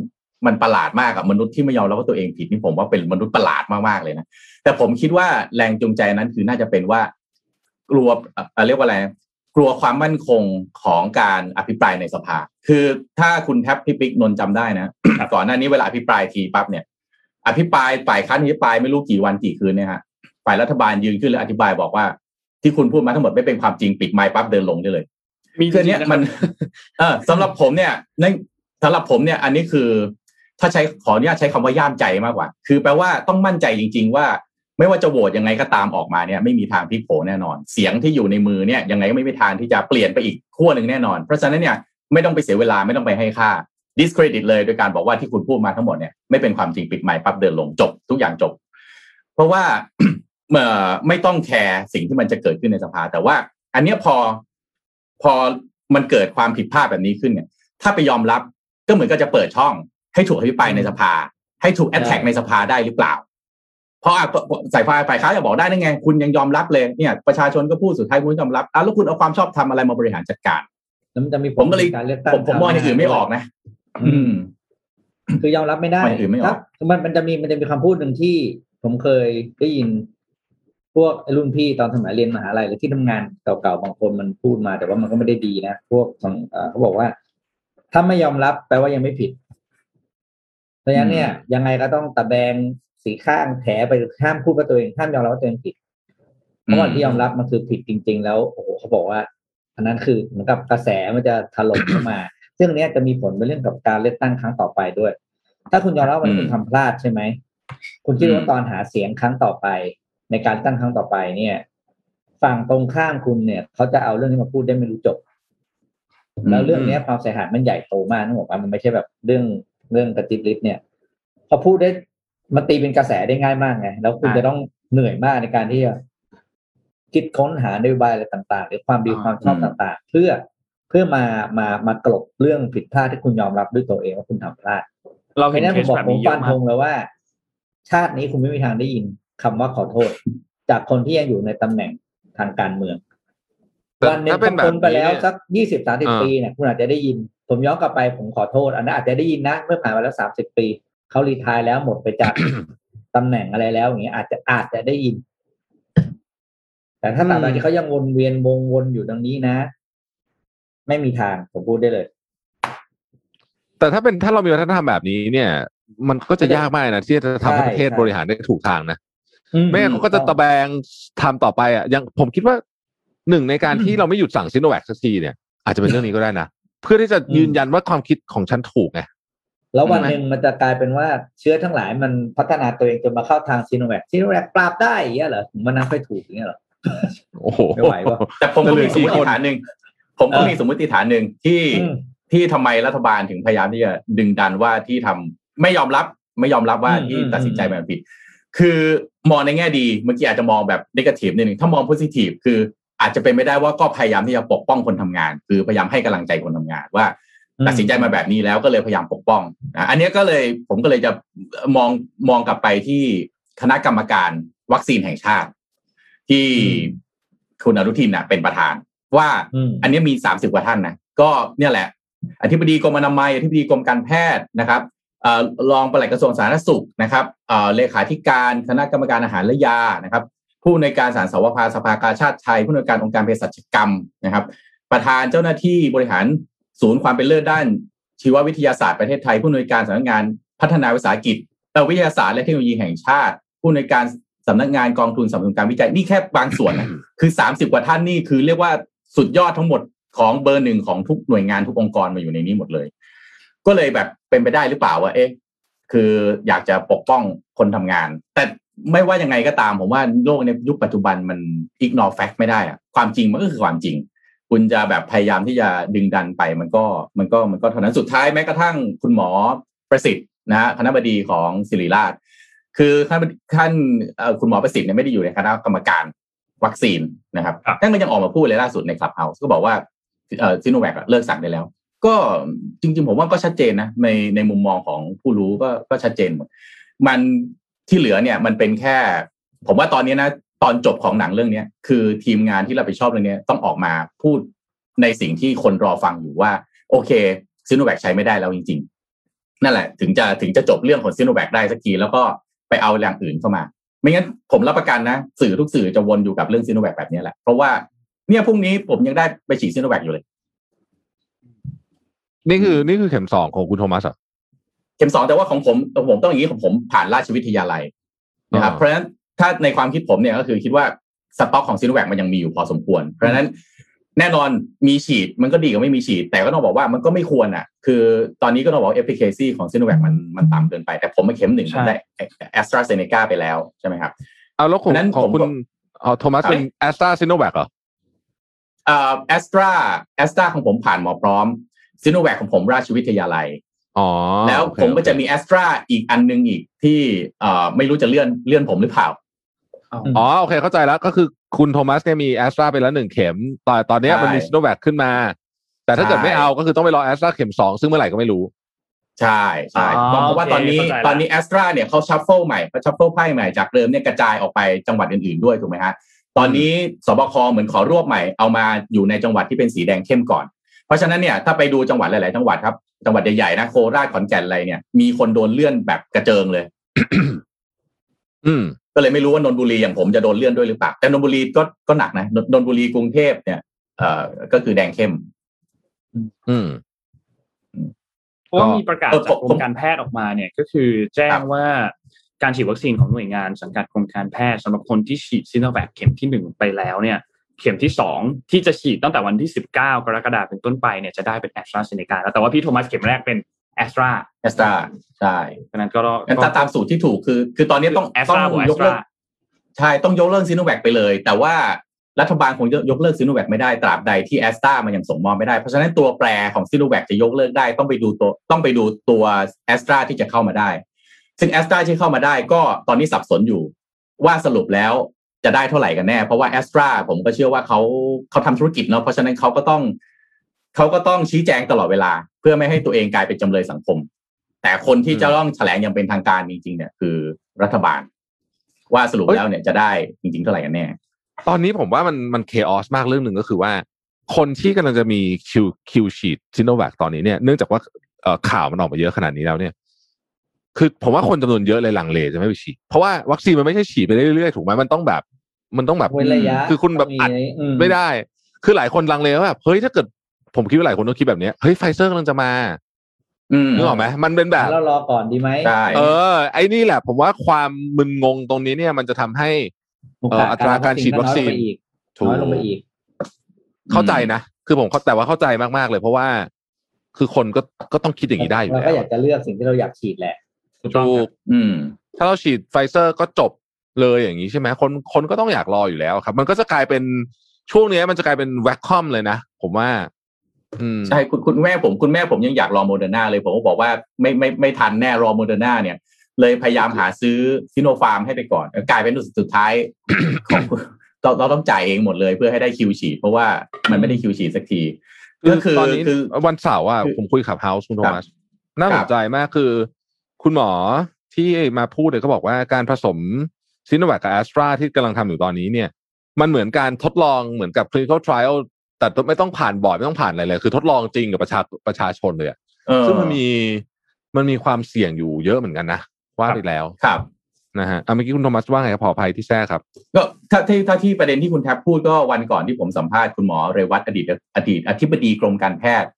มันประหลาดมากกับมนุษย์ที่ไม่ยอมรับว่าตัวเองผิดนี่ผมว่าเป็นมนุษย์ประหลาดมากๆเลยนะแต่ผมคิดว่าแรงจูงใจนั้นคือน่าจะเป็นว่า กลัวเอ่อเรียกว่าอะไรกลัวความมั่นคงของการอภิปรายในสภา คือถ้าคุณแท็บพี่ปิ๊กนนท์จำได้นะก่อนหน้านี้เวลาอภิปรายทีปั๊บเนี่ย อภิปรายฝ่ายค้านอภิปรายไม่รู้กี่วันกี่คืนเนี่ยฮะ ฝ่ายรัฐบาลยืนขึ้นแล้วอธิบายบอกว่า ที่คุณพูดมาทั้งหมดไม่เป็นความจริงปิดไมค์ปั๊บเดินลงได้เลยมีคืออนเนี้ยจริงๆะมันเออสำหรับผมเนี่ยในสำหรับผมเนี่ย อันนี้คือ ถ้าใช้ขออนุญาตใช้คำว่าย่ามใจมากกว่า คือแปลว่าต้องมั่นใจจริง ๆ ว่า ไม่ว่าจะโหวตยังไงก็ตามออกมาเนี่ย ไม่มีทางพลิกโผแน่นอน เสียงที่อยู่ในมือเนี่ยยังไงก็ไม่มีทางที่จะเปลี่ยนไปอีกขั้วหนึ่งแน่นอน เพราะฉะนั้นเนี่ยไม่ต้องไปเสียเวลาไม่ต้องไปให้ค่า discredit เลยโดยการบอกว่าที่คุณพูดมาทั้งหมดเนี่ยไม่เป็นความจริงปิดไมค์ปั๊บเดินลงจบทุกอย่างจบ เพราะว่าเอ่อ ไม่ต้องแคร์สิ่งที่มันจะเกิดขึ้นในสภา แต่ว่า อันเนี้ยพอพอมันเกิดความผิดพลาดแบบนี้ขึ้นเนี่ย ถ้าไปยอมรับก็เหมือนก็จะเปิดช่อง ให้ถูกอภิปรายในสภา ให้ถูก attack ในสภาได้หรือเปล่า เพราะอะสายฝ่ายฝ่ายค้านจะบอกได้นั่นไง คุณยังยอมรับเลยเนี่ย ประชาชนก็พูดสุดท้ายคุณก็ยอมรับอะแล้วคุณเอาความชอบธรรมอะไรมาบริหารจัดการแล้วมันจะมีผผมก็เลยการเลือกตั้งผมผมมองอย่างอื่นไม่ออกนะ อืม คือยอมรับไม่ได้มองอย่างอื่นไม่ออกถ้ามันมันจะมีมันจะมีคำพูดหนึ่งที่ผมเคยได้ยิน พวกรุ่นพี่ตอนสมัยเรียนมหาลัยหรือที่ทำงานเก่าๆบางคนมันพูดมา แต่ว่ามันก็ไม่ได้ดีนะพวกของเขาบอกว่า ถ้าไม่ยอมรับแปลว่ายังไม่ผิดเพราะฉะนั้นเนี่ย ยังไงก็ต้องตะแบงสีข้างแถไปห้ามพูดว่าตัวเองห้ามยอมรับว่าตัวเองผิดเพราะวันที่ยอมรับมันคือผิดจริง ๆ แล้วโอ้โหเขาบอกว่า อันนั้นคือเหมือนกับกระแสมันจะถล่มเข้ามา ซึ่งเนี้ยจะมีผลไปเรื่องกับการเลือกตั้งครั้งต่อไปด้วย ถ้าคุณยอมรับว่าอืมคุณทำพลาดใช่ไหมคุณคิดว่าตอนหาเสียงครั้งต่อไป ในการตั้งครั้งต่อไปเนี่ยฝั่งตรงข้ามคุณเนี่ยเขาจะเอาเรื่องนี้มาพูดได้ไม่รู้จบ แล้วเรื่องเนี้ยความเสียหายมันใหญ่โตมากนึกออกปะมันไม่ใช่แบบเรื่องเรื่องกระติบลิบเนี่ยพอพูดได้มันตีเป็นกระแสได้ง่ายมากไงแล้วคุณอ่าจะต้องเหนื่อยมากในการที่จะคิดค้นหานโยบายอะไรต่าง ๆ หรือความดีอ่าความชอบอืมต่าง ๆ เพื่อเพื่อมามามากลบเรื่องผิดพลาดที่คุณยอมรับด้วยตัวเองว่าคุณทำพลาดเราเพเห็ราะนฉะนั้นเคผมสบอกแบบผมนี้เยฟัอะนมาธกงเลยว่า ชาตินี้คุณไม่มีทางได้ยิน คำว่าขอโทษ จากคนที่ยังอยู่ในตำแหน่งทางการเมืองแต่วันหนึ่งถ้าเป็นพแบอบพ้นไปแล้วนี้เนี่ยสักยี่สิบสามสิบอ่าปีเนี่ยคุณอาจจะได้ยิน ผมย้อนกลับไปผมขอโทษ อันนั้นอาจจะได้ยินนะ เมื่อผ่านมาแล้วสามสิบปีเขารีไทายแล้วหมดไปจากตำแหน่งอะไรแล้วอย่างเงี้ยอาจจะอาจจะได้ยิน แต่ถ้าตราบใดที่เขายังวนเวียนวงวนอยู่ตรงนี้นะ ไม่มีทางผมพูดได้เลย แต่ถ้าเป็นถ้าเรามีวัฒนธรรมแบบนี้เนี่ย มันก็จะยากมากนะที่จะทำให้ใช่ประเทศใช่บริหารได้ถูกทางนะอื ไม่งั้นเขาก็จะตะแบงทำต่อไปอะอย่างผมคิดว่าหนึ่งในการที่เราไม่หยุดสั่งซิโนแวคสักทีเนี่ย อาจจะเป็นเรื่องนี้ก็ได้นะ เพื่อที่จะยืนยันว่าความคิดของฉันถูกไงแล้ววันใช่ไหมหนึ่งมันจะกลายเป็นว่าเชื้อทั้งหลายมันพัฒนาตัวเองจนมาเข้าทางซีโนแวคซีโนแวคปราบได้อย่างเงี้ยเหรอมันนับไปถูกอย่างเงี้ยเหรอโอ้โหไม่ไหววะแต่ผมก็เหลืมีอสมกี่มคตินฐานหนึ่งผมก็เออมีสมมติฐานหนึ่งที่อืมที่ทำไมรัฐบาลถึงพยายามที่จะดึงดันว่าที่ทำไม่ยอมรับไม่ยอมรับว่าอืมที่อืมตัดสินใจแบบผิด คือมองในแง่ดีเมื่อกี้อาจจะมองแบบนกาทีฟนิดนึงถ้ามองโพซิทีฟคืออาจจะเป็นไม่ได้ว่าก็พยายามที่จะปกป้องคนทำงาน คือพยายามให้กำลังใจคนทำงานว่าอืมตัดสินใจมาแบบนี้แล้วก็เลยพยายามปกป้องนะอันเนี้ยก็เลยผมก็เลยจะมองมองกลับไปที่คณะกรรมการวัคซีนแห่งชาติ ที่คุณอนุทินน่ะเป็นประธาน ว่าอืมอันเนี้ยมีสามสิบกว่าท่านนะก็เนี่ยแหละ อธิบดีกรมอนามัยอธิบดีกรมการแพทย์นะครับเอ่อ รองปลัดกระทรวงสาธารณสุขนะครับเเลขาธิการคณะกรรมการอาหารและยานะครับผู้ในวยการสารสวภาสภากาชาติไทย ผู้ในวยการองค์การเภสัชกรรมนะครับ ประธานเจ้าหน้าที่บริหารศูนย์ความเป็นเลิศด้าน ชีววิทยาศาสตร์ประเทศไทย ผู้อำนวยการสำนักงานพัฒนาวิสาหกิจเอ่อวิทยาศาสตร์และเทคโนโลยีแห่งชาติ ผู้อำนวยการสำนักงานกองทุนสนับสนุนการวิจัยนี่แค่บางส่วนนะคือสามสิบกว่าท่านนี่คือเรียกว่าสุดยอดทั้งหมดของเบอร์หนึ่งของทุกหน่วยงานทุกองค์กรมาอยู่ในนี้หมดเลย ก็เลยแบบเป็นไปได้หรือเปล่าว่าเอ๊ะคืออยากจะปกป้องคนทำงาน แต่ไม่ว่ายังไงก็ตาม ผมว่าโลกในยุคปัจจุบันมัน ignore fact ไม่ได้อะความจริงมันก็คือความจริง คุณจะแบบพยายามที่จะดึงดันไปมันก็มันก็มันก็เท่านั้นสุดท้ายแม้กระทั่งคุณหมอประสิทธิ์นะฮะคณะบดีของศิริราช คือท่านท่านเอ่อคุณหมอประสิทธิ์เนี่ยไม่ได้อยู่ในคณะกรรมการวัคซีนนะครับครับท่านก็ยังออกมาพูดเลยล่าสุดในคลับเฮาส์ก็บอกว่าเอ่อซิโนแวคเลิกสั่งได้แล้ว ก็จริง ๆ ผมว่าก็ชัดเจนนะในในมุมมองของผู้รู้ก็ก็ชัดเจนหมดมันที่เหลือเนี่ยมันเป็นแค่ ผมว่าตอนนี้นะตอนจบของหนังเรื่องเนี้ยคือทีมงานที่รับผิดชอบเรื่องนี้ต้องออกมาพูดในสิ่งที่คนรอฟังอยู่ว่า โอเคซิโนแวคใช้ไม่ได้แล้วจริง ๆ นั่นแหละ ถึงจะถึงจะจบเรื่องของซิโนแวคได้สักทีแล้วก็ไปเอาอย่างอื่นเข้ามา ไม่งั้นผมรับประกันนะ สื่อทุกสื่อจะวนอยู่กับเรื่องซิโนแวคแบบนี้แหละเพราะว่าเนี่ยพรุ่งนี้ผมยังได้ไปฉีดซิโนแวคอยู่เลย นี่คือนี่คือเข็มสองของคุณโทมัสเหรอเข็มสองแต่ว่าของผมผมต้องอย่างนี้ของผมผ่านราชวิทยาลัยนะครับอ่าเพราะฉะนั้นถ้าในความคิดผมเนี่ยก็คือคิดว่าสต็อกของซิโนแวคมันยังมีอยู่พอสมควร เพราะฉะนั้นแน่นอนมีฉีดมันก็ดีกว่าไม่มีฉีด แต่ก็ต้องบอกว่ามันก็ไม่ควรอะ คือตอนนี้ก็ต้องบอกว่า efficacy ของซิโนแวคมันมันต่ำเกินไป แต่ผมมาเข็มหนึ่งผมได้แอสตราเซเนกาไปแล้วใช่ไหมครับเอาแล้วของนั้นของผมคุณก็เอาโทมัสครับเป็นแอสตราซิโนแวคเหรอเอ่อแอสตราแอสตราของผมผ่านหมอพร้อม ซิโนแวคของผมราชวิทยาลัยอ๋อแล้วโอเคผมก็จะโอเคมีแอสตราอีกอันหนึงอีกที่เอ่อไม่รู้จะเลื่อนเลื่อนผมหรือเปล่าอ๋อโอเคเข้าใจแล้วก็คือคุณโทมัสเนี่ยมีแอสตราไปแล้วหนึ่งเข็มตอนตอนเนี้ยใช่มันมีซิโนแวคขึ้นมา แต่ถ้าเกิดใช่ไม่เอาก็คือต้องไปรอแอสตราเข็มสองซึ่งเมื่อไหร่ก็ไม่รู้ ใช่ใช่อ๋อเพราะว่าโอเคตอนนี้เข้าใจละตอนนี้แอสตราเนี่ยเขา shuffle ใหม่เขา shuffle ไพ่ใหม่จากเดิมเนี่ยกระจายออกไปจังหวัดอื่นๆด้วยถูกไหมฮะตอนนี้สบคเหมือนขอรวบใหม่เอามาอยู่ในจังหวัดที่เป็นสีแดงเข้มก่อนเพ ราะฉะนั้นเนี่ยถ้าไปดูจังหวัดหลาย ๆ จังหวัดครับจังหวัดใหญ่ ๆ นะโคราชขอนแก่นอะไรเนี่ยมีคนโดนเลื่อนแบบกระเจิงเลย อืม ก็เลยไม่รู้ว่านนทบุรีอย่างผมจะโดนเลื่อนด้วยหรือเปล่าแต่นนทบุรีก็ก็หนักนะนนนนทบุรีกรุงเทพเนี่ยเอ่อก็คือแดงเข้ม อืมเพราะว่าก็มีประกาศเออจากผมกรมการแพทยออกมาเนี่ย ก็คือแจ้งครับว่าการฉีดวัคซีนของหน่วยงานสังกัดกรมการแพทย์สำหรับคนที่ฉีดซิโนแวคเข็มที่หนึ่งไปแล้วเนี่ย เข็มที่สองที่จะฉีดตั้งแต่วันที่สิบเก้ากรกฎาคมเป็นต้นไปเนี่ยจะได้เป็นแอสตราเซเนกาแล้วแต่ว่าพี่โทมัสเข็มแรกเป็นแอสตราแอสตราใช่เพราะฉะนั้นก็งั้นถ้าตามสูตรที่ถูกคือ คือตอนนี้ต้องแอสตราบวกแอสตราต้องยกเลิกใช่ต้องยกเลิกซีโนแวคไปเลย แต่ว่ารัฐบาลคงจะยกเลิกซีโนแวคไม่ได้ตราบใดที่แอสตรามันยังส่งมอบไม่ได้ เพราะฉะนั้นตัวแปรของซีโนแวคจะยกเลิกได้ต้องไปดูตัวต้องไปดูตัวแอสตราที่จะเข้ามาได้ ซึ่งแอสตราที่เข้ามาได้ก็ตอนนี้สับสนอยู่ว่าสรุปแล้ว จะได้เท่าไหร่กันแน่ เพราะว่าแอสตราผมก็เชื่อว่าเขาเขาทำธุรกิจเนาะเพราะฉะนั้นเขาก็ต้องเขาก็ต้องชี้แจงตลอดเวลา เพื่อไม่ให้ตัวเองกลายเป็นจำเลยสังคม แต่คนที่จะต้องแถลงอย่างเป็นทางการจริงๆเนี่ยคือรัฐบาล ว่าสรุปแล้วเนี่ยจะได้จริงๆเท่าไหร่กันแน่ ตอนนี้ผมว่ามันมันเคออสมากเรื่องหนึ่งก็คือว่า คนที่กำลังจะมีคิวคิวฉีดซิโนแวคตอนนี้เนี่ยเนื่องจากว่าข่าวมันออกมาเยอะขนาดนี้แล้วเนี่ย คือผมว่าคนจำนวนเยอะเลยลังเลจะไม่ไปฉีด เพราะว่าวัคซีนมันไม่ใช่ฉีดไปเรื่อยๆถูกไหมมันต้องแบบ มันต้องแบบเว้นระยะคือคุณแบบอัดมีมไม่ได้ คือหลายคนลังเลว่าแบบเฮ้ยถ้าเกิดผมคิดว่าหลายคนต้องคิดแบบเนี้ยเฮ้ยไฟเซอร์กำลังจะมาอืมนึกออกไหมมันเป็นแบบแล้วรอก่อนดีไหมใช่เออ ไอ้นี่แหละ ผมว่าความมึนงงตรงนี้เนี่ยมันจะทำให้โอกาสเอ่ออัตราการฉีดวัคซีนน้อยลงไปอีกถูกน้อยลงไปอีก เข้าใจนะ คือผมเข้าแต่ว่าเข้าใจมากๆเลย เพราะว่า คือคนก็ก็ต้องคิดอย่างนี้ได้อยู่เราแล้วก็อยากจะเลือกสิ่งที่เราอยากฉีดแหละ ถูกต้องถูกครับอืมถ้าเราฉีดไฟเซอร์ก็จบเลยอย่างนี้ใช่ไหมคนคนก็ต้องอยากรออยู่แล้วครับ มันก็จะกลายเป็นช่วงนี้มันจะกลายเป็น vacuum เลยนะ ผมว่าอืมใช่คุณคุณแม่ผมคุณแม่ผมยังอยากรอโมเดอร์นาเลย ผมก็บอกว่าไม่ไม่ไม่ทันแน่รอโมเดอร์นาเนี่ย เลยพยายามหาซื้อซิโนฟาร์มให้ไปก่อน กลายเป็นสุดท้ายของเราเราต้องจ่ายเองหมดเลยเพื่อให้ได้คิวฉีด เพราะว่ามันไม่ได้คิวฉีดสักทีก็คือตอนนี้คือวันเสาร์อะคือผมคุย Clubhouse คุณโทครับมันน่าสนใจมากคือ คุณหมอที่มาพูดเนี่ยเขาบอกว่าการผสมซิโนแวคกับแอสตราที่กำลังทำอยู่ตอนนี้เนี่ย มันเหมือนการทดลองเหมือนกับ clinical trial แต่ไม่ต้องผ่านบอร์ดไม่ต้องผ่านอะไรเลย คือทดลองจริงกับประชาประชาชนเลยอะเออซึ่งมันมีมันมีความเสี่ยงอยู่เยอะเหมือนกันนะว่าไปแล้วครับนะฮะเอาเมื่อกี้คุณโทมัสว่าไงครับขออภัยที่แทรกครับ ก็ถ้าที่ถ้าที่ประเด็นที่คุณแท็บพูดก็วันก่อนที่ผมสัมภาษณ์คุณหมอเรวัตอดีตอดีตอธิบดีกรมการแพทย์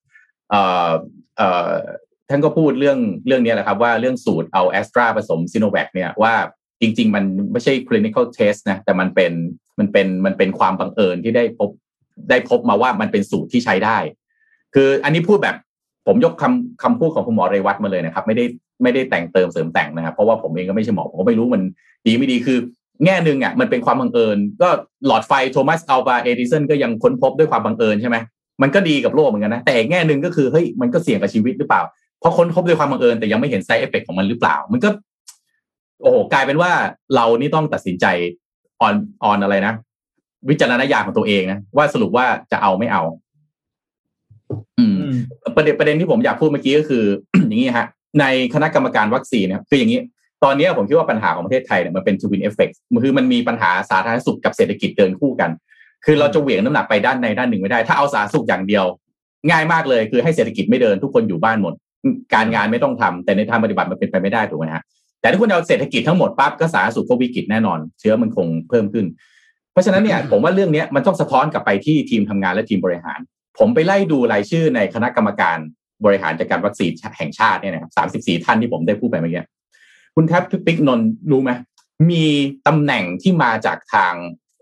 เอ่อเอ่อ ท่านก็พูดเรื่องเรื่องนี้แหละครับว่าเรื่องสูตรเอาแอสตราผสมซิโนแวคเนี่ยว่าจริง ๆ มันไม่ใช่ clinical test นะแต่มันเป็นมันเป็นมันเป็นความบังเอิญที่ได้พบได้พบมาว่ามันเป็นสูตรที่ใช้ได้ คืออันนี้พูดแบบผมยกคำคำพูดของคุณหมอเรวัตมาเลยนะครับ ไม่ได้ไม่ได้แต่งเติมเสริมแต่งนะครับเพราะว่าผมเองก็ไม่ใช่หมอผมก็ไม่รู้มันดีไม่ดีคือ แง่หนึ่งอะมันเป็นความบังเอิญ ก็หลอดไฟโทมัสอัลวาเอดิสันก็ยังค้นพบด้วยความบังเอิญใช่ไหมมันก็ดีกับโลกเหมือนกันนะแต่อีกแง่หนึ่งก็คือเฮ้ยมันก็เสี่ยงกับชีวิตหรือเปล่า เพราะค้นพบด้วยความบังเอิญแต่ยังไม่เห็น side effect ของมันหรือเปล่า มันก็ โอ้โหกลายเป็นว่าเรานี่ต้องตัดสินใจon on อะไรนะวิจารณญาณของตัวเองนะว่าสรุปว่าจะเอาไม่เอาอืมอืม ประเด็นประเด็นที่ผมอยากพูดเมื่อกี้ก็คือ อย่างนี้ฮะ ในคณะกรรมการวัคซีนนะครับคืออย่างนี้ ตอนนี้ผมคิดว่าปัญหาของประเทศไทยเนี่ยมันเป็น twin effect คือมันมีปัญหาสาธารณสุขกับเศรษฐกิจเดินคู่กัน คือเราจะเหวี่ยงน้ำหนักไปด้านใดด้านหนึ่งไม่ได้ ถ้าเอาสาธารณสุขอย่างเดียว ง่ายมากเลยคือให้เศรษฐกิจไม่เดินทุกคนอยู่บ้านหมด การงานไม่ต้องทำแต่ในทางปฏิบัติมันเป็นไปไม่ได้ถูกไหมฮะแต่ถ้าคุณเอาเศรษฐกิจทั้งหมดปั๊บก็สาธารณสุขก็วิกฤตแน่นอน เชื้อมันคงเพิ่มขึ้น เพราะฉะนั้นเนี่ยผมว่าเรื่องเนี้ยมันต้องสะท้อนกลับไปที่ทีมทำงานและทีมบริหาร ผมไปไล่ดูรายชื่อในคณะกรรมการบริหารจัดการวัคซีนแห่งชาติเนี่ยนะครับสามสิบสี่ท่านที่ผมได้พูดไปเมื่อกี้คุณแทบทุกปิ๊กนนท์รู้ไหมมีตำแหน่งที่มาจากทาง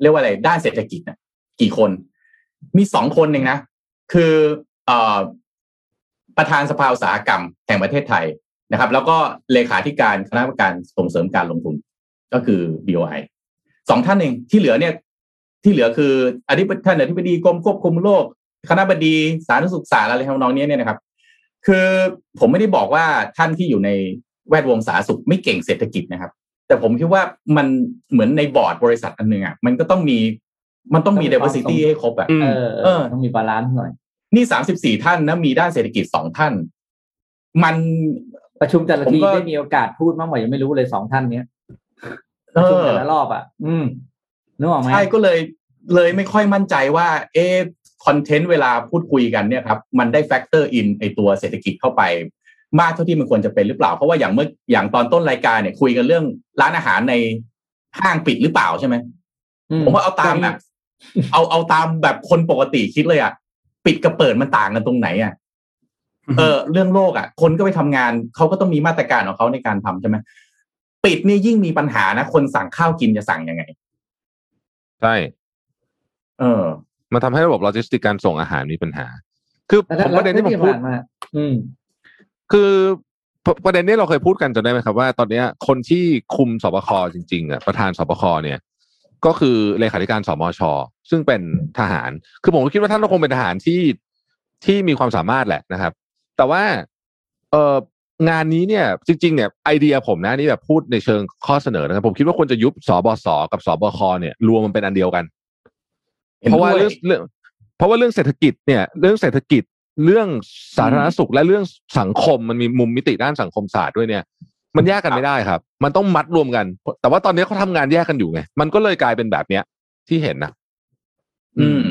เรียกว่าอะไรด้านเศรษฐกิจน่ะกี่คน มีสองคนเองนะ คือเอ่อ ประธานสภาอุตสาหกรรมแห่งประเทศไทยนะครับ แล้วก็เลขาธิการคณะกรรมการส่งเสริมการลงทุนก็คือ BOI สองท่านเองที่เหลือเนี่ยที่เหลือคืออธิบดีท่านอธิบดีกรมควบคุมโรคคณะบดีสาธารณสุขศาสตร์อะไรทำนองนี้เนี่ยนะครับ คือผมไม่ได้บอกว่าท่านที่อยู่ในแวดวงสาธารณสุขไม่เก่งเศรษฐกิจนะครับ แต่ผมคิดว่ามันเหมือนในบอร์ดบริษัทอันหนึ่งอะมันก็ต้องมีมันต้องมี diversity ให้ครบอะอืมเออเอเอออต้องมี balance หน่อย นี่สามสิบสี่ท่านนะมีด้านเศรษฐกิจสองท่าน มันประชุมแต่ละผมทีก็ได้มีโอกาสพูดมากกว่ายังไม่รู้เลยสองท่านเนี้ยเอประชุมอแต่ละรอบอะ อืมนึกออกไหมใช่ก็เลยเลยไม่ค่อยมั่นใจว่า เอะ content เวลาพูดคุยกันเนี่ยครับมันได้ factor in ไอตัวเศรษฐกิจเข้าไป มากเท่าที่มันควรจะเป็นหรือเปล่า เพราะว่าอย่างเมื่ออย่างตอนต้นรายการเนี่ยคุยกันเรื่องร้านอาหารในห้างปิดหรือเปล่าใช่ไหมอืผมว่าเอาตามแบบเอาเอาตามแบบคนปกติคิดเลยอะ ปิดกับเปิดมันต่างกันตรงไหนอะเออ เรื่องโลกอะ คนก็ไปทำงานเขาก็ต้องมีมาตรการของเขาในการทำใช่ไหมปิดนี่ยิ่งมีปัญหานะคนสั่งข้าวกินจะสั่งยังไงใช่เออ มันทำให้ระบบโลจิสติกการส่งอาหารมีปัญหา คือแล้วผมประเด็นที่ผมพูดผ่านมาอืม คือประประเด็นนี้เราเคยพูดกันจำได้ไหมครับว่าตอนเนี้ยคนที่คุมสบคจริงๆอะประธานสบคเนี่ย ก็คือเลขาธิการสมช ซึ่งเป็นทหาร คือผมก็คิดว่าท่านก็คงเป็นทหารที่ที่มีความสามารถแหละนะครับ แต่ว่าเอองานนี้เนี่ย จริง ๆ เนี่ยไอเดียผมนะนี่แบบพูดในเชิงข้อเสนอนะครับ ผมคิดว่าควรจะยุบสบสกับสบคเนี่ย รวมมันเป็นอันเดียวกันเห็นเพราะว่าด้วยเรื่องเรื่องเพราะว่าเรื่องเศรษฐกิจเนี่ย เรื่องเศรษฐกิจเรื่องสาธารณสุขและเรื่องสังคมมันมีมุมมิติด้านสังคมศาสตร์ด้วยเนี่ย มันแยกกันไม่ได้ครับ มันต้องมัดรวมกัน แต่ว่าตอนนี้เขาทำงานแยกกันอยู่ไง มันก็เลยกลายเป็นแบบเนี้ย ที่เห็นนะอืม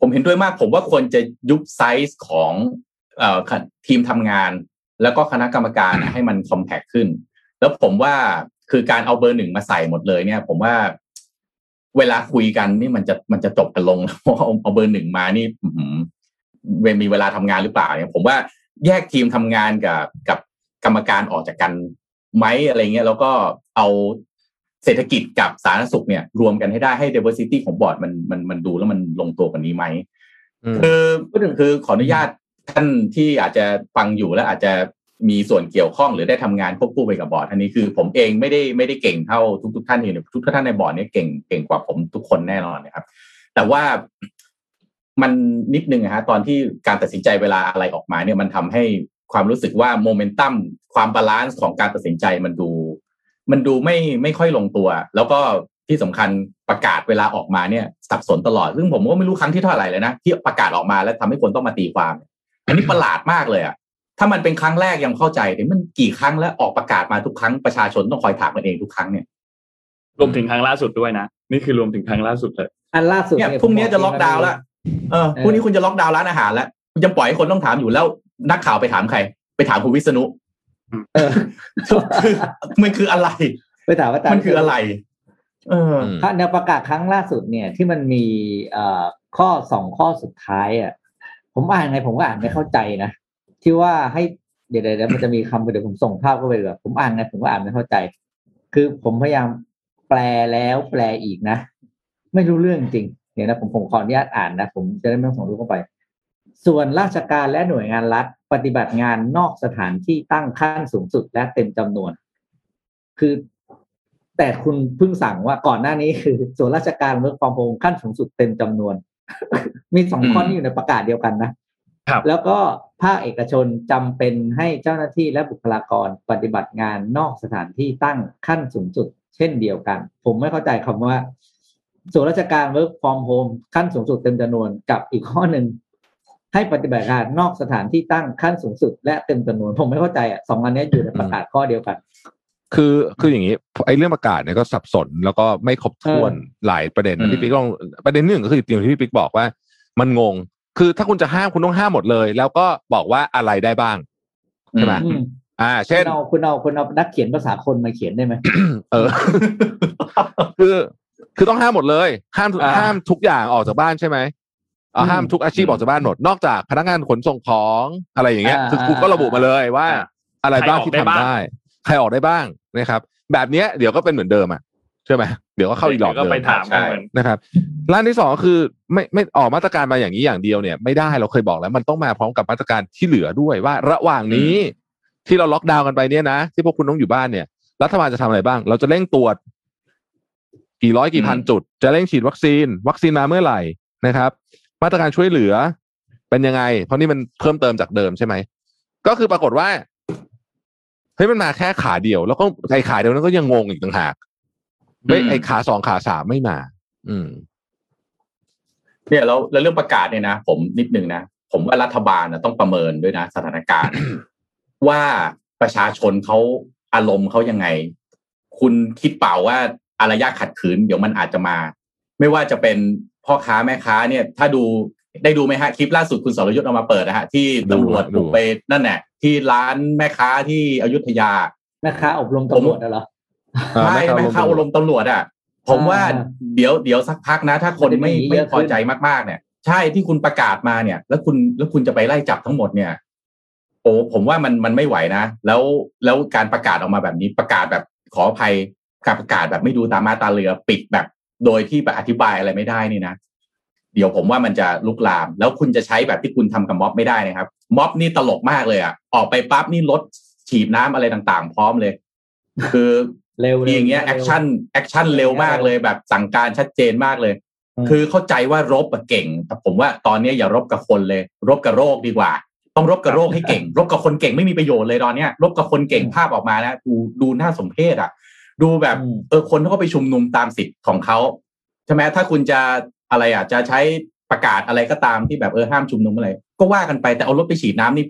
ผมเห็นด้วยมาก ผมว่าควรจะยุบไซส์ของเอ่อทีมทำงาน แล้วก็คณะกรรมการอะให้มันคอมแพคขึ้น แล้วผมว่าคือการเอาเบอร์หนึ่งมาใส่หมดเลยเนี่ย ผมว่าเวลาคุยกันนี่มันจะมันจะจบกันลงเพราะเอาเอาเบอร์หนึ่งมานี่อื้อหือเวมีเวลาทำงานหรือเปล่าเนี่ย ผมว่าแยกทีมทำงานกับกับกรรมการออกจากกัน ไหมอะไรเงี้ยแล้วก็เอาเศรษฐกิจกับสาธารณสุขเนี่ย รวมกันให้ได้ให้ diversity ของบอร์ดมันมันมันดูแล้วมันลงตัวกว่านี้ไหมอืมคือพูดถึงคือขออนุญาตท่านที่อาจจะฟังอยู่และอาจจะมีส่วนเกี่ยวข้องหรือได้ทำงานควบคู่ไปกับบอร์ดอันนี้คือผมเองไม่ได้ไม่ได้เก่งเท่าทุกทุกๆท่านที่อยู่ในทุกท่านในบอร์ดเนี่ยเก่งเก่งกว่าผมทุกคนแน่นอนนะครับ แต่ว่ามันนิดนึงนะฮะตอนที่การตัดสินใจเวลาอะไรออกมาเนี่ยมันทำให้ ความรู้สึกว่าโมเมนตัมความ balance ของการตัดสินใจมันดู มันดูไม่ไม่ค่อยลงตัว แล้วก็ที่สำคัญประกาศเวลาออกมาเนี่ยสับสนตลอด ซึ่งผมก็ไม่รู้ครั้งที่เท่าไหร่เลยนะที่ประกาศออกมาแล้วทำให้คนต้องมาตีความ อันนี้ประหลาดมากเลยอะถ้ามันเป็นครั้งแรกยังเข้าใจแต่มันกี่ครั้งแล้วออกประกาศมาทุกครั้งประชาชนต้องคอยถามกันเองทุกครั้งเนี่ย รวมถึงครั้งล่าสุดด้วยนะนี่คือรวมถึงครั้งล่าสุดเลยอันล่าสุดเนี่ยเนี่ยพรุ่งนี้ผมบจะล็อกดาวน์แล้วเออพรุ่งนี้คุณจะล็อกดาวน์ร้านอาหารแล้วคุณจะปล่อยให้คนต้องถามอยู่แล้ว นักข่าวไปถามใคร ไปถามคุณวิษณุเออคือมันคืออะไร ไปถามว่ามันคืออะไรเอออืมถ้าแนวประกาศครั้งล่าสุดเนี่ย ที่มันมีเอ่อข้อสองข้อสุดท้ายอะ ผมอ่านไงผมก็อ่านไม่เข้าใจนะที่ว่าให้เดี๋ยวเดี๋ยวมันจะมีคำเดี๋ยวผมส่งภาพเข้าไปเลยผมอ่านไงผมก็อ่านไม่เข้าใจ คือผมพยายามแปลแล้วแปลอีกนะ ไม่รู้เรื่องจริงเดี๋ยวนะผมผมขออนุญาตอ่านนะ ผมจะได้ไม่ต้องส่งรูปเข้าไป ส่วนราชการและหน่วยงานรัฐ ปฏิบัติงานนอกสถานที่ตั้งขั้นสูงสุดและเต็มจำนวน คือ แต่คุณเพิ่งสั่งว่าก่อนหน้านี้คือ ส่วนราชการเมืองฟอร์มโฮมขั้นสูงสุดเต็มจำนวน มีสองข้อนี้อยู่ในประกาศเดียวกันนะครับแล้วก็ภาคเอกชนจำเป็นให้เจ้าหน้าที่และบุคลากรปฏิบัติงานนอกสถานที่ตั้งขั้นสูงสุด เช่นเดียวกัน ผมไม่เข้าใจคำว่าส่วนราชการ work from home ขั้นสูงสุดเต็มจำนวนกับอีกข้อหนึ่ง ให้ปฏิบัติงานนอกสถานที่ตั้งขั้นสูงสุด และเต็มจำนวนผมไม่เข้าใจอะสองอันเนี้ยอยู่ในประกาศข้อเดียวกัน คือคืออย่างนี้ไอ้เรื่องประกาศเนี่ยก็สับสนแล้วก็ไม่ครบถ้วนเออหลายประเด็นอืนะมพี่ปิ๊กลองประเด็นหนึ่งก็คืออย่างที่พี่ปิ๊กบอกว่า มันงง คือถ้าคุณจะห้ามคุณต้องห้ามหมดเลย แล้วก็บอกว่าอะไรได้บ้างใช่ไหมอืมอ่าคุเช่นณเอาคุณเอาคุณเอานักเขียนภาษาคนมาเขียนได้ไหมเออ คือคือต้องห้ามหมดเลย ห้ามอ่าห้ามทุกอย่างออกจากบ้านใช่ไหมเอาอืม ห้ามทุกอาชีพออกจากบ้านหมดนอกจากพนักงานขนส่งของอะไรอย่างเงี้ยอ่าคือคุณก็ระบุมาเลยว่าอ่าอะไรบ้างใครออกที่ได้ทำบ้างได้ ใครออกได้บ้างนะครับ แบบเนี้ยเดี๋ยวก็เป็นเหมือนเดิมอะใช่ไหมเดี๋ยวก็เข้าอีหลอดก็เดิมไปถามใช่กันเหมือนนะครับร้านที่สองคือไม่ไม่ออกมาตรการมาอย่างนี้อย่างเดียวเนี่ยไม่ได้เราเคยบอกแล้ว มันต้องมาพร้อมกับมาตรการที่เหลือด้วยว่า ระหว่างนี้ที่เราล็อกดาวน์กันไปเนี่ยนะที่พวกคุณต้องอยู่บ้านเนี่ยรัฐบาลจะทำอะไรบ้าง เราจะเร่งตรวจ กี่ร้อยกี่พันอืมจุด จะเร่งฉีดวัคซีน วัคซีนมาเมื่อไหร่นะครับ มาตรการช่วยเหลือ เป็นยังไง เพราะนี่มันเพิ่มเติมจากเดิมใช่ไหม ก็คือปรากฏว่าเฮ้ยมันมาแค่ขาเดียว แล้วก็ไอ้ขาเดียวนั้นก็ยังงงอีกต่างหากไม่อืมไอ้ขาสองขาสามไม่มา อืม เนี่ยแล้วแล้วเรื่องประกาศเนี่ยนะผมนิดนึงนะผมว่ารัฐบาลนะต้องประเมินด้วยนะสถานการณ์ ว่าประชาชนเขาอารมณ์เขายังไง คุณคิดเปล่าว่าอารยะขัดขืน เดี๋ยวมันอาจจะมา ไม่ว่าจะเป็น พ่อค้าแม่ค้าเนี่ยถ้าดูได้ดูไหมฮะคลิปล่าสุดคุณสรยุทธ์เอามาเปิดนะฮะที่ตำรวจดูบุกไปนั่นแหละที่ร้านแม่ค้าที่อยุธยาแม่ค้าอบรมตำรวจน่ะเหรออ่าใช่แม่แม่ค้าค้าอารมณ์อารมณ์ตำรวจอะผมว่าอ่าเดี๋ยวเดี๋ยวสักพักนะ ถ้าคนมันจะมีไม่เยไม่อะขึ้นพอใจมากๆเนี่ย ใช่ที่คุณประกาศมาเนี่ย แล้วคุณแล้วคุณจะไปไล่จับทั้งหมดเนี่ยโอ้ผมว่ามันมันไม่ไหวนะ แล้วแล้วการประกาศออกมาแบบนี้ประกาศแบบขออภัยการประกาศแบบไม่ดูตามมาตราเรือปิดแบบ โดยที่แบบอธิบายอะไรไม่ได้นี่นะเดี๋ยวผมว่ามันจะลุกลาม แล้วคุณจะใช้แบบที่คุณทำกับม็อบไม่ได้นะครับ ม็อบนี่ตลกมากเลยอะ ออกไปปั๊บนี่รถฉีดน้ำอะไรต่างๆ พร้อมเลย คือเร็วมีอย่างเงี้ย action action เร็วมากเลย แบบสั่งการชัดเจนมากเลย คือเข้าใจว่ารบอะเก่ง แต่ผมว่าตอนนี้อย่ารบกับคนเลย รบกับโรคดีกว่า ต้องรบกับโรคให้เก่ง รบกับคนเก่งไม่มีประโยชน์เลยตอนเนี้ย รบกับคนเก่งภาพออกมาแล้วดูดูน่าสมเพชอะ ดูแบบอืมเออคนเขาไปชุมนุมตามสิทธิ์ของเขาใช่ไหมถ้าคุณจะอะไรอะจะใช้ประกาศอะไรก็ตามที่แบบเออห้ามชุมนุมอะไร ก็ว่ากันไปแต่เอารถไปฉีดน้ำนี่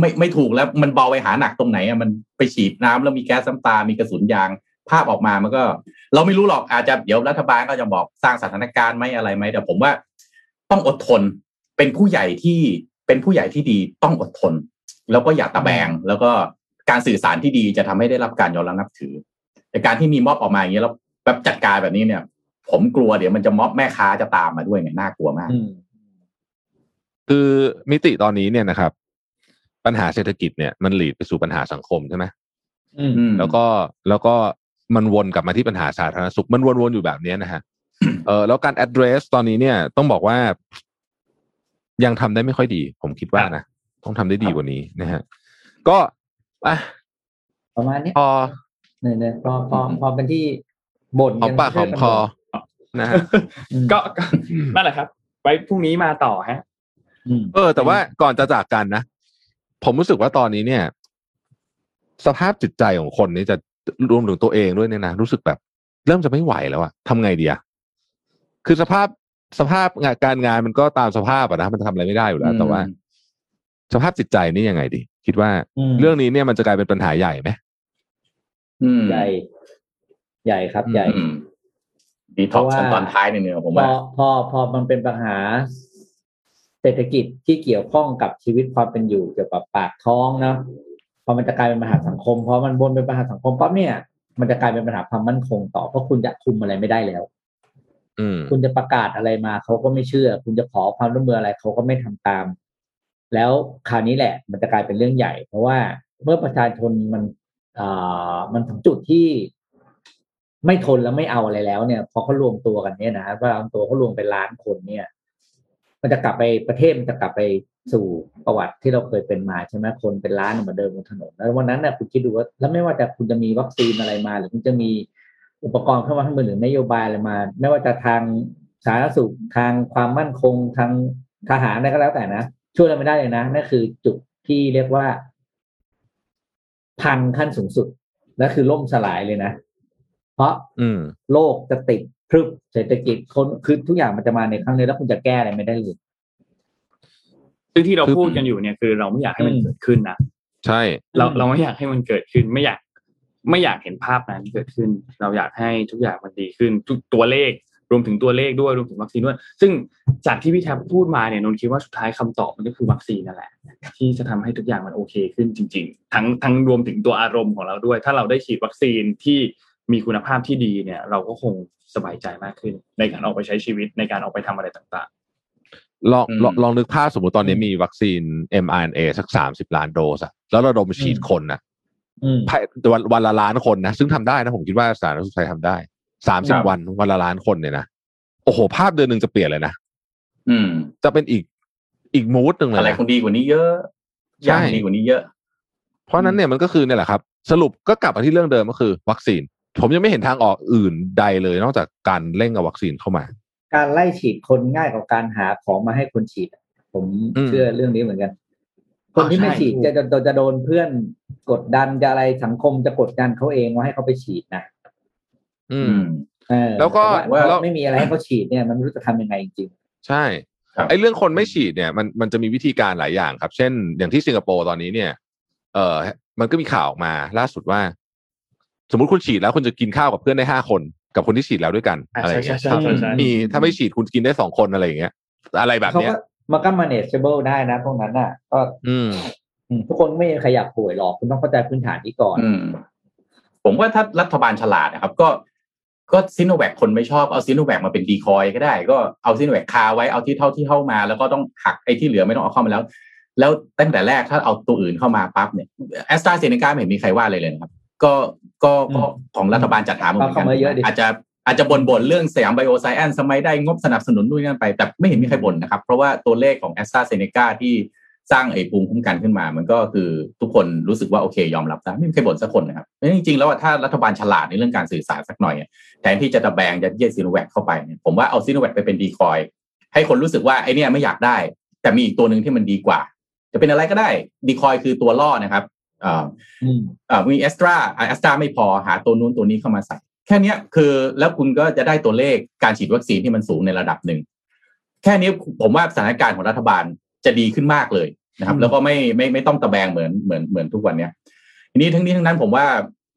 ไม่ไม่ถูกแล้วมันเบาไปหาหนักตรงไหนอะมันไปฉีดน้ำแล้วมีแก๊สน้ำตา มีกระสุนยาง ภาพออกมามันก็ เราไม่รู้หรอกอาจจะเดี๋ยวรัฐบาลก็จะบอกสร้างสถานการณ์ไหมอะไรไหมแต่ผมว่า ต้องอดทนเป็นผู้ใหญ่ที่เป็นผู้ใหญ่ที่ดีต้องอดทน แล้วก็อย่าตะแบง แล้วก็การสื่อสารที่ดีจะทำให้ได้รับการยอมรับนับถือ แต่การที่มีม็อบออกมาอย่างนี้ยแล้วแบบจัดการแบบนี้เนี่ย ผมกลัวเดี๋ยวมันจะม็อบแม่ค้าจะตามมาด้วยเนี่ยน่ากลัวมากอืมคือมิติตอนนี้เนี่ยนะครับ ปัญหาเศรษฐกิจเนี่ยมันหลีดไปสู่ปัญหาสังคมใช่ไหมอืมอืมแล้วก็แล้วก็มันวนกลับมาที่ปัญหาสาธารณสุข มันวนๆอยู่แบบเนี้ยนะฮะเออแล้วการ address ตอนนี้เนี่ย ต้องบอกว่า ยังทำได้ไม่ค่อยดี ผมคิดว่านะต้องทำได้ดีกว่านี้นะฮะก็อะประมาณเนี้ยพอ เนี่ยเนี่ยพอพอพอเป็นที่บ่นหอมปากหอมคอนะฮะก็ก็นั่นแหละครับ ไว้พรุ่งนี้มาต่อฮะอืมเออ แต่ว่าก่อนจะจากกันนะ ผมรู้สึกว่าตอนนี้เนี่ย สภาพจิตใจของคนนี้จะรวมถึงตัวเองด้วยเนี่ยนะรู้สึกแบบ เริ่มจะไม่ไหวแล้วอะทำไงดีอะคือสภาพสภาพงานการงานมันก็ตามสภาพอะนะมันทำอะไรไม่ได้อยู่แล้ว แต่ว่า สภาพจิตใจนี่ยังไงดี คิดว่ามเรื่องนี้เนี่ยมันจะกลายเป็นปัญหาใหญ่ไหมอืม ใหญ่ ใหญ่ครับ ใหญ่อืมดีท็อกซ์เพราะว่าขั้นตอนท้ายเนี่ยเนี่ยผมพอว่าพอพอมันเป็นปัญหา เศรษฐกิจที่เกี่ยวข้องกับชีวิตความเป็นอยู่เกี่ยวกับปากท้องเนาะพอมันจะกลายเป็นปัญหาสังคมพอมันบนเป็นปัญหาสังคมปั๊บเนี่ย มันจะกลายเป็นปัญหาความมั่นคงต่อเพราะคุณจะคุมอะไรไม่ได้แล้วอืมคุณจะประกาศอะไรมาเขาก็ไม่เชื่อ คุณจะขอความร่วมมืออะไรเขาก็ไม่ทำตาม แล้วคราวนี้แหละ มันจะกลายเป็นเรื่องใหญ่ เพราะว่าเมื่อประชาชนมันอ่า มันถึงจุดที่ไม่ทนแล้วไม่เอาอะไรแล้วเนี่ย พอเขารวมตัวกันเนี่ยนะว่ารวมตัวเขารวมเป็นล้านคนเนี่ย มันจะกลับไปประเทศมันจะกลับไปสู่ประวัติที่เราเคยเป็นมาใช่ไหมคนเป็นล้านมือนเดิมบนถนนแล้ววันนั้นน่ะคุณคิดดูว่าแล้วไม่ว่าจะคุณจะมีวัคซีนอะไรมา หรือคุณจะมีอุปกรณ์เข้ามาทั้งหมดหรือนโยบายอะไรมา ไม่ว่าจะทางสาธารณสุขทางความมั่นคงทางทหารอะไรก็แล้วแต่นะช่วยอะไรไม่ได้เลยนะนั่นคือจุดที่เรียกว่า พังขั้นสูงสุดและคือล่มสลายเลยนะ เพราะอืมโลกจะติดพรึบเศรษฐกิจคนคือทุกอย่างมันจะมาในครั้งนี้แล้วคุณจะแก้อะไรไม่ได้เลยซึ่งที่เราคือพูดกันอยู่เนี่ยคือเราไม่อยากให้มันอืมเกิดขึ้นนะใช่ เราอืมเราไม่อยากให้มันเกิดขึ้น ไม่อยาก ไม่อยากเห็นภาพนั้นเกิดขึ้น เราอยากให้ทุกอย่างมันดีขึ้น ทุกตัวเลข รวมถึงตัวเลขด้วยรวมถึงวัคซีนด้วย ซึ่งจากที่พี่แทบพูดมาเนี่ยนนท์คิดว่าสุดท้ายคำตอบมันก็คือวัคซีนนั่นแหละ ที่จะทำให้ทุกอย่างมันโอเคขึ้นจริง ๆ ทั้งทั้งรวมถึงตัวอารมณ์ของเราด้วย ถ้าเราได้ฉีดวัคซีนที่มีคุณภาพที่ดีเนี่ย เราก็คงสบายใจมากขึ้น ในการออกไปใช้ชีวิตในการออกไปทำอะไรต่างลองอืมลองลองนึกภาพสมมติตอนนี้มีวัคซีน mRNA สักสามสิบล้านโดสอะแล้วระดมฉีดคนนะอืมภายวันวันละล้านคนนะซึ่งทำได้นะผมคิดว่าสาธารณสุขไทยทำได้ สามสิบวันวันละล้านคนเนี่ยนะโอ้โห ภาพเดือนหนึ่งจะเปลี่ยนเลยนะอืม จะเป็นอีกอีกมูดหนึ่งเลยอะไรนะคงดีกว่านี้เยอะใช่อย่างดีกว่านี้เยอะ เพราะฉะนั้นเนี่ยมันก็คือเนี่ยแหละครับ สรุปก็กลับมาที่เรื่องเดิมก็คือ วัคซีน ผมยังไม่เห็นทางออกอื่นใดเลย นอกจากการเร่งเอาวัคซีนเข้ามา การไล่ฉีดคนง่ายกว่าการหาของมาให้คนฉีด ผมอืมเชื่อเรื่องนี้เหมือนกัน คนที่ไม่ฉีดจะจะจะโดนเพื่อนกดดันจะอะไรสังคมจะกดดันเขาเองว่าให้เขาไปฉีดนะ อือืมมเออแล้วก็ต่ว่าแล้วไม่มีอะไรให้เขาฉีดเนี่ยมันไม่รู้จะทำยังไงจริงใช่ครับไอ้เรื่องคนไม่ฉีดเนี่ยมันมันจะมีวิธีการหลายอย่างครับ เช่น อย่างที่สิงคโปร์ตอนนี้เนี่ย เออมันก็มีข่าวออกมาล่าสุดว่า สมมุติคุณฉีดแล้วคุณจะกินข้าวกับเพื่อนได้ห้าคน กับคนที่ฉีดแล้วด้วยกันๆอะอะไรอใช่ย่างใช่เงี้ยใช่ใช่ใช่มีถ้าไม่ฉีดคุณกินได้สองคนอะไรอย่างเงี้ย อะไรแบบเขาเนี้ยก็มันก็ manageable ได้นะพวกนั้นน่ะ ก็อืมอืมทุกคนไม่มีใครอยากป่วยหรอกคุณต้องเข้าใจพื้นฐานนี้ก่อนอืมผมว่าถ้ารัฐบาลฉลาดนะครับ ก็ ก็ซิโนแวคคนไม่ชอบเอาซิโนแวคมาเป็นดีคอยก็ได้ ก็เอาซิโนแวคคาไว้เอาที่เท่าที่เข้ามา แล้วก็ต้องหักไอ้ที่เหลือไม่ต้องเอาเข้ามาแล้ว แล้วตั้งแต่แรกถ้าเอาตัวอื่นเข้ามาปั๊บเนี่ยแอสตราเซเนกาไม่เห็นมีใครว่าเลยเลยนะครับ ก็ก็ก็อืมของรัฐบาลจัดหามาเหมือนกัเอาเข้ามาเยอะดิอาจจะอาจจะบ่นๆเรื่องสยามไบโอไซเอนซ์สมัยได้งบสนับสนุนนู่นนั่นไป แต่ไม่เห็นมีใครบ่นนะครับ เพราะว่าตัวเลขของแอสตราเซเนกาที่ สร้างไอ้ภูมิคุ้มกันขึ้นมา มันก็คือทุกคนรู้สึกว่าโอเค ยอมรับได้ไม่มีใครบ่นสักคนนะครับเพราะฉะนั้นจริงๆ แล้วอะถ้ารัฐบาลฉลาดในเรื่องการสื่อสารสักหน่อยอะแทนที่จะตะแบงยัดเยียดซีโนแวคเข้าไปเนี่ยผมว่าเอาซีโนแวคไปเป็น decoy ให้คนรู้สึกว่าไอ้เนี่ยไม่อยากได้ แต่มีอีกตัวหนึ่งที่มันดีกว่า จะเป็นอะไรก็ได้ decoy คือตัวล่อนะครับอ่าอืมอ่ามีแอสตราแอสตราไม่พอหาตัวนู้นตัวนี้เข้ามาใส่แค่เนี้ยคือแล้วคุณก็จะได้ตัวเลขการฉีดวัคซีนที่มันสูงในระดับหนึ่งแค่นี้ผมว่าสถานการณ์ของรัฐบาลจะดีขึ้นมากเลย นะครับอืมแล้วก็ไม่ไม่ไม่ต้องตะแบงเหมือนเหมือนเหมือนทุกวันเนี้ยทีนี้ทั้งนี้ทั้งนั้นผมว่า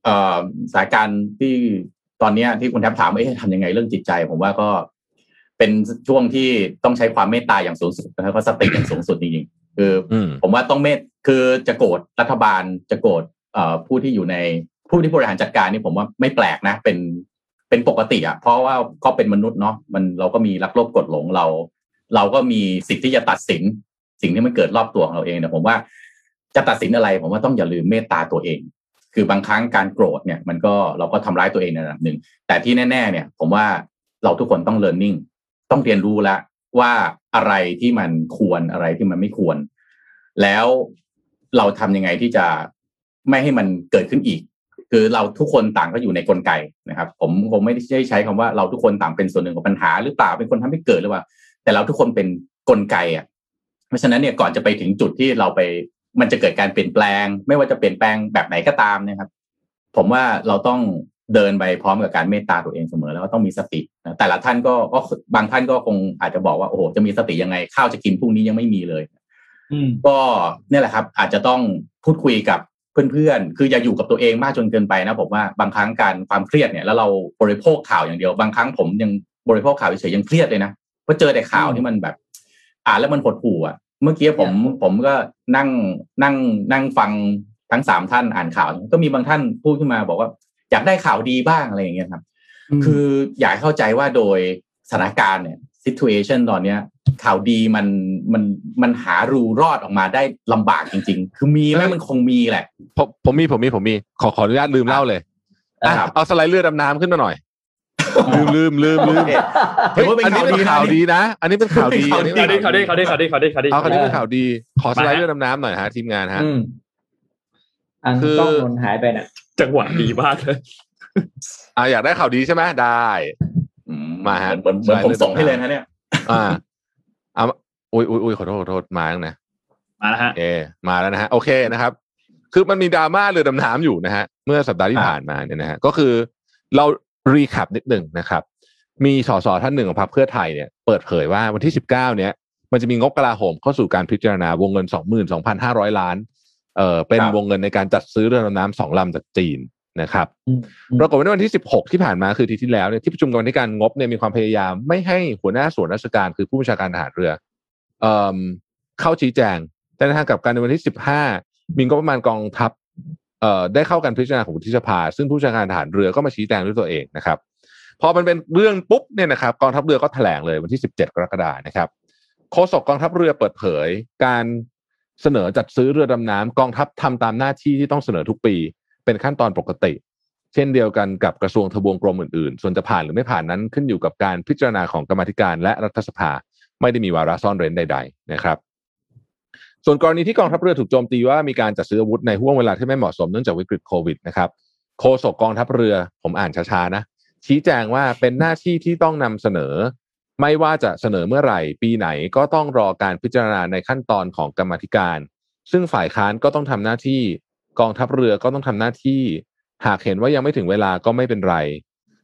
เอ่อสถานการณ์ที่ตอนเนี้ยที่คุณแทบถามว่าเอ๊ะทำยังไงเรื่องจิตใจ ผมว่าก็เป็นช่วงที่ต้องใช้ความเมตตาอย่างสูงสุดแล้วก็สติอย่างสูงสุดจริงๆคืออืมผมว่าต้องเมตคือจะโกรธรัฐบาลจะโกรธเอ่อผู้ที่อยู่ในผู้ที่บริหารจัดการนี่ผมว่าไม่แปลกนะ เป็นเป็นปกติอะเพราะว่าก็เป็นมนุษย์เนาะมันเราก็มีรักโลภกดหลงเรา เราก็มีสิทธิ์ที่จะตัดสิน สิ่งที่มันเกิดรอบตัวของเราเองแต่ผมว่าจะตัดสินอะไรผมว่าต้องอย่าลืมเมตตาตัวเอง คือบางครั้งการโกรธเนี่ย มันก็เราก็ทำร้ายตัวเองในระดับหนึ่งแต่ที่แน่ ๆ เนี่ย ผมว่าเราทุกคนต้อง learning ต้องเรียนรู้แล้วว่าอะไรที่มันควรอะไรที่มันไม่ควร แล้วเราทำยังไงที่จะไม่ให้มันเกิดขึ้นอีก คือเราทุกคนต่างก็อยู่ในกลไกนะครับ ผมคงไม่ได้ใช้คำว่าเราทุกคนต่างเป็นส่วนหนึ่งของปัญหาหรือเปล่าเป็นคนทำให้เกิดหรือเปล่า แต่เราทุกคนเป็นกลไกอะ ราะฉะนั้นเนี่ยก่อนจะไปถึงจุดที่เราไป มันจะเกิดการเปลี่ยนแปลง ไม่ว่าจะเปลี่ยนแปลงแบบไหนก็ตามนะครับ ผมว่าเราต้องเดินไปพร้อมกับการเมตตาตัวเองเสมอแล้วก็ต้องมีสตินะแต่ละท่านก็ก็บางท่านก็คงอาจจะบอกว่าโอ้โหจะมีสติยังไงข้าวจะกินพรุ่งนี้ยังไม่มีเลยก็เนี่ยแหละครับ อาจจะต้องพูดคุยกับเพื่อนๆ คืออย่าอยู่กับตัวเองมากจนเกินไปนะผมว่าบางครั้งการความเครียดเนี่ยแล้วเราบริโภคข่าวอย่างเดียว บางครั้งผมยังบริโภคข่าวเฉยๆยังเครียดเลยนะเพราะเจอแต่ข่าวที่มันแบบ อ่านแล้วมันหดหู่อะ เมื่อกี้ผมผมก็นั่งนั่งนั่งฟังทั้งสามท่านอ่านข่าว ก็มีบางท่านพูดขึ้นมาบอกว่า อยากได้ข่าวดีบ้างอะไรอย่างเงี้ยครับ คืออยากให้เข้าใจว่าโดยสถานการณ์เนี่ย situation ตอนเนี้ย ข่าวดีมันมันมันหารูรอดออกมาได้ลำบากจริง ๆ คือมีไหมมันคงมีแหละผมผมมีผมมีผมมีขอขออนุญาตลืมเล่าเลยอะครับเอาสไลด์เลือดดำน้ำขึ้นมาหน่อย ลืมลืมลืมลืมโอเคเฮ้ยถือว่าเป็นอันนี้เป็นข่าข่าววดีดีนะนะ อันนี้เป็นข่าวดีข่าวอันดีนี้เขาได้เขาได้เขาได้เขาได้เขาได้เขาได้เอาอันนี้เป็นข่าวดี ขอสไลด์มาฮะเลือดดำน้ำหน่อยฮะทีมงานฮะอืมอันคือกล้องนนหายไปน่ะ จังหวะดีมากเลยอ่าอยากได้ข่าวดีใช่ไหมได้อืมาฮะเหมือนเหมือนผมส่งให้เลยนะเนี่ย อ่าเอาอุ้ยอุ้ยอุ้ยขอโทษขอโทษมาแล้วนะมาแล้วฮะเอมาแล้วนะฮะโอเคนะครับ คือมันมีดราม่าเรือดำน้ำอยู่นะฮะเมื่อสัปดาห์ที่ครับผ่านมาเนี่ยนะฮะก็คือเรา รีแคปนิดหนึ่งนะครับ มีสสท่านหนึ่งของพรรคเพื่อไทยเนี่ยเปิดเผยว่าวันที่สิบเก้าเนี่ย มันจะมีงบกลาโหมเข้าสู่การพิจารณาวงเงินสองหมื่นสองพันห้าร้อยล้านเอ่อเป็นครับวงเงินในการจัดซื้อเรือดำน้ำสองลำจากจีนนะครับอืมอืมปรากฏว่าในวันที่ 16 ที่ผ่านมาคือทีที่แล้วเนี่ยที่ประชุมกรรมาธิการงบเนี่ยมีความพยายามไม่ให้หัวหน้าส่วนราชการคือผู้บัญชาการทหารเรือเอ่อเข้าชี้แจง แต่ในทางกลับการในวันที่ 15 มีงบประมาณกองทัพเอ่อ ได้เข้ากันพิจารณาของวุฒิสภา ซึ่งผู้ชาการทหารเรือก็มาชี้แจงด้วยตัวเองนะครับ พอมันเป็นเรื่องปุ๊บเนี่ยนะครับกองทัพเรือก็แถลงเลยวันที่ 17 กรกฎานะครับโฆษกกองทัพเรือเปิดเผย การเสนอจัดซื้อเรือดำน้ำกองทัพทำตามหน้าที่ที่ต้องเสนอทุกปี เป็นขั้นตอนปกติ เช่นเดียวกันกับกระทรวงทบวงกรมอื่นๆ ส่วนจะผ่านหรือไม่ผ่านนั้นขึ้นอยู่กับการพิจารณาของกรรมธิการและรัฐสภา ไม่ได้มีวาระซ่อนเร้นใด ๆ นะครับ ส่วนกรณีที่กองทัพเรือถูกโจมตีว่ามีการจัดซื้ออาวุธในห่วงเวลาที่ไม่เหมาะสมเนื่องจากวิกฤตโควิดนะครับโฆษกกองทัพเรือผมอ่านช้าๆนะ ชี้แจงว่าเป็นหน้าที่ที่ต้องนำเสนอ ไม่ว่าจะเสนอเมื่อไหร่ ปีไหนก็ต้องรอการพิจารณาในขั้นตอนของกรรมธิการ ซึ่งฝ่ายค้านก็ต้องทำหน้าที่กองทัพเรือก็ต้องทำหน้าที่ หากเห็นว่ายังไม่ถึงเวลาก็ไม่เป็นไร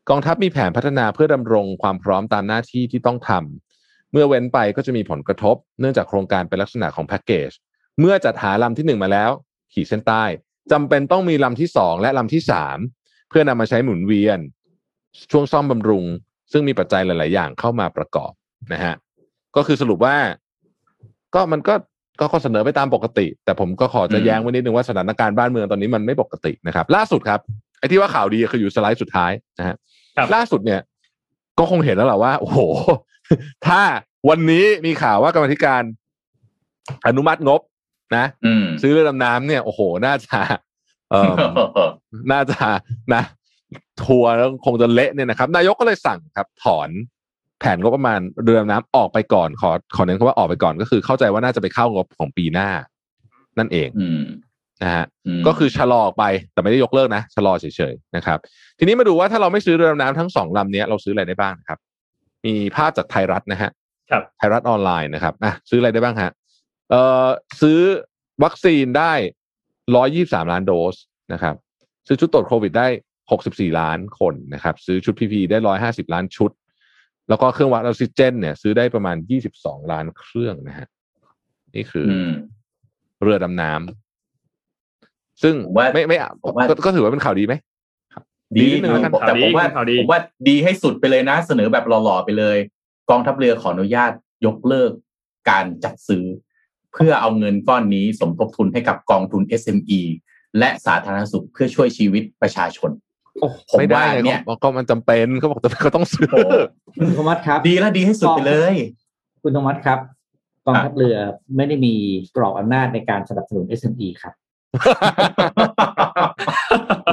กองทัพมีแผนพัฒนาเพื่อดำรงความพร้อมตามหน้าที่ที่ต้องทำ เมื่อเว้นไปก็จะมีผลกระทบ เนื่องจากโครงการเป็นลักษณะของแพ็กเกจ เมื่อจัดหาลำที่หนึ่งมาแล้ว ขีดเส้นใต้จำเป็นต้องมีลำที่สองและลำที่สามเพื่อนำมาใช้หมุนเวียน ช่วงซ่อมบำรุง ซึ่งมีปัจจัยหลาย ๆ อย่างเข้ามาประกอบนะฮะก็คือสรุปว่า ก็มันก็ก็ข้อเสนอไปตามปกติ แต่ผมก็ขอจะอืมแย้งไว้นิดนึงว่าสถานการณ์บ้านเมืองตอนนี้มันไม่ปกตินะครับ ล่าสุดครับไอ้ที่ว่าข่าวดีคืออยู่สไลด์สุดท้ายนะฮะครับล่าสุดเนี่ย ก็คงเห็นแล้วแหละว่า โอ้โห ถ้าวันนี้มีข่าวว่ากรรมาธิการอนุมัติงบนะอืมซื้อเรือดำน้ำเนี่ยโอ้โห น่าจะเอ่อน่าจะนะ ทัวร์แล้วคงจะเละเนี่ยนะครับ นายกก็เลยสั่งครับ ถอนแผนงบประมาณเรือดำน้ำออกไปก่อนขอขอเน้นคำว่าออกไปก่อนก็คือ เข้าใจว่าน่าจะไปเข้างบของปีหน้า นั่นเองอืมนะฮะมก็คือชะลอออกไปแต่ไม่ได้ยกเลิกนะชะลอเฉยๆนะครับ ทีนี้มาดูว่าถ้าเราไม่ซื้อเรือดำน้ำทั้งสองลำเนี้ยเราซื้ออะไรได้บ้างนะครับ มีภาพจากไทยรัฐนะฮะครับไทยรัฐออนไลน์นะครับอะซื้ออะไรได้บ้างฮะเอ่อซื้อวัคซีนได้ร้อยี่สามล้านโดสนะครับ ซื้อชุดตรวจโควิดได้หกสิบสี่ล้านคนนะครับ ซื้อชุดพีพีได้ร้อยห้าสิบล้านชุด แล้วก็เครื่องวัดออกซิเจน เนี่ย ซื้อได้ประมาณยี่สิบสองล้านเครื่องนะฮะนี่คือออืมเรือดำน้ำซึ่งผมว่าไม่ไม่ผมว่าก็ก็ถือว่าเป็นข่าวดีไหม ดีนิดนึงแล้วกันแต่ผมว่าข่าวดีผมว่าดีให้สุดไปเลยนะ เสนอแบบหล่อๆไปเลย กองทัพเรือขออนุญาตยกเลิกการจัดซื้อ เพื่อเอาเงินก้อนนี้สมทบทุนให้กับกองทุน SME และสาธารณสุขเพื่อช่วยชีวิตประชาชนโอ้ผมไม่ได้ว่าไงเนี่ยก็ก็มันจำเป็นเขาบอกเขาต้องซื้อโอ้โหคุณโทมัสครับ ดีแล้วดีให้สุดไปเลย คุณโทมัสครับกองทัพเรือไม่ได้มีกรอบอำนาจในการสนับสนุน SME ครับ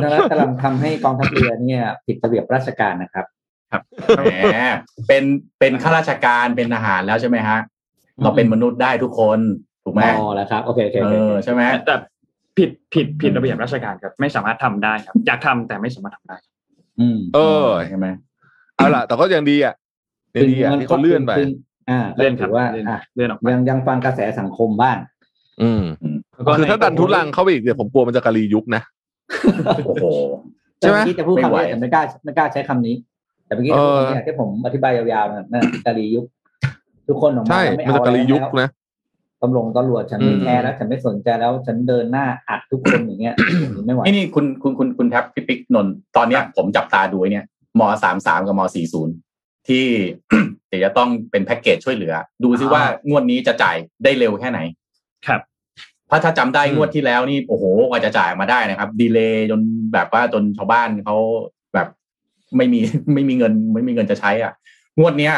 ดังนั้นกำลังทำให้กองทัพเรือเนี่ยผิดระเบียบราชการนะครับแหมเป็นเป็นข้าราชการเป็นทหารแล้วใช่ไหมฮะเราเป็นมนุษย์ได้ทุกคนถูกไหมอ๋อแล้วครับโอเคโอเคเอโอเคอใช่ไหมแต่ผิดผิดผิดระเบียบราชการครับ ไม่สามารถทำได้ครับ อยากทำแต่ไม่สามารถทำได้ อืม เออใช่ไหมเอาล่ะ แต่ก็ยังดีอะยังดีอะที่เขาเลื่อนไปซึ่งอ่าเลื่อนครับถือว่าเลื่อนอะเลื่อนออกไปยังยังฟังกระแสสังคมบ้าง อืมแล้วก็ คือถ้าในดันทุลังเข้าไปอีกเนี่ยผมกลัวมันจะกะลียุคนะโอ้โหใช่ไหมเมื่อกี้จะพูดไม่คำไหวนี้แต่ไม่กล้าไม่กล้าใช้คำนี้ แต่เมื่อกี้เออเนี่ยที่ผมอธิบายยาวๆนั่นนั่นกาลียุค ทุกคนออกมาใช่ไม่มันเอาจะกะลียุคแล้วนะตำรวจตำรวจฉันไม่อืมแคร์แล้ว ฉันไม่สนใจแล้ว ฉันเดินหน้าอัดทุกคนอย่างเงี้ยไม่ไหวนี่นี่คุณคุณคุณคุณแท็บพี่ปิ๊กนนท์ตอนเนี้ย ผมจับตาดูไอ้เนี่ยมสามสามกับมสี่ศูนย์ที่เดี๋ยวจะต้องเป็นแพ็กเกจช่วยเหลือ ดูซิว่างวดนี้จะจ่ายได้เร็วแค่ไหน ครับ เพราะถ้าจำได้อืมงวดที่แล้วนี่โอ้โหกว่าจะจ่ายมาได้นะครับ ดีเลย์จนแบบว่าจนชาวบ้านเขาแบบไม่มีไม่มีเงินไม่มีเงินจะใช้อะ งวดเนี้ย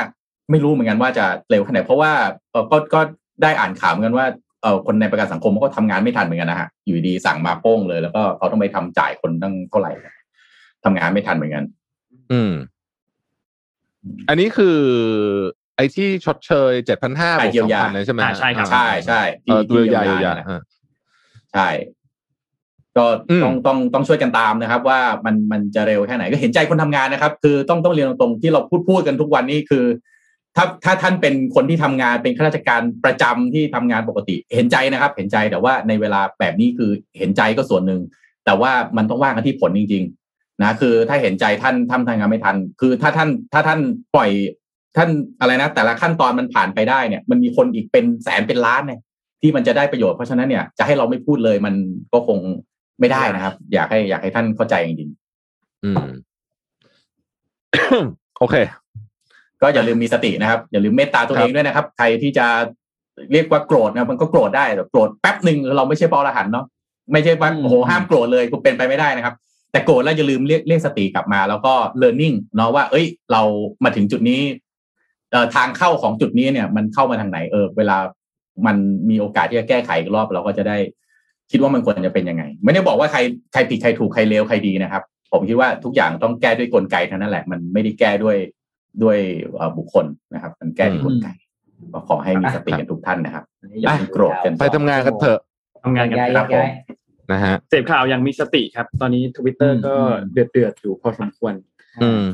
ไม่รู้เหมือนกันว่าจะเร็วแค่ไหนเพราะว่าเอ่อก็ก็ได้อ่านข่าวเหมือนกันว่าเออคนในประกันสังคมเขาก็ทำงานไม่ทันเหมือนกันนะฮะอยู่ดีสั่งมาโป้งเลย แล้วก็เขาต้องไปทำจ่ายคนตั้งเท่าไหร่ทำงานไม่ทันเหมือนกัน อืม อันนี้คือ ไอ้ที่ชดเชยเจ็ดพันห้าบอ่าวกเยียสอวงยาพันเลยใช่ไหมอ่าใช่ครับใช่ใช่เออตัวใหญ่ที่ใหญ่นะฮะใช่ก็อืมต้องต้องต้องช่วยกันตามนะครับ ว่ามันมันจะเร็วแค่ไหนก็เห็นใจคนทำงานนะครับ คือต้องต้องเรียนตรงๆที่เราพูดพูดกันทุกวันนี้คือ ถ้าถ้าท่านเป็นคนที่ทำงานเป็นข้าราชการประจำที่ทำงานปกติ เห็นใจนะครับ เห็นใจแต่ว่าในเวลาแบบนี้คือเห็นใจก็ส่วนหนึ่งแต่ว่ามันต้องว่างกันที่ผลจริง ๆ นะ คือถ้าเห็นใจท่านทำทำงานไม่ทัน คือถ้าท่านถ้าท่านปล่อย ท่านอะไรนะ แต่ละขั้นตอนมันผ่านไปได้เนี่ย มันมีคนอีกเป็นแสนเป็นล้านเนี่ยที่มันจะได้ประโยชน์เพราะฉะนั้นเนี่ยจะให้เราไม่พูดเลยมันก็คงไม่ได้นะครับ อยากให้อยากให้ท่านเข้าใจจริงอืมโอเคๆก็อย่าลืมมีสตินะครับ อย่าลืมเมตตาตัวครับเองด้วยนะครับ ใครที่จะเรียกว่าโกรธนะมันก็โกรธได้แต่โกรธแป๊บหนึ่งเราไม่ใช่ปอรหันต์เนาะไม่ใช่ว่าโอ้โหห้ามโกรธเลยก็เป็นไปไม่ได้นะครับ แต่โกรธแล้วอย่าลืมเรียกเรียกสติกลับมา แล้วก็ learning เนาะว่า เอ้ย เรามาถึงจุดนี้เอ่อ ทางเข้าของจุดนี้เนี่ย มันเข้ามาทางไหนเออเวลามันมีโอกาสที่จะแก้ไขอีกรอบเราก็จะได้คิดว่ามันควรจะเป็นยังไง ไม่ได้บอกว่าใครใครผิดใครถูกใครเลวใครดีนะครับ ผมคิดว่าทุกอย่างต้องแก้ด้วยกลไกเท่านั้นแหละ มันไม่ได้แก้ด้วยด้วยเอ่อบุคคลนะครับ มันแก้ที่กลไกก็ขอให้มีสติกันทุกท่านนะครับอย่าเพิ่งโกรธกันไปทำงานกันเถอะทำงานกันย้ายครับผมย้ายนะฮะเสพข่าวยังมีสติครับ ตอนนี้ทวิตเตออืร์มก็อืมเดือดเดือดๆอยู่พอสมควรอืม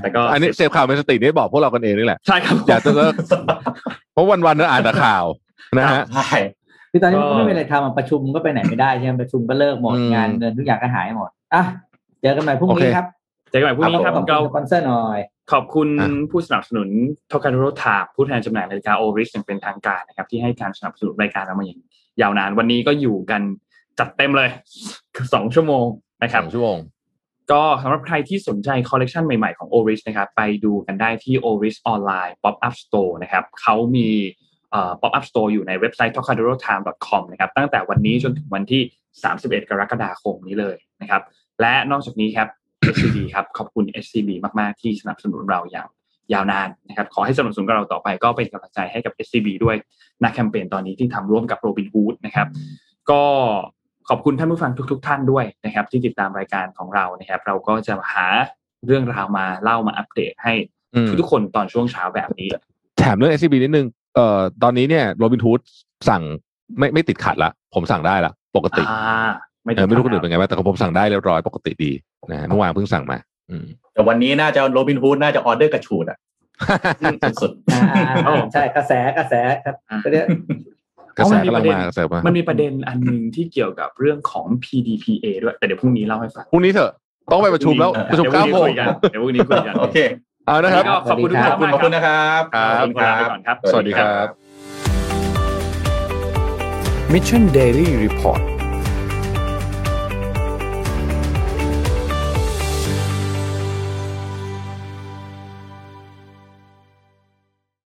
แต่ก็อันนี้เสพข่าวเป็นสตินี่บอกพวกเรากันเองนี่แหละ ใช่ครับอยากจะเลิกเพราะวันๆเราอ่านแต่ข่าวนะฮะใช่คือตอนนี้ก็ก็ไม่มีอะไรทำอะประชุมก็ไปไหนไม่ได้ใช่ไหมประชุมก็เลิกหมดอืมงานเงินทุกอย่างก็หายหมดอะเจอกันใหม่พรุ่งโอเคนี้ครับเจอกันใหม่พรุ่งนี้ครับขอบคุเราณสปอนเซอร์หน่อยขอบคุณอะผู้สนับสนุนโทคาโรทาผู้แทนจำหน่ายนาฬิกาโอริสอย่างเป็นทางการนะครับ ที่ให้การสนับสนุนรายการเรามาอย่างยาวนาน วันนี้ก็อยู่กันจัดเต็มเลยสองชั่วโมงนะครับสองชั่วโมง ก็สำหรับใครที่สนใจคอลเลกชันใหม่ๆของ Oris นะครับไปดูกันได้ที่ Oris Online Pop Up Store นะครับเขามีเอ่อ Pop Up Store อยู่ในเว็บไซต์ tokadorotime.com นะครับตั้งแต่วันนี้จนถึงวันที่ 31 กรกฎาคมนี้เลยนะครับ และนอกจากนี้ครับ SCB ครับขอบคุณ SCB มาก ๆ ที่สนับสนุนเราอย่างยาวนานนะครับขอให้สนับสนุนกับเราต่อไปก็เป็นกำลังใจให้กับ SCB ด้วยนักแคมเปญตอนนี้ที่ทำร่วมกับ Robin Hood นะครับก็ ขอบคุณท่านผู้ฟังทุกๆท่านด้วยนะครับ ที่ติดตามรายการของเรานะครับ เราก็จะหาเรื่องราวมาเล่ามาอัปเดตให้อืมทุกๆคนตอนช่วงเช้าแบบนี้แถมเรื่อง SCB นิดนึงเอ่อตอนนี้เนี่ยโรบิน o ูดสั่งไม่ไม่ติดขัดละผมสั่งได้ละปกติอ่าไม่เออไม่รู้คนอื่นเป็นไงบ้างแต่ของผมสั่งได้เรียบร้อยปกติดีนะฮะเมื่อวานเพิ่งสั่งมาอืมแต่วันนี้น่าจะโรบินฮูดน่าจะออเดอร์กระฉูดอะสุดอ่าอ่าใช่กระแสกระแสครับก็เรียก กระแสเอามันมีกำลังประเด็นมากระแสมามันมีประเด็นอันหนึ่งที่เกี่ยวกับเรื่องของ PDPA ด้วยแต่เดี๋ยวพรุ่งนี้เล่าให้ฟังพรุ่งนี้เถอะต้องไปประชุมแล้วประชุมเดี๋ยวพเก้ารุ่งนี้โมงคุยกันเดี๋ยวพรุ่งนี้คุยกันๆโอเคเอานะครับก็ขอบคุณทุกท่านขอบคุณมากขอบคุณนะครับครับขอบคุณคลารัไปบก่อนครับ สวัสดีครับ Mission Daily Report